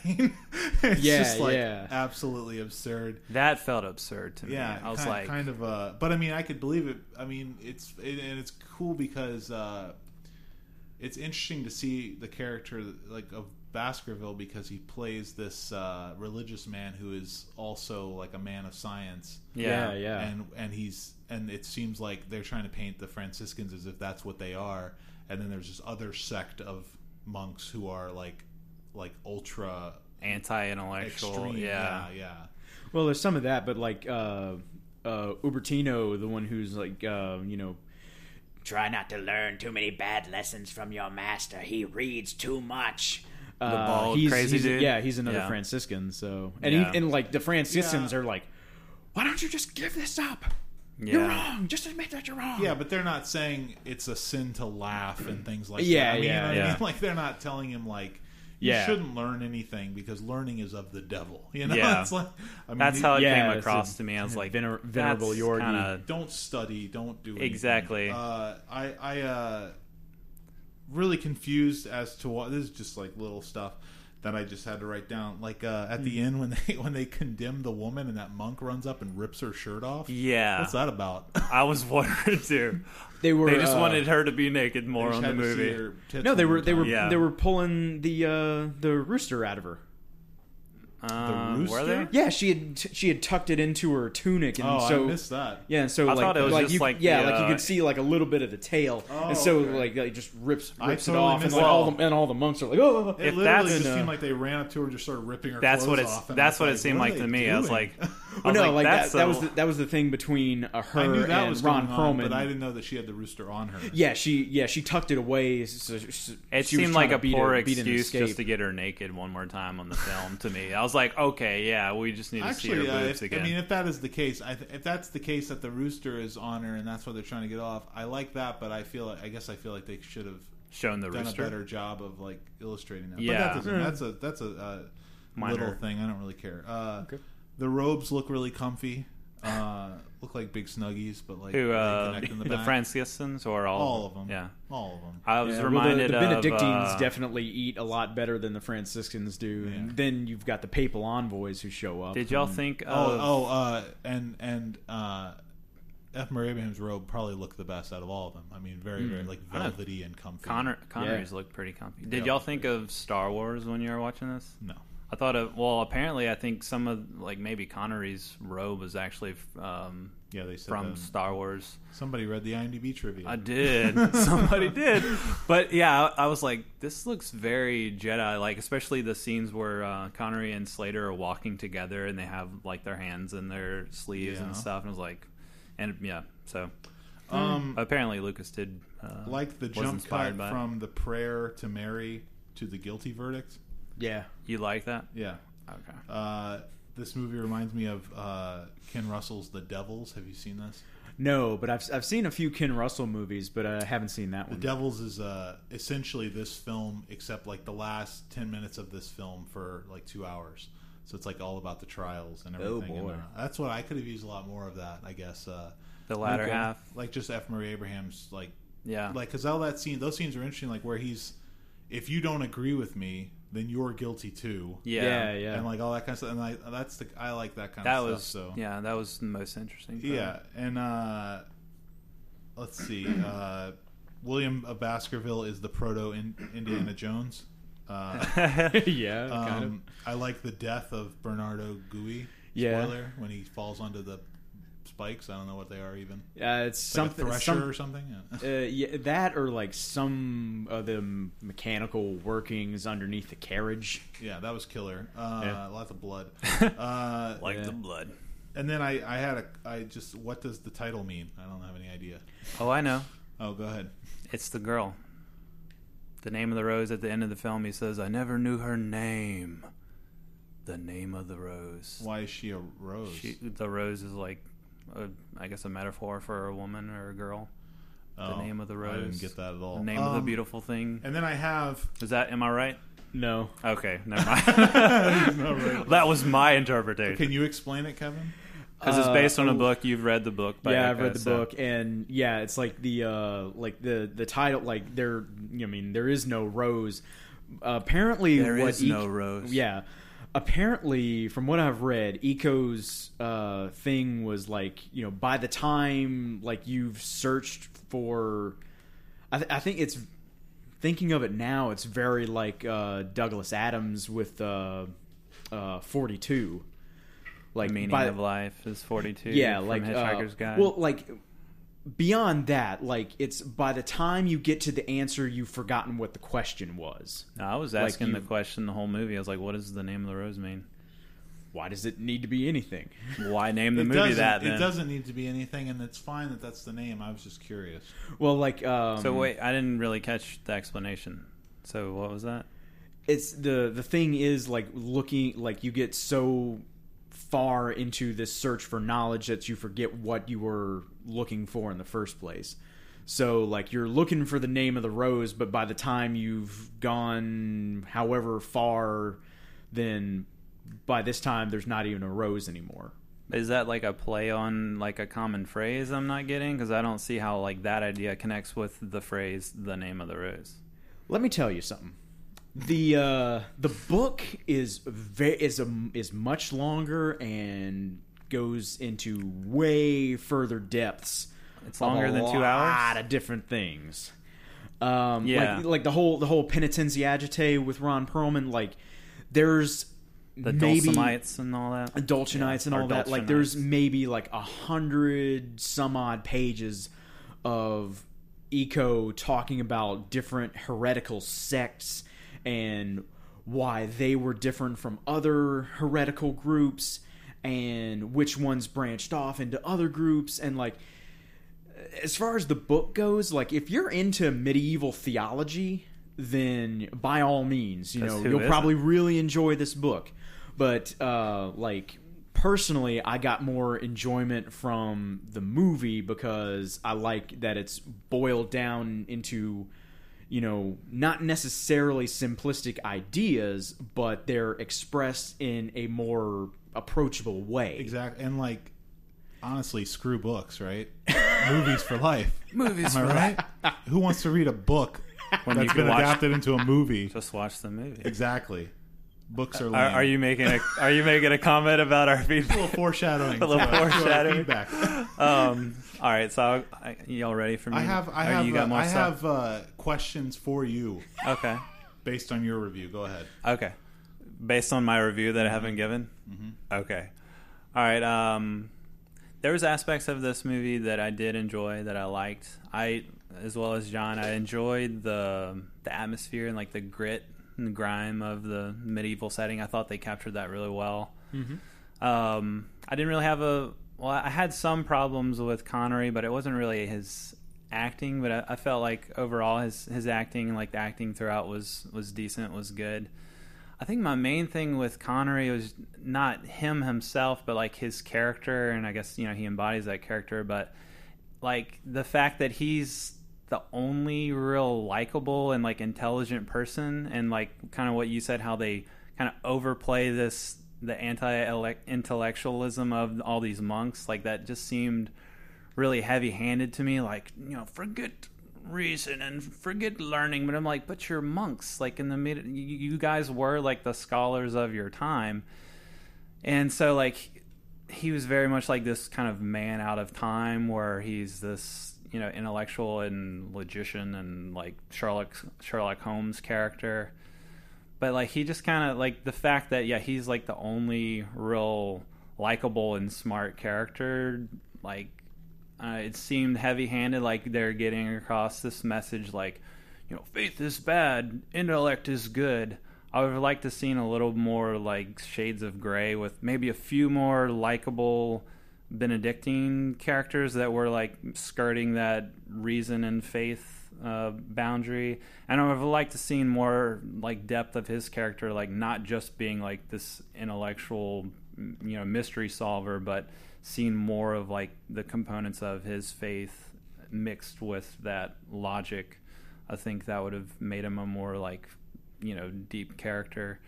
[LAUGHS] it's Yeah, just like yeah. absolutely absurd. That felt absurd to me. Yeah, I was kind, like, kind of. Uh, but I mean, I could believe it. I mean, it's it, and it's cool because uh, it's interesting to see the character like of Baskerville because he plays this uh, religious man who is also like a man of science. Yeah. yeah, yeah. and and he's and it seems like they're trying to paint the Franciscans as if that's what they are, and then there's this other sect of monks who are like like ultra Anti-intellectual. extreme. Yeah. yeah, yeah. Well, there's some of that, but like uh, uh, Ubertino, the one who's like, uh, you know, Try not to learn too many bad lessons from your master. He reads too much. Uh, bald, he's, crazy he's- dude? Yeah, he's another Yeah. Franciscan. So, and Yeah. he, and like the Franciscans Yeah. are like, why don't you just give this up? You're Yeah. wrong. Just admit that you're wrong. Yeah, but they're not saying it's a sin to laugh and things like Yeah, that. I mean, yeah, you know what I yeah. mean? [LAUGHS] Like they're not telling him like you Yeah. shouldn't learn anything because learning is of the devil. You know, [LAUGHS] Yeah. it's like I mean, That's you- how it Yeah, came it's across a to me. I was like, vener- venerable that's Yorgi. kinda- don't study, don't do anything. Exactly. Uh, I I uh, really confused as to what this is just like little stuff that I just had to write down. Like uh, at Hmm. the end when they [LAUGHS] when they condemn the woman and that monk runs up and rips her shirt off. Yeah. What's that about? [LAUGHS] I was wondering too. [LAUGHS] they were. They just uh, wanted her to be naked more on the had to see movie. No, they were they were. Yeah. they were pulling the uh, the rooster out of her. Uh, were rooster? they? Yeah, she had t- she had tucked it into her tunic, and Oh, so I missed that. Yeah, and so I like, thought it was like just you, like yeah, the, like you uh, could see like a little bit of the tail, Oh, and so okay. like like just rips I rips totally it off, and like that. all the and all the monks are like, oh, It If literally that's- just And, uh, seemed like they ran up to her and just started ripping her That's what it's. off. That's what was it seemed what like to they me. I was like, [LAUGHS] I well, no, like, like that's that, that was the, that was the thing between uh, her I knew that and was Ron on, Perlman. but I didn't know that she had the rooster on her. yeah, she yeah she tucked it away. So, so It seemed like a poor a, beat an excuse just to get her naked one more time on the film. to me, I was like, okay, yeah, we just need to see her uh, boobs if, again. I mean, if that is the case, I th- if that's the case that the rooster is on her and that's what they're trying to get off, I like that. But I feel, like, I guess, I feel like they should have Shown the done rooster. a better job of like illustrating that. Yeah. but that doesn't, that's a that's a uh, Minor. little thing. I don't really care. Uh, Okay. The robes look really comfy. Uh, look like big snuggies, but like Who they uh, connect in the, the. Franciscans or all? all of them. Yeah, all of them. I was Yeah, well, reminded the, the Benedictines of uh, definitely eat a lot better than the Franciscans do, Yeah. and then you've got the papal envoys who show up. Did y'all and- think? Oh, Of, oh, uh, and and uh, F. Murray Abraham's robe probably looked the best out of all of them. I mean, very, very like velvety and comfy. Connor Connery's looked pretty comfy. Did Yeah. y'all think of Star Wars when you were watching this? No, I thought of well, apparently, I think some of like maybe Connery's robe was actually um, yeah, they said from that. Star Wars. Somebody read the IMDb trivia. I did. [LAUGHS] Somebody did. But yeah, I, I was like, this looks very Jedi like, especially the scenes where uh, Connery and Slater are walking together and they have like their hands in their sleeves Yeah. and stuff. And I was like, and yeah, so Um, apparently Lucas did uh, like the jump cut from the prayer to Mary to the guilty verdict. Yeah, You like that? Yeah, Okay. uh, this movie reminds me of uh, Ken Russell's The Devils. Have you seen this? no, but I've I've seen a few Ken Russell movies, but I haven't seen that one. The. Devils is uh, essentially this film, except like the last ten minutes of this film for like two hours. So it's like all about the trials and Oh, everything. and, boy. uh, that's what I could have used a lot more of that. I guess. Uh, The latter like, half. like just F. Murray Abraham's like Yeah. like because all that scene, those scenes are interesting. Like where he's, if you don't agree with me, then you're guilty too. yeah. yeah, yeah. And like all that kind of stuff, and I, that's the I like that kind That of was stuff. So yeah, that was the most interesting. part. yeah, and uh, let's see. Uh, William of Baskerville is the proto in, Indiana Jones. Uh, [LAUGHS] [LAUGHS] yeah, kind of. um, I like the death of Bernardo Gui. Yeah. Spoiler when he falls onto the spikes. I don't know what they are even. Uh, it's It's like a something. thresher some- or something. Yeah. Uh, yeah, that or like some of the mechanical workings underneath the carriage. Yeah, that was killer. Uh, Yeah. Lots of blood. [LAUGHS] Uh, like Yeah. the blood. and then I, I had a, I just, what does the title mean? I don't have any idea. Oh, I know. Oh, go ahead. It's the girl. The name of the rose at the end of the film. He says, "I never knew her name." The name of the rose. Why is she a rose? She, the rose is like, a, I guess, a metaphor for a woman or a girl. The Oh, name of the rose. I didn't get that at all. The name of the Um, beautiful thing. And then I have. Is that? Am I right? No, Okay, [LAUGHS] never mind. that was my interpretation. Can you explain it, Kevin? Because it's Uh, based on a book. You've read the book. By yeah, I've read the so- book, and yeah, it's like the uh, like the the title, like there. I mean, there is no rose. apparently, There what is E- no rose. Yeah, apparently, from what I've read, Eco's uh, thing was like you know by the time like you've searched for, I, th- I think it's thinking of it now, it's very like uh, Douglas Adams with uh, uh, 42. Like Meaning by- of life is forty two. yeah, like uh, Hitchhiker's Guide. Well, like beyond that, like it's by the time you get to the answer, you've forgotten what the question was. No, I was like asking the question the whole movie. I was like, "What does the name of the rose mean? Why does it need to be anything? [LAUGHS] Why name the it movie doesn't, that?" it doesn't need to be anything, and it's fine that that's the name. I was just curious. Well, like um, So wait, I didn't really catch the explanation. So what was that? it's the the thing is like looking like you get so far into this search for knowledge that you forget what you were looking for in the first place so like you're looking for the name of the rose but by the time you've gone however far then by this time there's not even a rose anymore Is that like a play on like a common phrase I'm not getting? Because I don't see how like that idea connects with the phrase "the name of the rose." Let me tell you something. The uh, the book is very is a, is much longer and goes into way further depths. It's longer than two hours. A lot of different things. Um, Yeah. like, like the whole the whole penitenziagite with Ron Perlman. Like there's The maybe Dulcimites and all that. Dulcinites and all that. Like there's maybe like a hundred some odd pages of eco talking about different heretical sects and why they were different from other heretical groups and which ones branched off into other groups and like as far as the book goes like if you're into medieval theology then by all means you know you'll isn't? probably really enjoy this book but uh like personally i got more enjoyment from the movie because i like that it's boiled down into you know not necessarily simplistic ideas but they're expressed in a more approachable way Exactly, and like honestly, screw books, right? [LAUGHS] Movies for life. Movies Am I right? Who wants to read a book [LAUGHS] When you that's can been watch- adapted into a movie? Just watch the movie. Exactly. Books are. Are, Lame. are you making a Are you making a comment about our a little foreshadowing? [LAUGHS] A little to our- to our foreshadowing. feedback. um. All right. So, I, y'all ready for me? I have. I Or have. You got uh, more I stuff? have uh, questions for you Okay. based on your review. Go ahead. Okay. Based on my review that I haven't given? Mm-hmm. Okay. All right. Um, there was aspects of this movie that I did enjoy that I liked. I, as well as John, I enjoyed the the atmosphere and like the grit and grime of the medieval setting. I thought they captured that really well. Um, I didn't really have a well. I had some problems with Connery, but it wasn't really his acting. But I, I felt like overall his his acting, like the acting throughout, was was decent, was good. I think my main thing with Connery was not him himself, but like his character, and I guess you know he embodies that character. But like the fact that he's the only real likable and like intelligent person, and like kind of what you said, how they kind of overplay this the anti-intellectualism of all these monks, like that just seemed really heavy-handed to me. Like you know, forget reason and forget learning but i'm like but you're monks like in the mid you, you guys were like the scholars of your time and so like he was very much like this kind of man out of time where he's this you know intellectual and logician and like sherlock sherlock holmes character but like he just kind of like the fact that yeah he's like the only real likable and smart character like uh, it seemed heavy-handed like they're getting across this message like you know faith is bad intellect is good. I would have liked to seen a little more like shades of gray with maybe a few more likable benedictine characters that were like skirting that reason and faith uh, boundary. And i would have liked to seen more like depth of his character like not just being like this intellectual you know mystery solver but seen more of like the components of his faith mixed with that logic. I think that would have made him a more like you know deep character.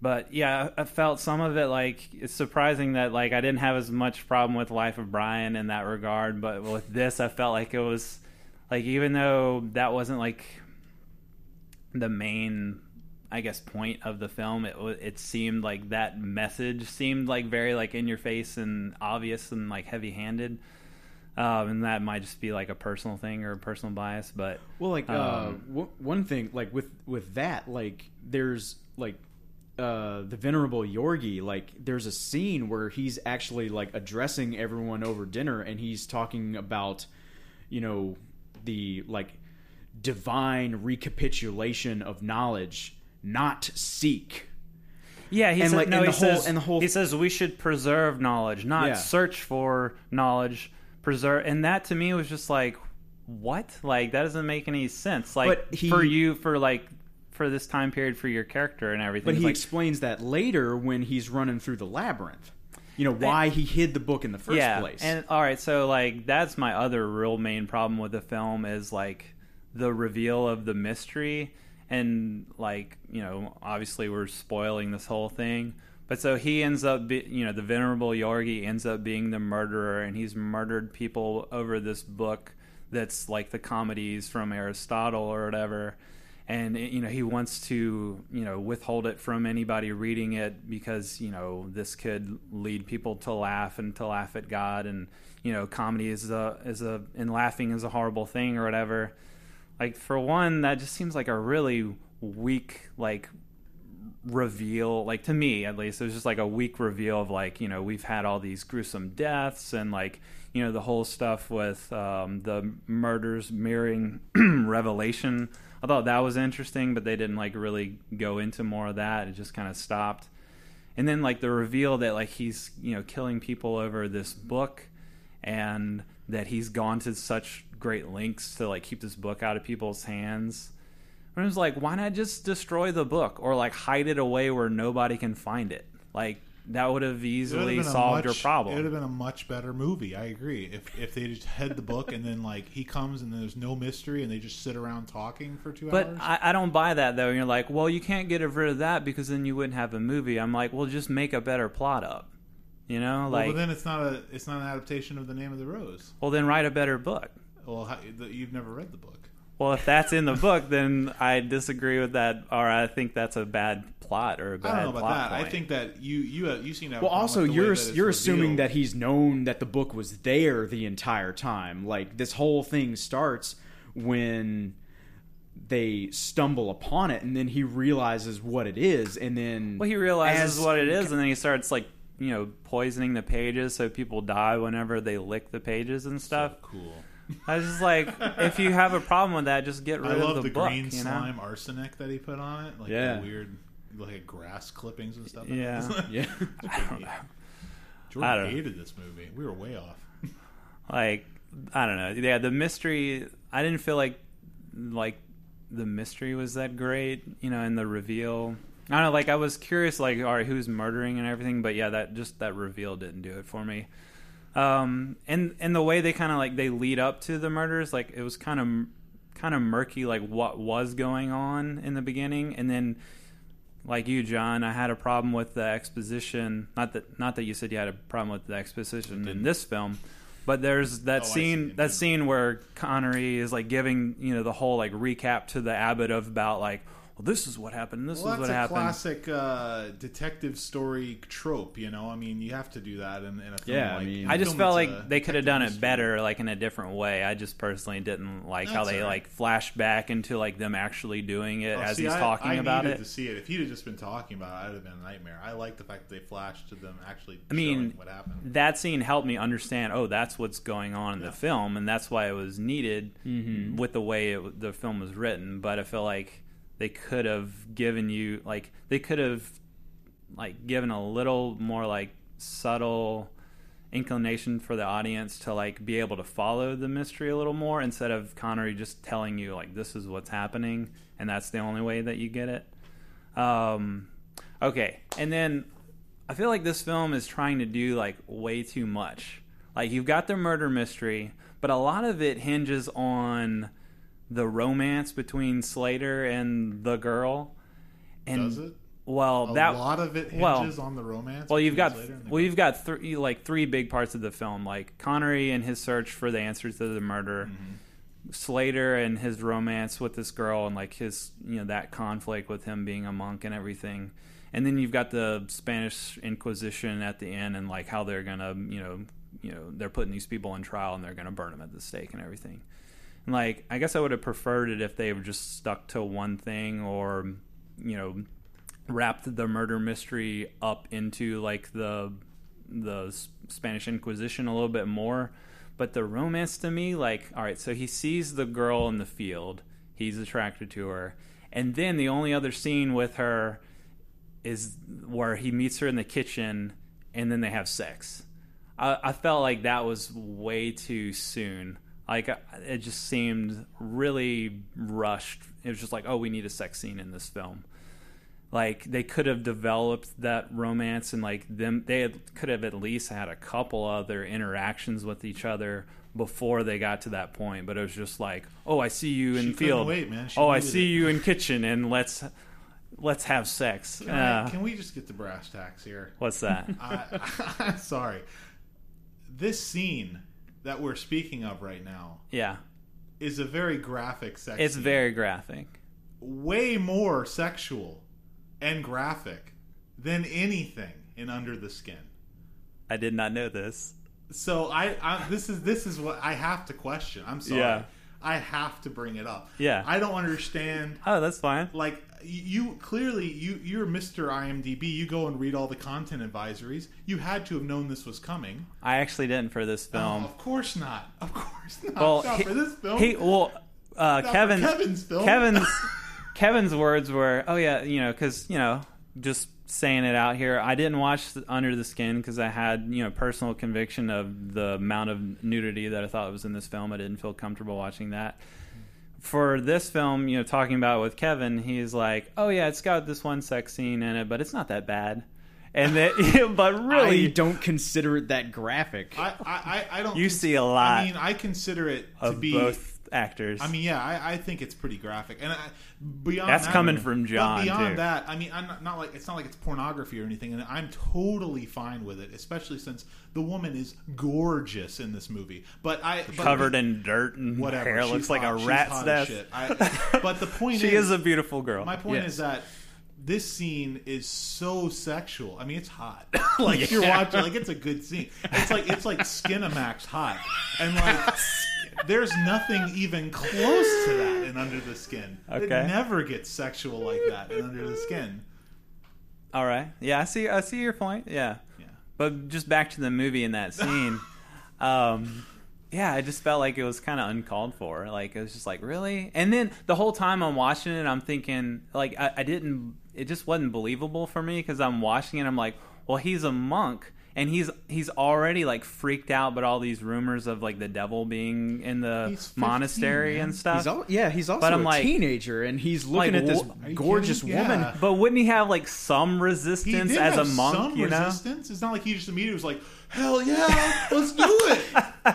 But yeah i felt some of it like it's surprising that like i didn't have as much problem with life of brian in that regard but with this i felt like it was like even though that wasn't like the main I guess point of the film. It it seemed like that message seemed like very like in your face and obvious and like heavy handed. um, and that might just be like a personal thing or a personal bias. But Well, like uh, Um, w- one thing, like with with that, like there's like uh, the venerable Yorgi. Like there's a scene where he's actually like addressing everyone over dinner, and he's talking about, you know, the like divine recapitulation of knowledge, not seek. yeah, he And, said, like, no, and he whole- says and the whole- he says we should preserve knowledge, not Yeah. search for knowledge. Preserve, and that to me was just like, what? Like that doesn't make any sense. Like he- for you, for like for this time period, for your character and everything. But he like, explains that later when he's running through the labyrinth. You know why he hid the book in the first place. And all right, so like that's my other real main problem with the film is like the reveal of the mystery and like, you know, obviously we're spoiling this whole thing. But so he ends up be, you know, the venerable Yorgi ends up being the murderer and he's murdered people over this book that's like the comedies from Aristotle or whatever and you know he wants to you know withhold it from anybody reading it because you know this could lead people to laugh and to laugh at God. And you know comedy is a is a and laughing is a horrible thing or whatever. Like for one that just seems like a really weak like reveal like to me at least it was just like a weak reveal of like you know we've had all these gruesome deaths and like you know the whole stuff with um, the murders mirroring [CLEARS THROAT] revelation i thought that was interesting but they didn't like really go into more of that. It just kind of stopped. And then like the reveal that like he's you know killing people over this book and that he's gone to such great lengths to like keep this book out of people's hands. And it was like, why not just destroy the book or like hide it away where nobody can find it? Like that would have easily been a solved your problem. It would have been a much better movie. I agree. If if they just had the book and then like he comes and there's no mystery and they just sit around talking for two But hours. I, I don't buy that though. You're like, well, you can't get rid of that because then you wouldn't have a movie. I'm like, well, just make a better plot up. You know, well, like, but then it's not a it's not an adaptation of the Name of the Rose. well, then write a better book. Well, how, the, you've never read the book. Well, if that's in the book, then I disagree with that, or I think that's a bad plot or a bad I don't know about plot that. I think that you you uh, you seem to have well, also with the you're that you're assuming revealed. that he's known that the book was there the entire time. Like this whole thing starts when they stumble upon it, and then he realizes what it is, and then Well, he realizes what it is, and then he starts like you know poisoning the pages so people die whenever they lick the pages and stuff. So cool. I was just like, if you have a problem with that, just get rid I of love the, the, book. green you know? slime arsenic that he put on it, like Yeah. the weird like grass clippings and stuff. Yeah. [LAUGHS] yeah. I don't know. Jordan I don't know. hated this movie. We were way off. Like, I don't know. Yeah, the mystery. I didn't feel like like the mystery was that great. You know, and the reveal. I don't know. Like, I was curious, like, all right, who's murdering and everything. But yeah, that just that reveal didn't do it for me. Um, and and the way they kind of like they lead up to the murders, like it was kind of kind of murky, like what was going on in the beginning, and then like you, John, I had a problem with the exposition. Not that not that you said you had a problem with the exposition in this film, but there's that Oh, scene that scene where Connery is like giving you know the whole like recap to the abbot of about like well this is what happened, this Well, is that's what a happened. classic uh, detective story trope. You know, I mean, you have to do that in, in a film. Yeah, I mean- in a I just felt like they could have done it mystery. better, like in a different way. I just personally didn't like how they all right. like flash back into like them actually doing it Oh, as see, he's I- talking I about it. to see it. If he'd have just been talking about it, I'd have been a nightmare. I like the fact that they flashed to them actually. I mean, what happened. that scene helped me understand. Oh, that's what's going on in Yeah. the film, and that's why it was needed Mm-hmm. with the way it, the film was written. But I feel like they could have given you like they could have like given a little more like subtle inclination for the audience to like be able to follow the mystery a little more instead of Connery just telling you like this is what's happening and that's the only way that you get it. Um, okay, and then I feel like this film is trying to do like way too much. Like you've got the murder mystery, but a lot of it hinges on the romance between Slater and the girl. And Does it? Well, that A that lot of it well- hinges on the romance. well, you've got Slater and the well, you've got three like three big parts of the film, like Connery and his search for the answers to the murder, Mm-hmm. Slater and his romance with this girl, and like his you know that conflict with him being a monk and everything, and then you've got the Spanish Inquisition at the end, and like how they're gonna you know you know they're putting these people on trial and they're going to burn them at the stake and everything. Like I guess I would have preferred it if they were just stuck to one thing or you know wrapped the murder mystery up into like the the Spanish Inquisition a little bit more. But the romance to me, like, all right, so he sees the girl in the field, he's attracted to her, and then the only other scene with her is where he meets her in the kitchen, and then they have sex. I, I felt like that was way too soon. Like it just seemed really rushed. It was just like, oh, we need a sex scene in this film like they could have developed that romance and like them they had, could have at least had a couple other interactions with each other before they got to that point but it was just like oh i see you in She field wait, man. She oh i see it. you in kitchen and let's let's have sex Can, I- Uh, can we just get the brass tacks here? what's that [LAUGHS] I, [LAUGHS] I'm sorry. This scene that we're speaking of right now yeah is a very graphic sex. it's scene. very graphic way more sexual and graphic than anything in Under the Skin. i did not know this So I, I this is this is what I have to question. I'm sorry. Yeah. I have to bring it up. Yeah. I don't understand oh that's fine like you clearly you you're Mr. IMDb. You go and read all the content advisories. You had to have known this was coming. i actually didn't for this Oh, film of course not. Of course not. well not he, for this film. he well uh, kevin Kevin's film. kevin's [LAUGHS] Kevin's words were, "Oh yeah, you know, because you know, just saying it out here. I didn't watch Under the Skin because I had you know personal conviction of the amount of nudity that I thought was in this film. I didn't feel comfortable watching that. For this film, you know, talking about it with Kevin, he's like, "Oh yeah, it's got this one sex scene in it, but it's not that bad." And that, [LAUGHS] but really, I don't consider it that graphic. I, I, I- I don't. You cons- see a lot I mean, I consider it to be both actors. I mean, yeah, I, I think it's pretty graphic, and I, beyond That's that- coming from but John, beyond too. that, I mean, I'm not, not like it's not like it's pornography or anything, and I'm totally fine with it, especially since the woman is gorgeous in this movie. But I but covered in dirt and whatever hair, she's looks like a she's rat's hot nest. shit. [LAUGHS] I, but the point She is, is a beautiful girl. my point Yes. is that this scene is so sexual. I mean, it's hot. [LAUGHS] [LAUGHS] like if you're watching, like it's a good scene. It's like it's like Skinemax hot, and like there's nothing even close to that in Under the Skin. It never gets sexual like that in Under the Skin. All right. Yeah, I see. I see your point. Yeah. Yeah. But just back to the movie in that scene. [LAUGHS] um, yeah, I just felt like it was kind of uncalled for. Like it was just like really. And then the whole time I'm watching it, I'm thinking like I, I didn't. It just wasn't believable for me because I'm watching it. I'm like, well, he's a monk. And he's he's already like freaked out, but all these rumors of like the devil being in the 15, monastery man. and stuff. He's al- yeah, he's also But I'm a like- teenager, and he's looking Like, at this wh- gorgeous kidding? woman. But wouldn't he have like some He resistance did as a monk? some you know, resistance. It's not like he just immediately was like, "Hell yeah, let's do it."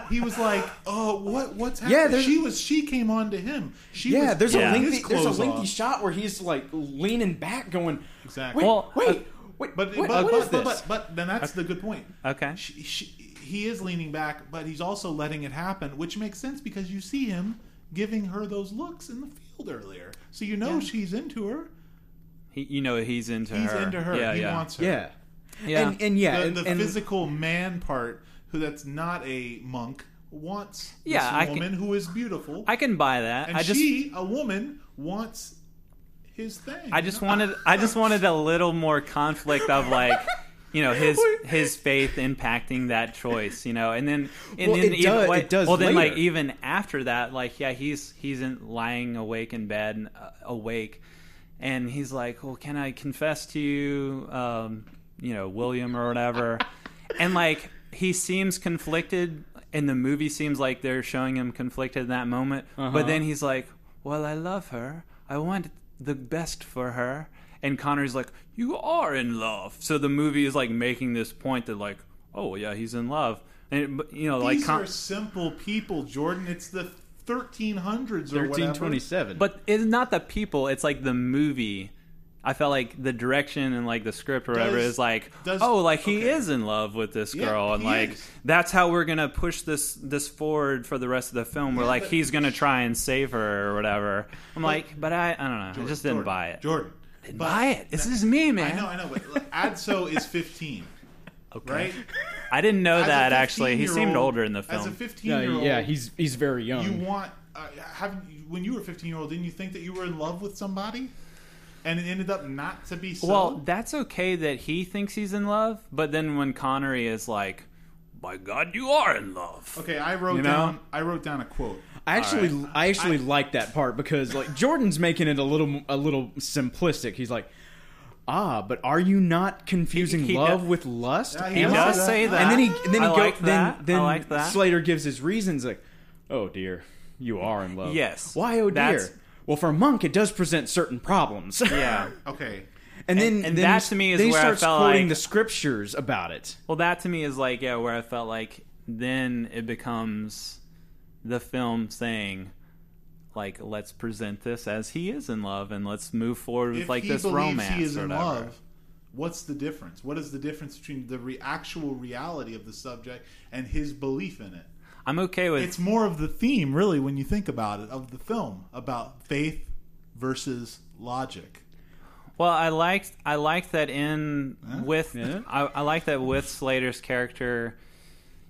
[LAUGHS] he was like, "Oh, what? What's happening?" Yeah, she was. She came on to him. She Yeah, was there's Yeah. a taking lengthy there's a clothes lengthy off. shot where he's like leaning back, going, Exactly. Wait, Well, wait, uh, wait, But what, but, what but, is but, this? but but then that's the good point. Okay. She, she, he is leaning back, but he's also letting it happen, which makes sense because you see him giving her those looks in the field earlier, so you know Yeah. she's into her. he, you know he's into He's her. He's into her. Yeah, he yeah. wants her. yeah, Yeah. and and yeah, the, and, the and- physical man part, who that's not a monk, wants Yeah, I this can- woman who is beautiful, I can buy that. and I just she, a woman, wants his thing. I just wanted I just [LAUGHS] wanted a little more conflict of like you know his [LAUGHS] his faith impacting that choice, you know, and then and Well, then it even does- like- it does well then like even after that, like yeah, he's he's in lying awake in bed, and, uh, awake, and he's like, well, can I confess to you, um, you know, William or whatever, [LAUGHS] and like he seems conflicted. And the movie seems like they're showing him conflicted in that moment, Uh-huh. but then he's like, "Well, I love her. I want the best for her." And Connery's like, "You are in love." So the movie is like making this point that like, "Oh yeah, he's in love." And but, you know, like, These Con- are simple people, Jordan. It's the 1300s or thirteen whatever. twenty seven. but it's not the people. It's like the movie. I felt like the direction and like the script or whatever Does- is like, does- oh, like he okay. is in love with this Yeah, girl, and like is. that's how we're gonna push this this forward for the rest of the film. Where Yeah, like he's gonna try and save her or whatever. I'm like, but I, I don't know. I just didn't Jordan, buy it. Jordan, Didn't but- buy it. This is me, man. I know, I know, but look, Adso is 15, [LAUGHS] Okay. right? I didn't know as that actually. He seemed older in the film. As film. a Yeah, fifteen-year-old, yeah, he's he's very young. you want uh, have when you were 15 year old didn't you think that you were in love with somebody and it ended up not to be so Well, that's okay that he thinks he's in love, but then when Connery is like, "By God, you are in love." okay i wrote You know? down i wrote down a quote I actually, All right. I actually like that part because like Jordan's making it a little, a little simplistic. He's like, ah, but are you not confusing He- he love does- with lust? Yeah, he He And does does say that, And then he, and then he I go, like then, then I like that. Slater gives his reasons like, oh dear, you are in love. Yes. Why, oh dear? That's- Well, for a monk, it does present certain problems. Yeah. [LAUGHS] okay and then, And- and then that to me is then he where I starts felt quoting like- the scriptures about it. Well, that to me is like yeah, where I felt like then it becomes the film saying like let's present this as he is in love and let's move forward with if like he this romance he is or in whatever. love what's the difference what is the difference between the re- actual reality of the subject and his belief in it I'm okay with it's more of the theme really when you think about it of the film about faith versus logic Well, I liked I liked that in with Yeah. I, I like that with Slater's character,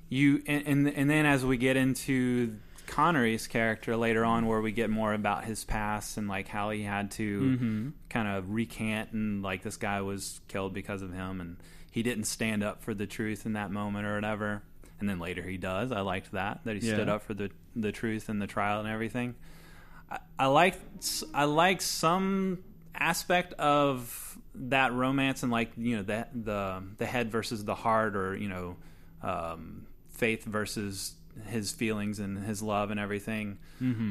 you and, and and then as we get into Connery's character later on, where we get more about his past and like how he had to Mm-hmm. kind of recant and like this guy was killed because of him and he didn't stand up for the truth in that moment or whatever. And then later he does. I liked that that he stood up for the the truth and the trial and everything. I, I like I like some aspect of that romance and like you know the the the head versus the heart or you know um, faith versus his feelings and his love and everything.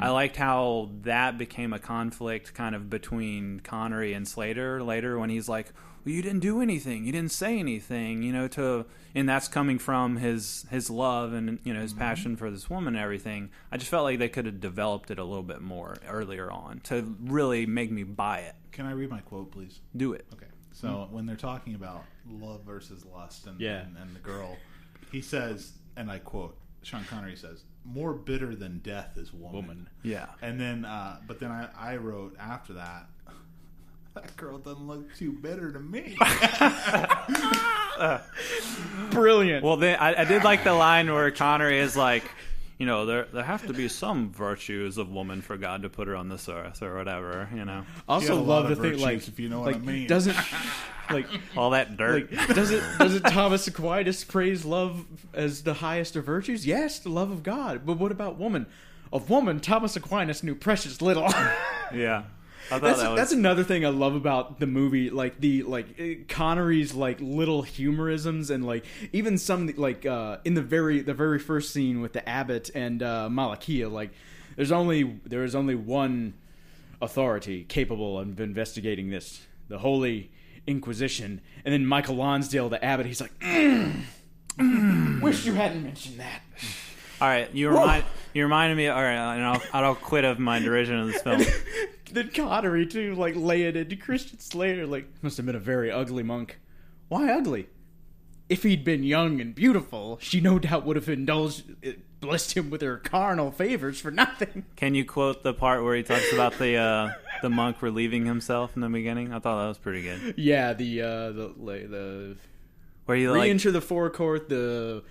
I liked how that became a conflict kind of between Connery and Slater later when he's like, "Well, you didn't do anything. You didn't say anything." You know, to and that's coming from his his love and you know his passion for this woman and everything. I just felt like they could have developed it a little bit more earlier on to really make me buy it. can i read my quote please Do it. Okay. So when they're talking about love versus lust and, Yeah. and, and the girl, he says, and I quote, Sean Connery says, more bitter than death is woman. Woman. Yeah. And then, uh, but then I, I wrote after that, that girl doesn't look too bitter to me. [LAUGHS] Brilliant. Well, then I, I did like the line where Connery is like, you know, there there have to be some virtues of woman for God to put her on this earth or whatever. You know, I She also a love lot to of think virtues, like if you know what I like, mean. Doesn't [LAUGHS] like all that dirt. like does it does it Thomas Aquinas praise love as the highest of virtues? Yes, the love of God. But what about woman? Of woman, Thomas Aquinas knew precious little. [LAUGHS] yeah, I thought that's that was. that's another thing I love about the movie, like the like eh, Connery's like little humorisms and like even some like uh, in the very the very first scene with the abbot and uh, Malachia, like there's only there is only one authority capable of investigating this, the Holy Inquisition, and then Michael Lonsdale, the abbot, he's like, "Mm, mm, wish you hadn't mentioned that. all right, you remind you reminded me. All right, and I'll I'll quit of my derision of this [LAUGHS] film. Then Connery too, like lay it into Christian Slater, like must have been a very ugly monk. Why ugly? If he'd been young and beautiful, she no doubt would have indulged, eh, blessed him with her carnal favors for nothing. [LAUGHS] Can you quote the part where he talks about the uh, the monk relieving himself in the beginning? I thought that was pretty good. Yeah, the uh, the like, the Where you like re-enter the forecourt, the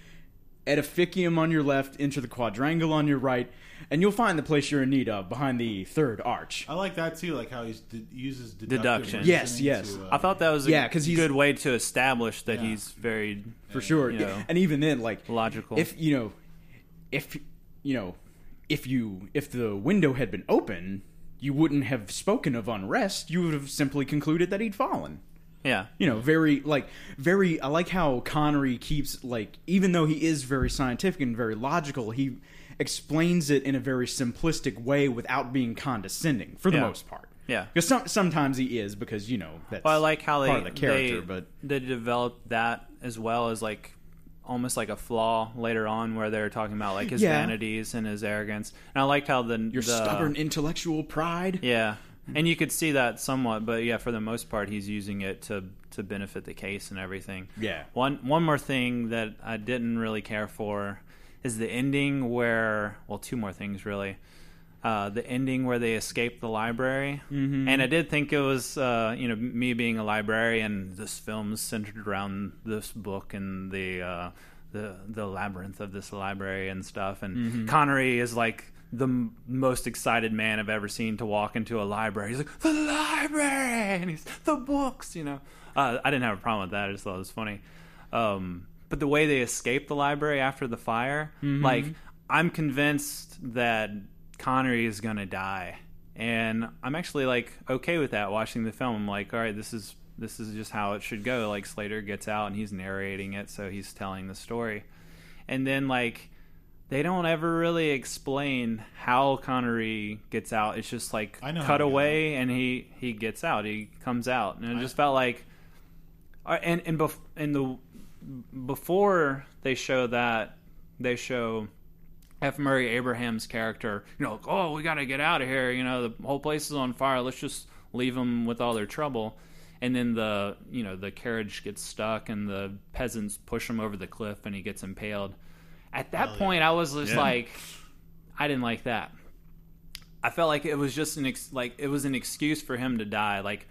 aedificium on your left, enter the quadrangle on your right, and you'll find the place you're in need of behind the third arch. I like that too, like how he uses deductive Deduction. Yes, yes. to, uh, I thought that was a Yeah, 'cause he's- good way to establish that Yeah. he's very for sure. you know, and even then, like logical. if you know, if you know, if you if the window had been open, you wouldn't have spoken of unrest. You would have simply concluded that he'd fallen. Yeah, You know, very like very. I like how Connery keeps like, even though he is very scientific and very logical, he explains it in a very simplistic way without being condescending for the Yeah. most part. yeah. Because some, sometimes he is because you know that's Well, I like how they of the character, they, but they developed that as well as like almost like a flaw later on where they're talking about like his Yeah. vanities and his arrogance. And I liked how the your the, stubborn intellectual pride. Yeah, and you could see that somewhat, but yeah, for the most part, he's using it to to benefit the case and everything. Yeah. One one more thing that I didn't really care for is the ending where well, two more things really. Uh, the ending where they escape the library, mm-hmm. and I did think it was, uh, you know, me being a librarian. This film is centered around this book and the uh, the the labyrinth of this library and stuff. And Mm-hmm. Connery is like the m- most excited man I've ever seen to walk into a library. He's like the library, and he's the books. You know, uh, I didn't have a problem with that. I just thought it was funny. Um, but the way they escape the library after the fire, Mm-hmm. like I'm convinced that Connery is gonna die, and I'm actually like okay with that. Watching the film, I'm like, all right, this is this is just how it should go. Like Slater gets out and he's narrating it, so he's telling the story, and then like they don't ever really explain how Connery gets out. It's just like I know cut away and he he gets out. He comes out, and it just felt like, uh, and and bef- and the before they show that they show F. Murray Abraham's character, you know, like, oh, we got to get out of here. You know, the whole place is on fire. Let's just leave them with all their trouble. And then the, you know, the carriage gets stuck and the peasants push him over the cliff and he gets impaled. At that Hell point, I was just Yeah. like, I didn't like that. I felt like it was just an ex- like it was an excuse for him to die. Like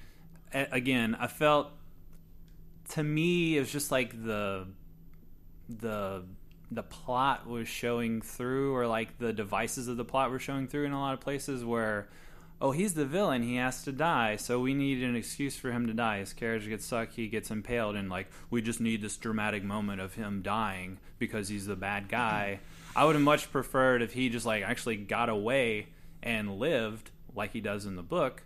a- again, I felt to me it was just like the the the plot was showing through or like the devices of the plot were showing through in a lot of places where oh he's the villain. He has to die. So we need an excuse for him to die. His carriage gets stuck. He gets impaled and like we just need this dramatic moment of him dying because he's the bad guy. I would have much preferred if he just like actually got away and lived like he does in the book.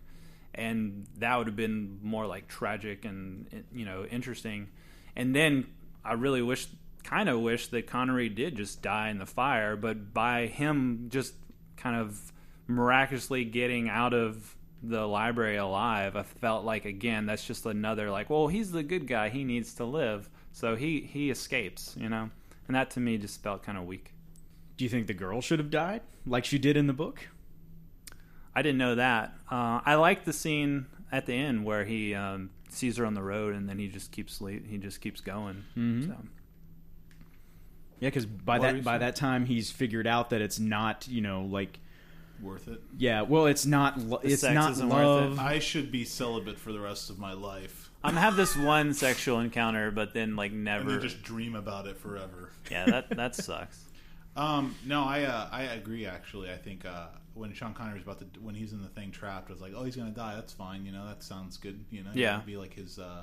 And that would have been more like tragic and you know interesting. And then i really wish kind of wish that connery did just die in the fire but by him just kind of miraculously getting out of the library alive i felt like again that's just another like well he's the good guy he needs to live so he he escapes you know and that to me just felt kind of weak Do you think the girl should have died like she did in the book? I didn't know that. Uh, I like the scene at the end where he um, sees her on the road and then he just keeps le- he just keeps going. Mhm. So, Yeah, because by What that by saying? that time he's figured out that it's not you know like Worth it. yeah well it's not lo- The it's sex not isn't worth it. love. I should be celibate for the rest of my life. I'm gonna have this one sexual encounter, but then like And never. then just dream about it forever. yeah, [LAUGHS] that that sucks. Um, no, I uh, I agree. Actually, I think uh, when Sean Connery's about to when he's in the thing trapped, I was like, oh, he's gonna die. That's fine. You know, that sounds good. You know, Yeah. It'd be like his uh,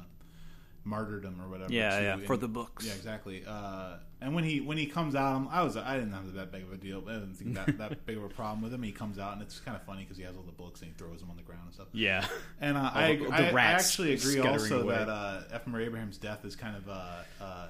martyrdom or whatever. Yeah, too. yeah, And- for the books. Yeah, exactly. Uh, and when he when he comes out, I'm, I was I didn't have that big of a deal. I didn't think that that [LAUGHS] big of a problem with him. He comes out and it's kind of funny because he has all the books and he throws them on the ground and stuff. yeah, And uh, I, the- the I, I actually agree also away. that uh, F. Murray Abraham's death is kind of uh, uh,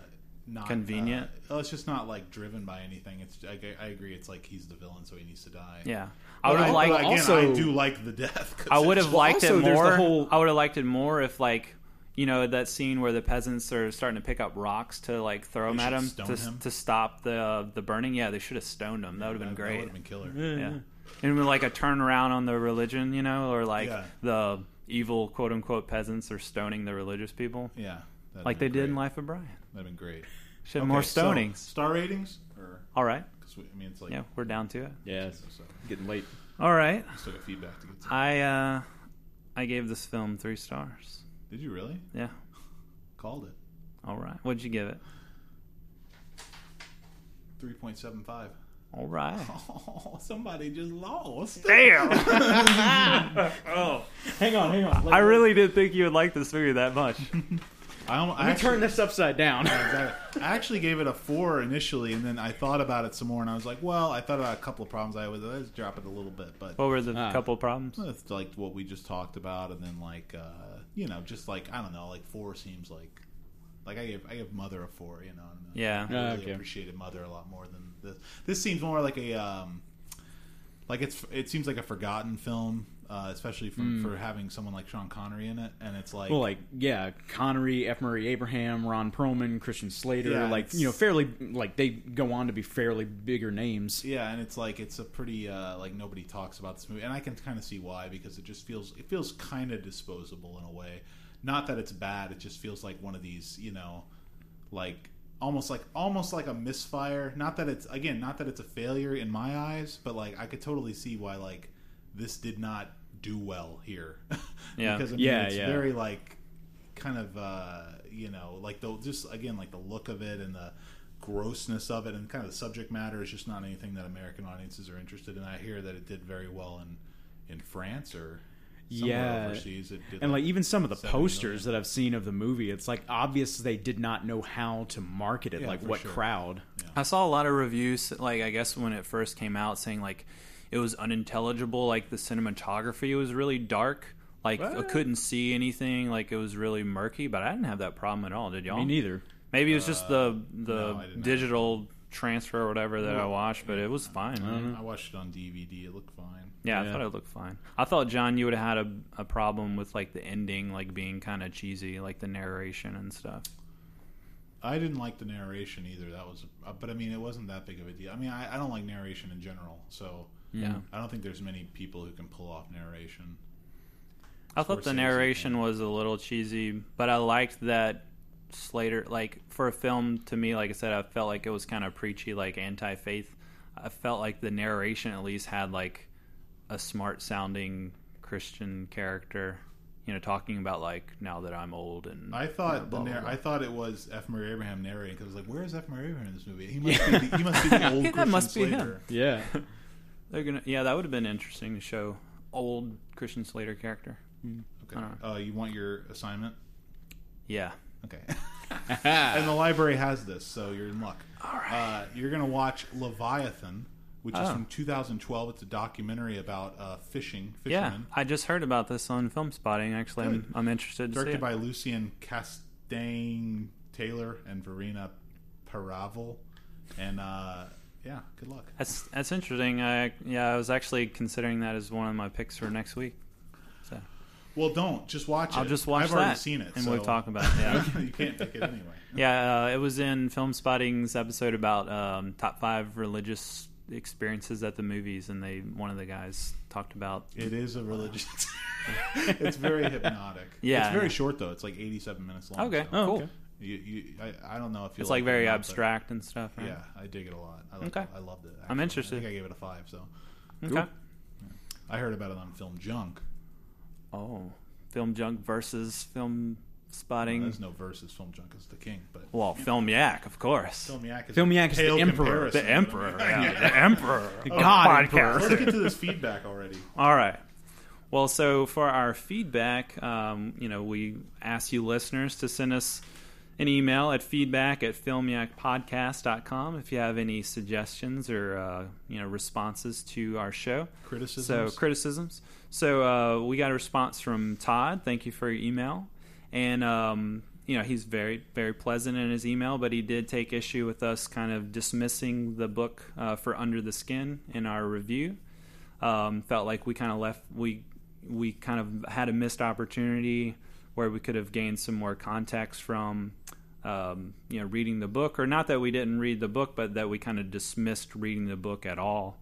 not Convenient? Uh, well, it's just not like driven by anything. It's I, I agree. It's like he's the villain, so he needs to die. Yeah, I would have liked. but again, also- I do like the death. 'cause I would have liked also it there's the more. whole- I would have liked it more if like. You know that scene where the peasants are starting to pick up rocks to like throw them at should him stone to, him. to stop the uh, the burning. Yeah, they should have stoned him. That would have been That great. would have been killer. Yeah. And with like a turnaround on the religion, you know, or like Yeah. the evil quote unquote peasants are stoning the religious people. Yeah, Like they been did in. Life of Brian. That'd been great. Should have Okay, more so, stonings. star ratings, or All right. because I mean it's like Yeah, we're down to it. yeah, it's so getting late. All right. we still got feedback to get. To. I uh I gave this film 3 stars. Did you really Yeah. called it? All right. What'd you give it? Three point seven five. All right. Oh, [LAUGHS] somebody just lost. Damn. [LAUGHS] [LAUGHS] Oh, hang on, hang on. I really didn't think you would like this movie that much. I, almo- I Let actually- turn this upside down. Exactly. [LAUGHS] I actually gave it a four initially, and then I thought about it some more, and I was like, well, I thought about a couple of problems I was. let's drop it a little bit, but What were the Ah. couple problems? it's like what we just talked about, and then like uh, you know, just like I don't know, like four seems like like I gave I gave Mother a four, you know. And Yeah. I really okay. appreciated Mother a lot more than this. This seems more like a um, like it's it seems like a forgotten film, uh, especially from, for having someone like Sean Connery in it, and it's like Well, like yeah, Connery, F. Murray Abraham, Ron Perlman, Christian Slater, Yeah, like you know, fairly like they go on to be fairly bigger names. Yeah, and it's like it's a pretty uh, like nobody talks about this movie, and I can kind of see why because it just feels it feels kind of disposable in a way. Not that it's bad; it just feels like one of these, you know, like almost like almost like a misfire. Not that it's again, not that it's a failure in my eyes, but like I could totally see why like this did not do well here. [LAUGHS] Yeah. because I mean, Yeah, it's yeah. very like kind of uh, you know like the just again like the look of it and the grossness of it and kind of the subject matter is just not anything that American audiences are interested in. I hear that it did very well in in France or Yeah. overseas. It did and like even some of the posters million. that I've seen of the movie, it's like obvious they did not know how to market it. Yeah, like what sure. crowd? I saw a lot of reviews, like I guess when it first came out, saying like it was unintelligible. Like the cinematography was really dark. Like I couldn't see anything. Like it was really murky. But I didn't have that problem at all. Did y'all? Me neither. Maybe it was just the the no, I didn't digital transfer or whatever that I watched, but it was fine. man. I watched it on DVD. It looked fine. Yeah, I thought it looked fine. I thought John, you would have had a, a problem with like the ending, like being kind of cheesy, like the narration and stuff. I didn't like the narration either. That was, uh, but I mean, it wasn't that big of a deal. I mean, I, I don't like narration in general, so Yeah. Hmm. I don't think there's many people who can pull off narration. I thought the narration was a little cheesy, but I liked that Slater, like for a film, to me, like I said, I felt like it was kind of preachy, like anti-faith. I felt like the narration at least had like a smart-sounding Christian character, you know, talking about like now that I'm old and I you know, thought blah, the blah, narr- blah. I thought it was F. Murray Abraham narrating because I was like, "Where is F. Murray Abraham in this movie? He [LAUGHS] must be the, he must be the old That Christian must be him. Yeah. [LAUGHS] They're gonna, yeah, that would have been interesting to show old Christian Slater character. Okay, I don't uh, you want your assignment? Yeah, Okay. [LAUGHS] and the library has this, so you're in luck. All right. Uh, you're going to watch Leviathan, which is Oh. from 2012. It's a documentary about uh, fishing, yeah. fishermen. I just heard about this on Film Spotting. Actually, I'm, Good. I'm interested to see Directed it. by Lucian Castaigne Taylor and Verena Paravel. And uh, yeah, good luck. That's that's interesting. I yeah, I was actually considering that as one of my picks for next week. So Well, don't just watch it. I'll just watch I've that, already seen it, and so we'll talk about [LAUGHS] it. Yeah, you can't pick it anyway. yeah. Uh, it was in Film Spotting's episode about um, top five religious experiences at the movies, and they one of the guys talked about. It is a religious. [LAUGHS] [LAUGHS] it's very hypnotic. Yeah. it's very short though. It's like eighty-seven minutes long. Okay, so Oh, cool. okay. You, you, I, I don't know if you It's like it or very not, abstract and stuff. Right? Yeah, I dig it a lot. I, like Okay. I loved it. I'm interested. I think I gave it a five. So Okay. I heard about it on Film Junk. Oh, Film Junk versus Film Spotting. There's no versus Film Junk is the king, but well, Film Yak, of course. Film Yak is Film Yak is the emperor. the Emperor. [LAUGHS] Yeah, the Emperor. God podcast. Let's get to this feedback already. [LAUGHS] All right. Well, so for our feedback, um, you know, we ask you listeners to send us an email at feedback at filmyakpodcast.com if you have any suggestions or, uh, you know, responses to our show. Criticisms? So, criticisms. So, uh, we got a response from Todd. Thank you for your email. And, um, you know, he's very, very pleasant in his email, but he did take issue with us kind of dismissing the book uh, for Under the Skin in our review um, felt like we kind of left we we kind of had a missed opportunity where we could have gained some more context from um, you know reading the book or not that we didn't read the book but that we kind of dismissed reading the book at all.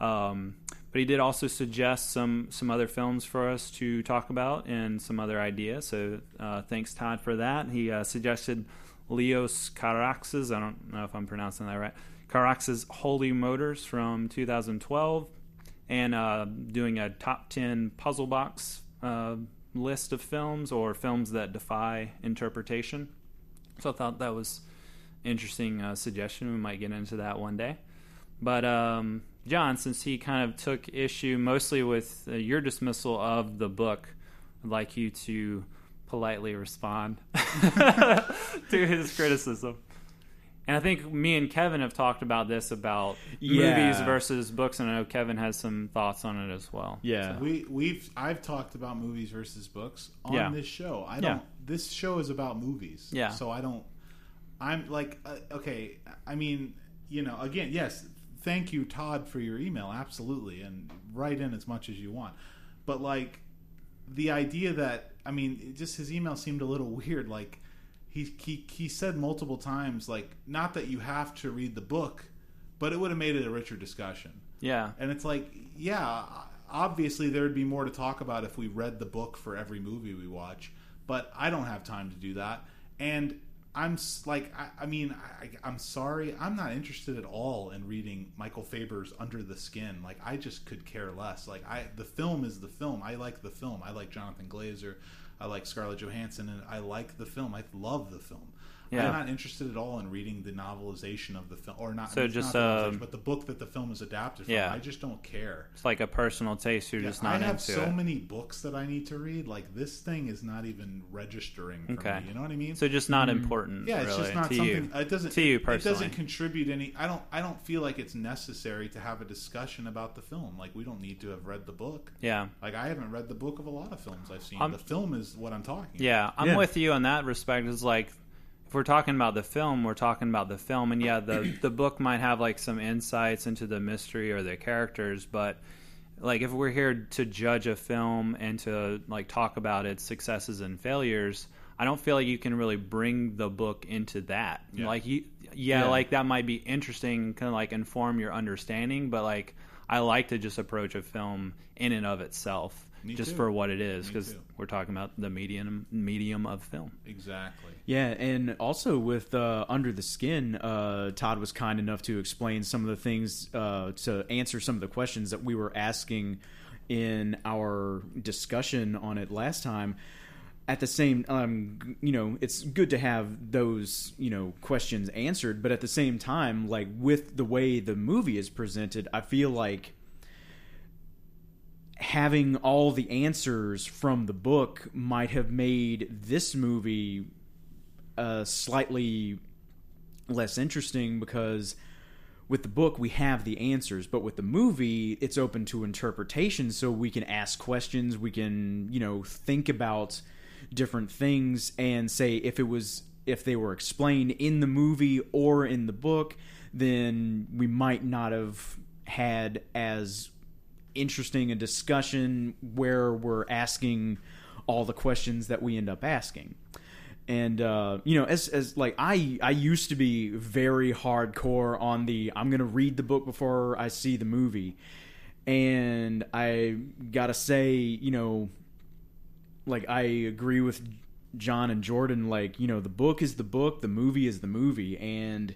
Um, but he did also suggest some some other films for us to talk about and some other ideas. So uh, thanks todd for that. He uh, suggested leos carax's i don't know if i'm pronouncing that right. Carax's holy motors from 2012 and uh, doing a top 10 puzzle box uh, list of films or films that defy interpretation. So I thought that was interesting uh, suggestion. We might get into that one day. But um, John, since he kind of took issue mostly with uh, your dismissal of the book, I'd like you to politely respond [LAUGHS] to his criticism. And I think me and Kevin have talked about this about Yeah. movies versus books, and I know Kevin has some thoughts on it as well. Yeah. We we've I've talked about movies versus books on Yeah. this show. I don't Yeah. This show is about movies. Yeah. So I don't. I'm like uh, okay. I mean, you know, again, yes. Thank you, Todd, for your email. Absolutely, and write in as much as you want. But like the idea that I mean, it just his email seemed a little [LAUGHS] weird. Like he he he said multiple times, like not that you have to read the book, but it would have made it a richer discussion. Yeah, And it's like, yeah, obviously there would be more to talk about if we read the book for every movie we watch, but I don't have time to do that. And I'm like, I, I mean, I, I'm sorry, I'm not interested at all in reading Michael Faber's Under the Skin. Like, I just could care less. Like, I the film is the film. I like the film. I like Jonathan Glazer. I like Scarlett Johansson, and I like the film. I love the film. Yeah. I'm not interested at all in reading the novelization of the film, or not. So I mean, just, not uh, but the book that the film is adapted from. Yeah. I just don't care. It's like a personal taste. You're Yeah, just not into. I have into so it. many books that I need to read. Like this thing is not even registering for Okay. me. You know what I mean? So just not important. Mm. yeah, it's really, just not to something. you. It doesn't. to you it doesn't contribute any. I don't. I don't feel like it's necessary to have a discussion about the film. Like we don't need to have read the book. Yeah. Like I haven't read the book of a lot of films I've seen. I'm- the film is what I'm talking. Yeah, I'm Yeah. with you on that respect. It's like if we're talking about the film, we're talking about the film, and yeah, the the book might have like some insights into the mystery or the characters, but like if we're here to judge a film and to like talk about its successes and failures, I don't feel like you can really bring the book into that. Yeah. Like you, yeah, Yeah. like that might be interesting, kind of like inform your understanding, but like I like to just approach a film in and of itself. Me just too. for what it is, because we're talking about the medium medium of film. Exactly. Yeah, and also with uh, Under the Skin, uh, Todd was kind enough to explain some of the things uh, to answer some of the questions that we were asking in our discussion on it last time. At the same, um, you know, it's good to have those, you know, questions answered, but at the same time, like with the way the movie is presented, I feel like having all the answers from the book might have made this movie uh, slightly less interesting because with the book we have the answers but with the movie it's open to interpretation so we can ask questions we can you know think about different things and say if it was if they were explained in the movie or in the book then we might not have had as interesting a discussion where we're asking all the questions that we end up asking. And uh, you know as as like i i used to be very hardcore on the i'm gonna read the book before i see the movie. And i gotta say you know like i agree with john and jordan like you know the book is the book the movie is the movie. And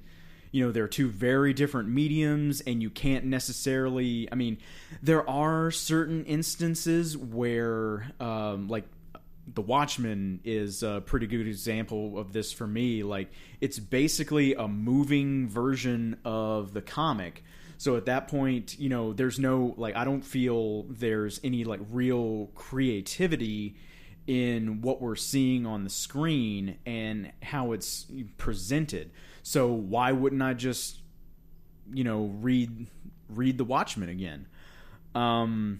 you know they're two very different mediums and you can't necessarily i mean there are certain instances where um like the Watchmen is a pretty good example of this for me. Like, it's basically a moving version of the comic. So at that point, you know, there's no, like, I don't feel there's any, like, real creativity in what we're seeing on the screen and how it's presented. So why wouldn't I just, you know, read read The Watchmen again? Um,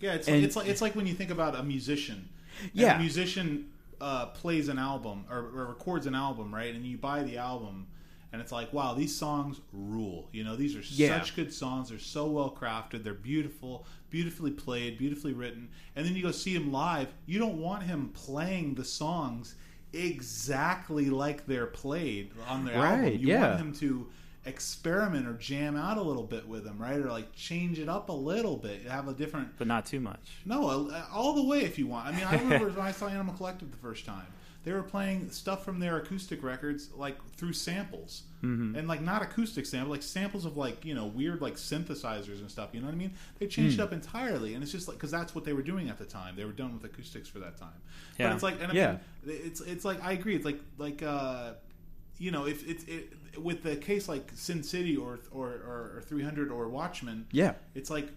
Yeah, it's And- like, it's like it's like when you think about a musician. Yeah. a musician uh, plays an album or, or records an album, right? And you buy the album, and it's like, wow, these songs rule. You know, these are Yeah. such good songs. They're so well crafted. They're beautiful, beautifully played, beautifully written. And then you go see him live. You don't want him playing the songs exactly like they're played on their album. You yeah. want him to experiment or jam out a little bit with them, right? Or like change it up a little bit, have a different. but not too much. No, all the way if you want. I mean, I [LAUGHS] remember when I saw Animal Collective the first time. They were playing stuff from their acoustic records like through samples, mm-hmm. and like not acoustic samples, like samples of like you know weird like synthesizers and stuff. You know what I mean? They changed it up entirely, and it's just like because that's what they were doing at the time. They were done with acoustics for that time. Yeah. But it's like, and I Yeah. mean, it's it's like I agree. It's like like uh, you know, if it's it, with the case like Sin City or or, or, or 300 or Watchmen, yeah. it's like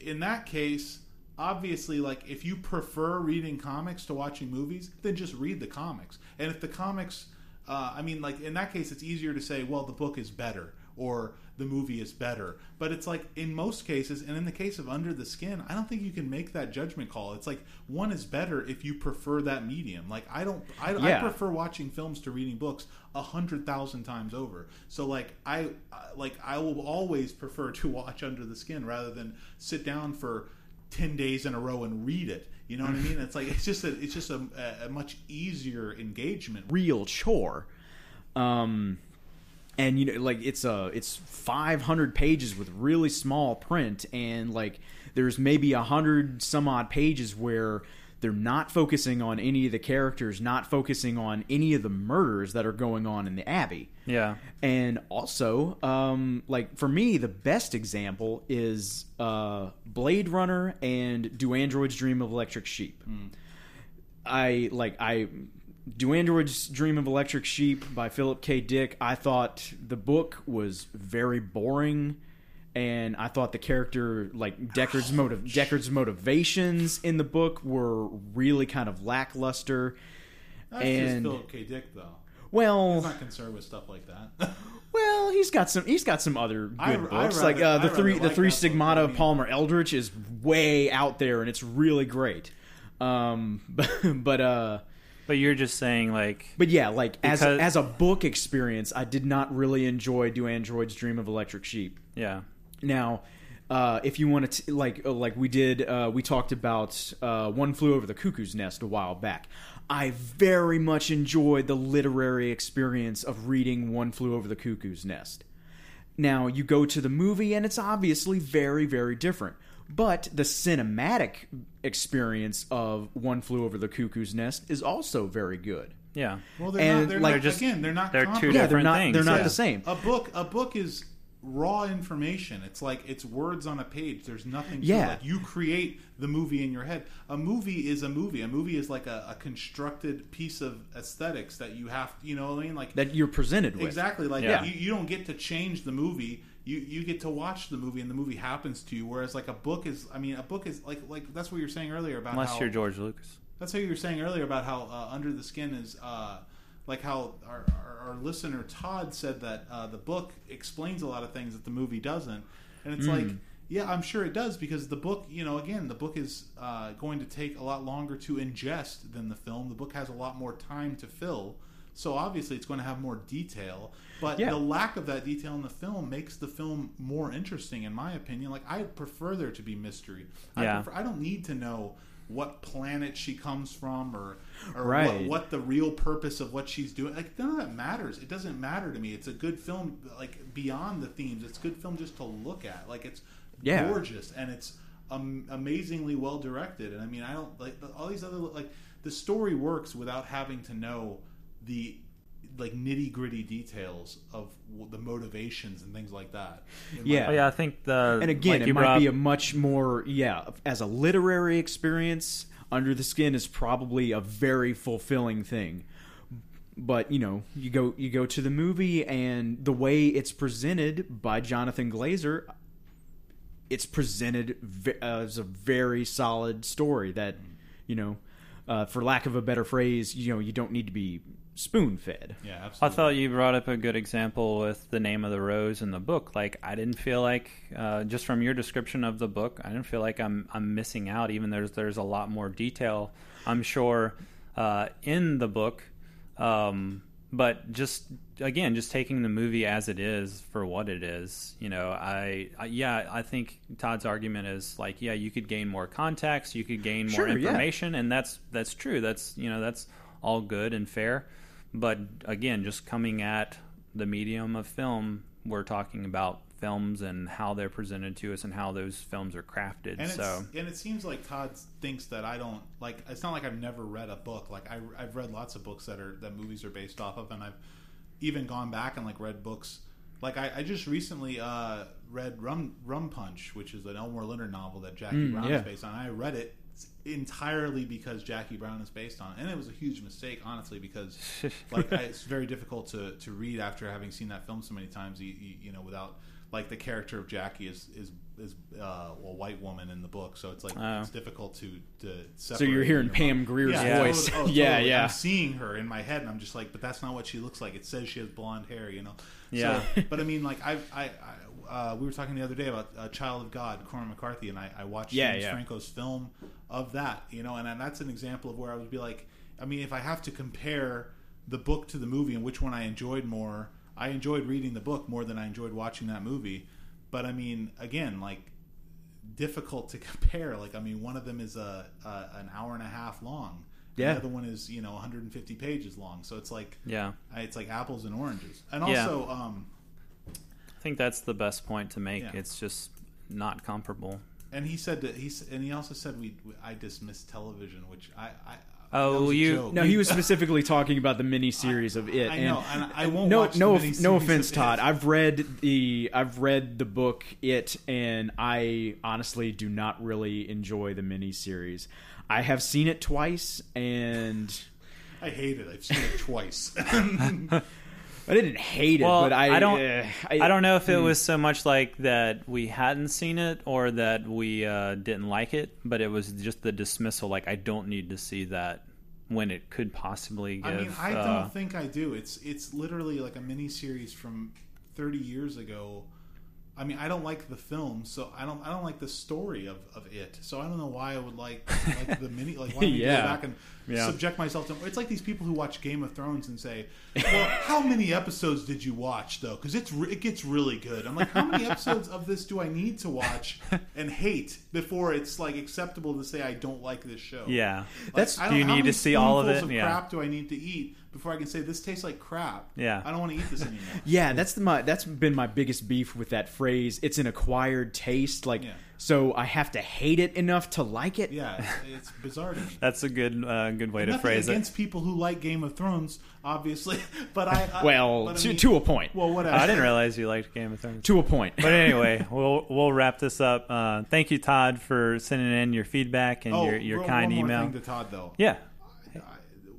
in that case obviously like if you prefer reading comics to watching movies then just read the comics. And if the comics uh, i mean like in that case it's easier to say well the book is better or the movie is better. But it's like in most cases and in the case of under the skin i don't think you can make that judgment call. It's like one is better if you prefer that medium. Like i don't i, I prefer watching films to reading books a hundred thousand times over. So like i I- like i will always prefer to [LAUGHS] watch under the skin rather than sit down for 10 days in a row and read it. You know what i mean? It's like it's just a it's just a, a much easier engagement. Real chore. Um, and you know, like it's a it's 500 pages with really small print, and like there's maybe a hundred some odd pages where they're not focusing on any of the characters, not focusing on any of the murders that are going on in the abbey. Yeah. And also, um, like for me, the best example is uh, Blade Runner and Do Androids Dream of Electric Sheep. I like I Do Androids Dream of Electric Sheep by Philip K. Dick. I thought the book was very boring, and I thought the character, like Deckard's motive, Deckard's motivations in the book were really kind of lackluster. That's and just Philip K. Dick, though. well, He's not concerned with stuff like that. [LAUGHS] well, he's got some. He's got some other good I- I books, rather- like uh, the three rather the like three that Stigmata of Palmer Eldritch is way out there, and it's really great. Um, [LAUGHS] but but uh. But you're just saying like But yeah, like as Because- as a book experience, I did not really enjoy Do Androids Dream of Electric Sheep. yeah. Now, uh, if you want to like uh, like we did, uh, we talked about uh, One Flew Over the Cuckoo's Nest a while back. I very much enjoyed the literary experience of reading One Flew Over the Cuckoo's Nest. Now, you go to the movie, and it's obviously very, very different. But the cinematic experience of One Flew Over the Cuckoo's Nest is also very good. Yeah. well, they're And, not. They're like, not, just- again, they're not. they're two comparable. Yeah, they're different not. things, They're not yeah. the same. A book, a book is raw information. It's like it's words on a page. There's nothing. Yeah. it. Like you create the movie in your head. A movie is a movie. A movie is like a, a constructed piece of aesthetics that you have. You know what I mean? Like That you're presented with. Exactly. Like Yeah. you, you don't get to change the movie. You you get to watch the movie and the movie happens to you. Whereas like a book is, I mean, a book is like like that's what you were saying earlier about Unless how, you're George Lucas. that's how you were saying earlier about how uh, Under the Skin is uh, like how our, our, our listener Todd said that uh, the book explains a lot of things that the movie doesn't, and it's like. Yeah, I'm sure it does because the book, you know, again, the book is uh, going to take a lot longer to ingest than the film. The book has a lot more time to fill, so obviously it's going to have more detail. But Yeah. the lack of that detail in the film makes the film more interesting, in my opinion. Like I prefer there to be mystery. I Yeah. prefer, I don't need to know what planet she comes from or or what, Right. what the real purpose of what she's doing. Like none of that matters. It doesn't matter to me. It's a good film like beyond the themes. It's a good film just to look at. Like it's Yeah. gorgeous and it's um, amazingly well directed. And I mean, I don't like all these other like the story works without having to know the like nitty gritty details of w- the motivations and things like that. Yeah. Oh yeah, I think the and again, like it might brought be a much more yeah. As a literary experience, Under the Skin is probably a very fulfilling thing. But you know, you go you go to the movie, and the way it's presented by Jonathan Glazer, it's presented as a very solid story that you know, uh, for lack of a better phrase, you know, you don't need to be spoon fed. yeah, absolutely. I thought you brought up a good example with the name of the rose in the book. Like I didn't feel like uh, just from your description of the book, I didn't feel like I'm I'm missing out. Even there's there's a lot more detail. I'm sure uh, in the book, um, but just again, just taking the movie as it is for what it is. You know, I, I yeah, I think Todd's argument is like, yeah, you could gain more context, you could gain more Sure, yeah. information, and that's that's true. That's you know that's all good and fair. But again, just coming at the medium of film, we're talking about films and how they're presented to us and how those films are crafted. And, so and it seems like Todd thinks that I don't like. It's not like I've never read a book. Like I, I've read lots of books that are that movies are based off of, and I've even gone back and like read books. Like I, I just recently uh, read Rum Rum Punch, which is an Elmore Leonard novel that Jackie Mm, Brown yeah. is based on. I read it entirely because Jackie Brown is based on, it. and it was a huge mistake, honestly, because [LAUGHS] like I, it's very difficult to, to read after having seen that film so many times. You, you, you know, without like the character of Jackie is is is uh, a white woman in the book, so it's like Oh. it's difficult to to. So you're hearing Pam mind. Greer's yeah, voice. oh, [LAUGHS] yeah, totally. yeah. I'm seeing her in my head, and I'm just like, but that's not what she looks like. It says she has blonde hair, you know. Yeah. So, but I mean, like I I. I uh, we were talking the other day about uh, Child of God, Cormac McCarthy, and I, I watched Yeah, James yeah. Franco's film of that, you know, and, and that's an example of where I would be like, I mean, if I have to compare the book to the movie and which one I enjoyed more, I enjoyed reading the book more than I enjoyed watching that movie. But I mean, again, like difficult to [LAUGHS] compare. Like, I mean, one of them is a, a an hour and a half long. Yeah. The other one is you know 150 pages long. So it's like yeah, it's like apples and oranges. And Yeah. also, um, I think that's the best point to make. Yeah. It's just not comparable. and he said that he's and he also said we I dismissed television, which I. I Oh, that you- joke. No, he was [LAUGHS] specifically talking about the miniseries of it. I know, and I won't no, watch the no, miniseries no of offense, It. Todd. I've read the, I've read the book It, and I honestly do not really enjoy the miniseries. I have seen it twice, and I hate it. I've seen it twice. [LAUGHS] [LAUGHS] I didn't hate it, Well, but I I don't- uh, I don't know if it was so much like that we hadn't seen it or that we uh, didn't like it, but it was just the dismissal. Like I don't need to see that when it could possibly give. I mean, I uh, don't think I do. It's it's literally like a mini series from 30 years ago. I mean, I don't like the film, so I don't I don't like the story of, of it. So I don't know why I would like like the mini like why [LAUGHS] would Yeah. go back and Yeah. subject myself to. It's like these people who watch Game of Thrones and say, "Well, [LAUGHS] how many episodes did you watch though? Because it's it gets really good." I'm like, how many episodes of this do I need to watch and hate before it's like acceptable to say I don't like this show? yeah, Like, That's- I do you need to see all of it? Yeah. crap do I need to eat before I can say this tastes like crap? Yeah. I don't want to eat this [LAUGHS] anymore. Yeah, that's the, my that's been my biggest beef with that phrase. It's an acquired taste. Like, Yeah. so I have to hate it enough to like it. yeah, it's, it's bizarre to me. [LAUGHS] that's a good uh, good way to Nothing phrase it. against people who like Game of Thrones, obviously, [LAUGHS] but I, I Well, but I to, mean- to a point. well, whatever. I didn't realize you liked Game of Thrones. to a point. But anyway, we'll we'll wrap this up. Uh, thank you, Todd, for sending in your feedback and Oh, your your one- kind one more email. thing to Todd though. yeah, I,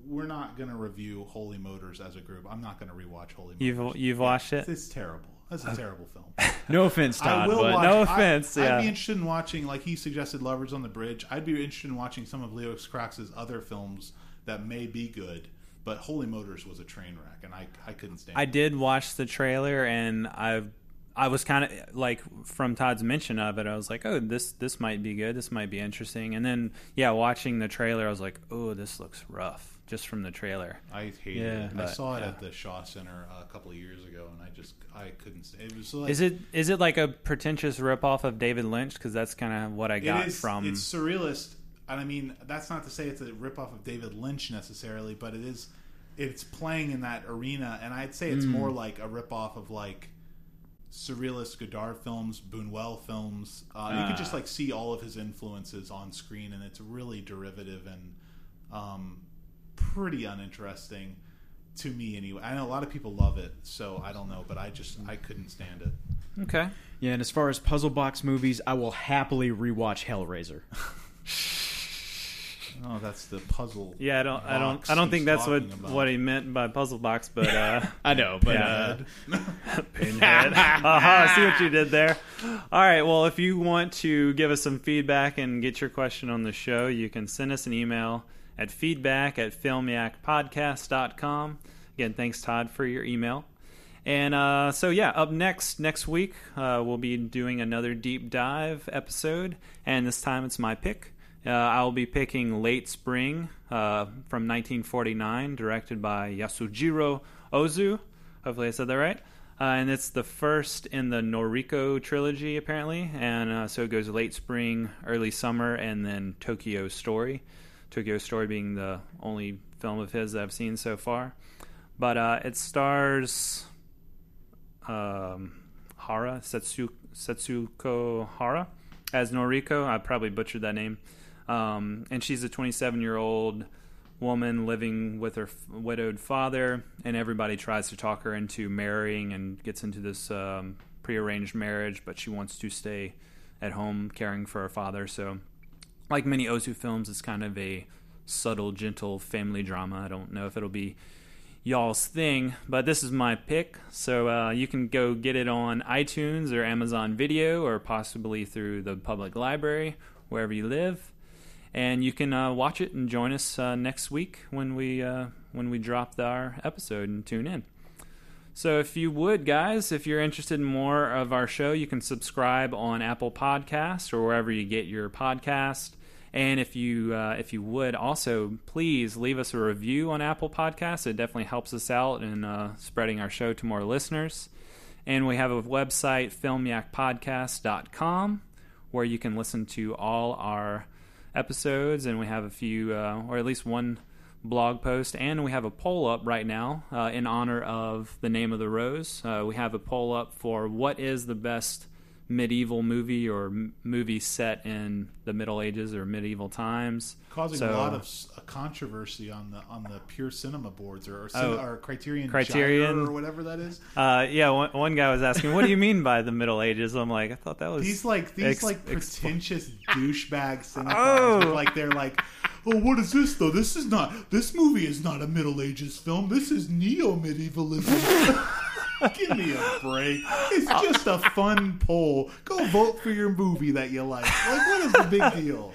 we're not going to review Holy Motors as a group. I'm not going to rewatch Holy Motors. you've you've watched it. It's terrible. That's a terrible film. [LAUGHS] no offense, I Todd, will but watch. No I- offense, I'd be interested in watching, like he suggested, Lovers on the Bridge. I'd be interested in watching some of Leos Carax's other films that may be good. But Holy Motors was a train wreck, and I I couldn't stand. I it. did watch the trailer, and I I was kind of like from Todd's mention of it, I was like, oh, this this might be good. This might be interesting. And then yeah, watching the trailer, I was like, oh, this looks rough just from the trailer. I hated Yeah, it. I but- saw it yeah. at the Shaw Center uh, a couple of years ago, and I just I couldn't. It was like Is it is it like a pretentious ripoff of David Lynch? Because that's kind of what I got is. from. It's surrealist, and I mean that's not to say it's a ripoff of David Lynch necessarily, but it is. It's playing in that arena, and I'd say it's Hmm. more like a ripoff of like surrealist Godard films, Buñuel films. Uh, you Ah. can just like see all of his influences on screen, and it's really derivative and um, pretty uninteresting to me anyway. I know a lot of people love it, so I don't know, but I just I couldn't stand it. okay. yeah. And as far as puzzle box movies, I will happily rewatch Hellraiser. [LAUGHS] Oh, that's the puzzle. Yeah, I don't I don't I don't think that's what about. what he meant by puzzle box, but uh, [LAUGHS] I know, but Yeah. uh, Pinhead. [LAUGHS] Aha, I see what you did there. All right. Well, if you want to give us some feedback and get your question on the show, you can send us an email at feedback at filmyakpodcast.com. Again, thanks, Todd, for your email. And uh, so, yeah, up next, next week, uh, we'll be doing another deep dive episode. And this time it's my pick. Uh, I'll be picking Late Spring uh, from 1949, directed by Yasujiro Ozu. Hopefully, I said that right. Uh, and it's the first in the Noriko trilogy, apparently. And uh, so it goes late spring, early summer, and then Tokyo Story. Tokyo Story being the only film of his that I've seen so far. But uh, it stars um, Hara, Setsu, Setsuko Hara, as Noriko. I probably butchered that name. Um, and she's a 27 year old woman living with her f- widowed father, and everybody tries to talk her into marrying and gets into this um, prearranged marriage, but she wants to stay at home caring for her father. So, like many Ozu films, it's kind of a subtle, gentle family drama. I don't know if it'll be y'all's thing, but this is my pick. So uh, you can go get it on iTunes or Amazon Video or possibly through the public library, wherever you live. And you can uh, watch it and join us uh, next week when we uh, when we drop our episode and tune in. So if you would, guys, if you're interested in more of our show, you can subscribe on Apple Podcast or wherever you get your podcast. And if you uh, if you would also please leave us a review on Apple Podcasts. It definitely helps us out in uh, spreading our show to more listeners. And we have a website, filmyakpodcast.com, where you can listen to all our episodes. And we have a few, uh, or at least one blog post. And we have a poll up right now uh, in honor of the name of the rose. Uh, we have a poll up for what is the best medieval movie or m- movie set in the Middle Ages or medieval times. causing So- a lot of controversy on the on the pure cinema boards or or, Oh, or Criterion Criterion. Or whatever that is. Uh, yeah, one, one guy was asking, "What do you mean by the Middle Ages?" I'm like, I thought that was These like these ex- like ex- pretentious [LAUGHS] douchebag cinephiles Oh. like they're like, oh, what is this though? This is not. This movie is not a Middle Ages film. This is neo medievalism. [LAUGHS] Give me a break. It's just a fun poll. Go vote for your movie that you like. Like, what is the big deal?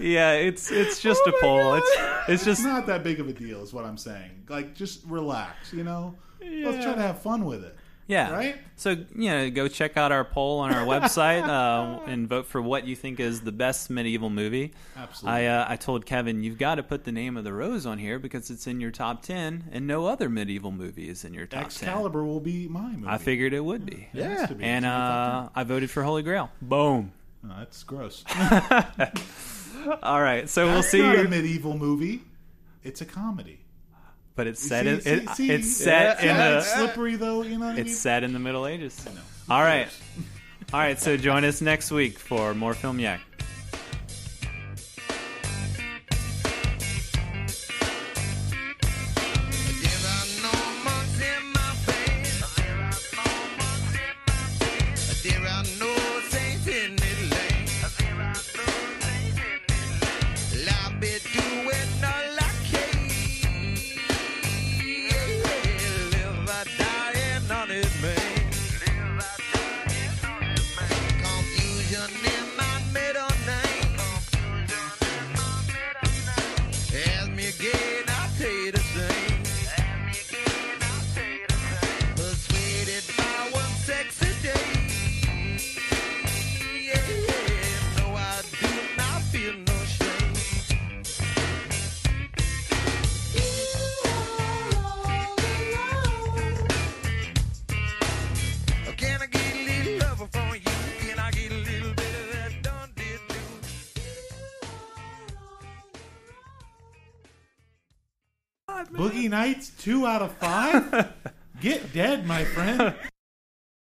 Yeah, it's it's just oh a poll. It's it's It's just not that big of a deal, is what I'm saying. Like, just relax, you know? Let's try to have fun with it. Yeah. Right? So you know, go check out our poll on our website uh, [LAUGHS] and vote for what you think is the best medieval movie. Absolutely. I uh, I told Kevin you've got to put the name of the rose on here because it's in your top ten, and no other medieval movie is in your top ten. Excalibur will be my movie. I figured it would be. It has to be. And It's in my top uh, I voted for Holy Grail. Boom. Oh, that's gross. [LAUGHS] All right, so we'll That's see not you. a medieval movie. It's a comedy. But it's See- set in see- it, see- it's set yeah, in it's the slippery though. You know what I mean? it's set in the Middle Ages. All right, [LAUGHS] all right. So join us next week for more film yak. Nights, two out of five. [LAUGHS] Get dead, my friend.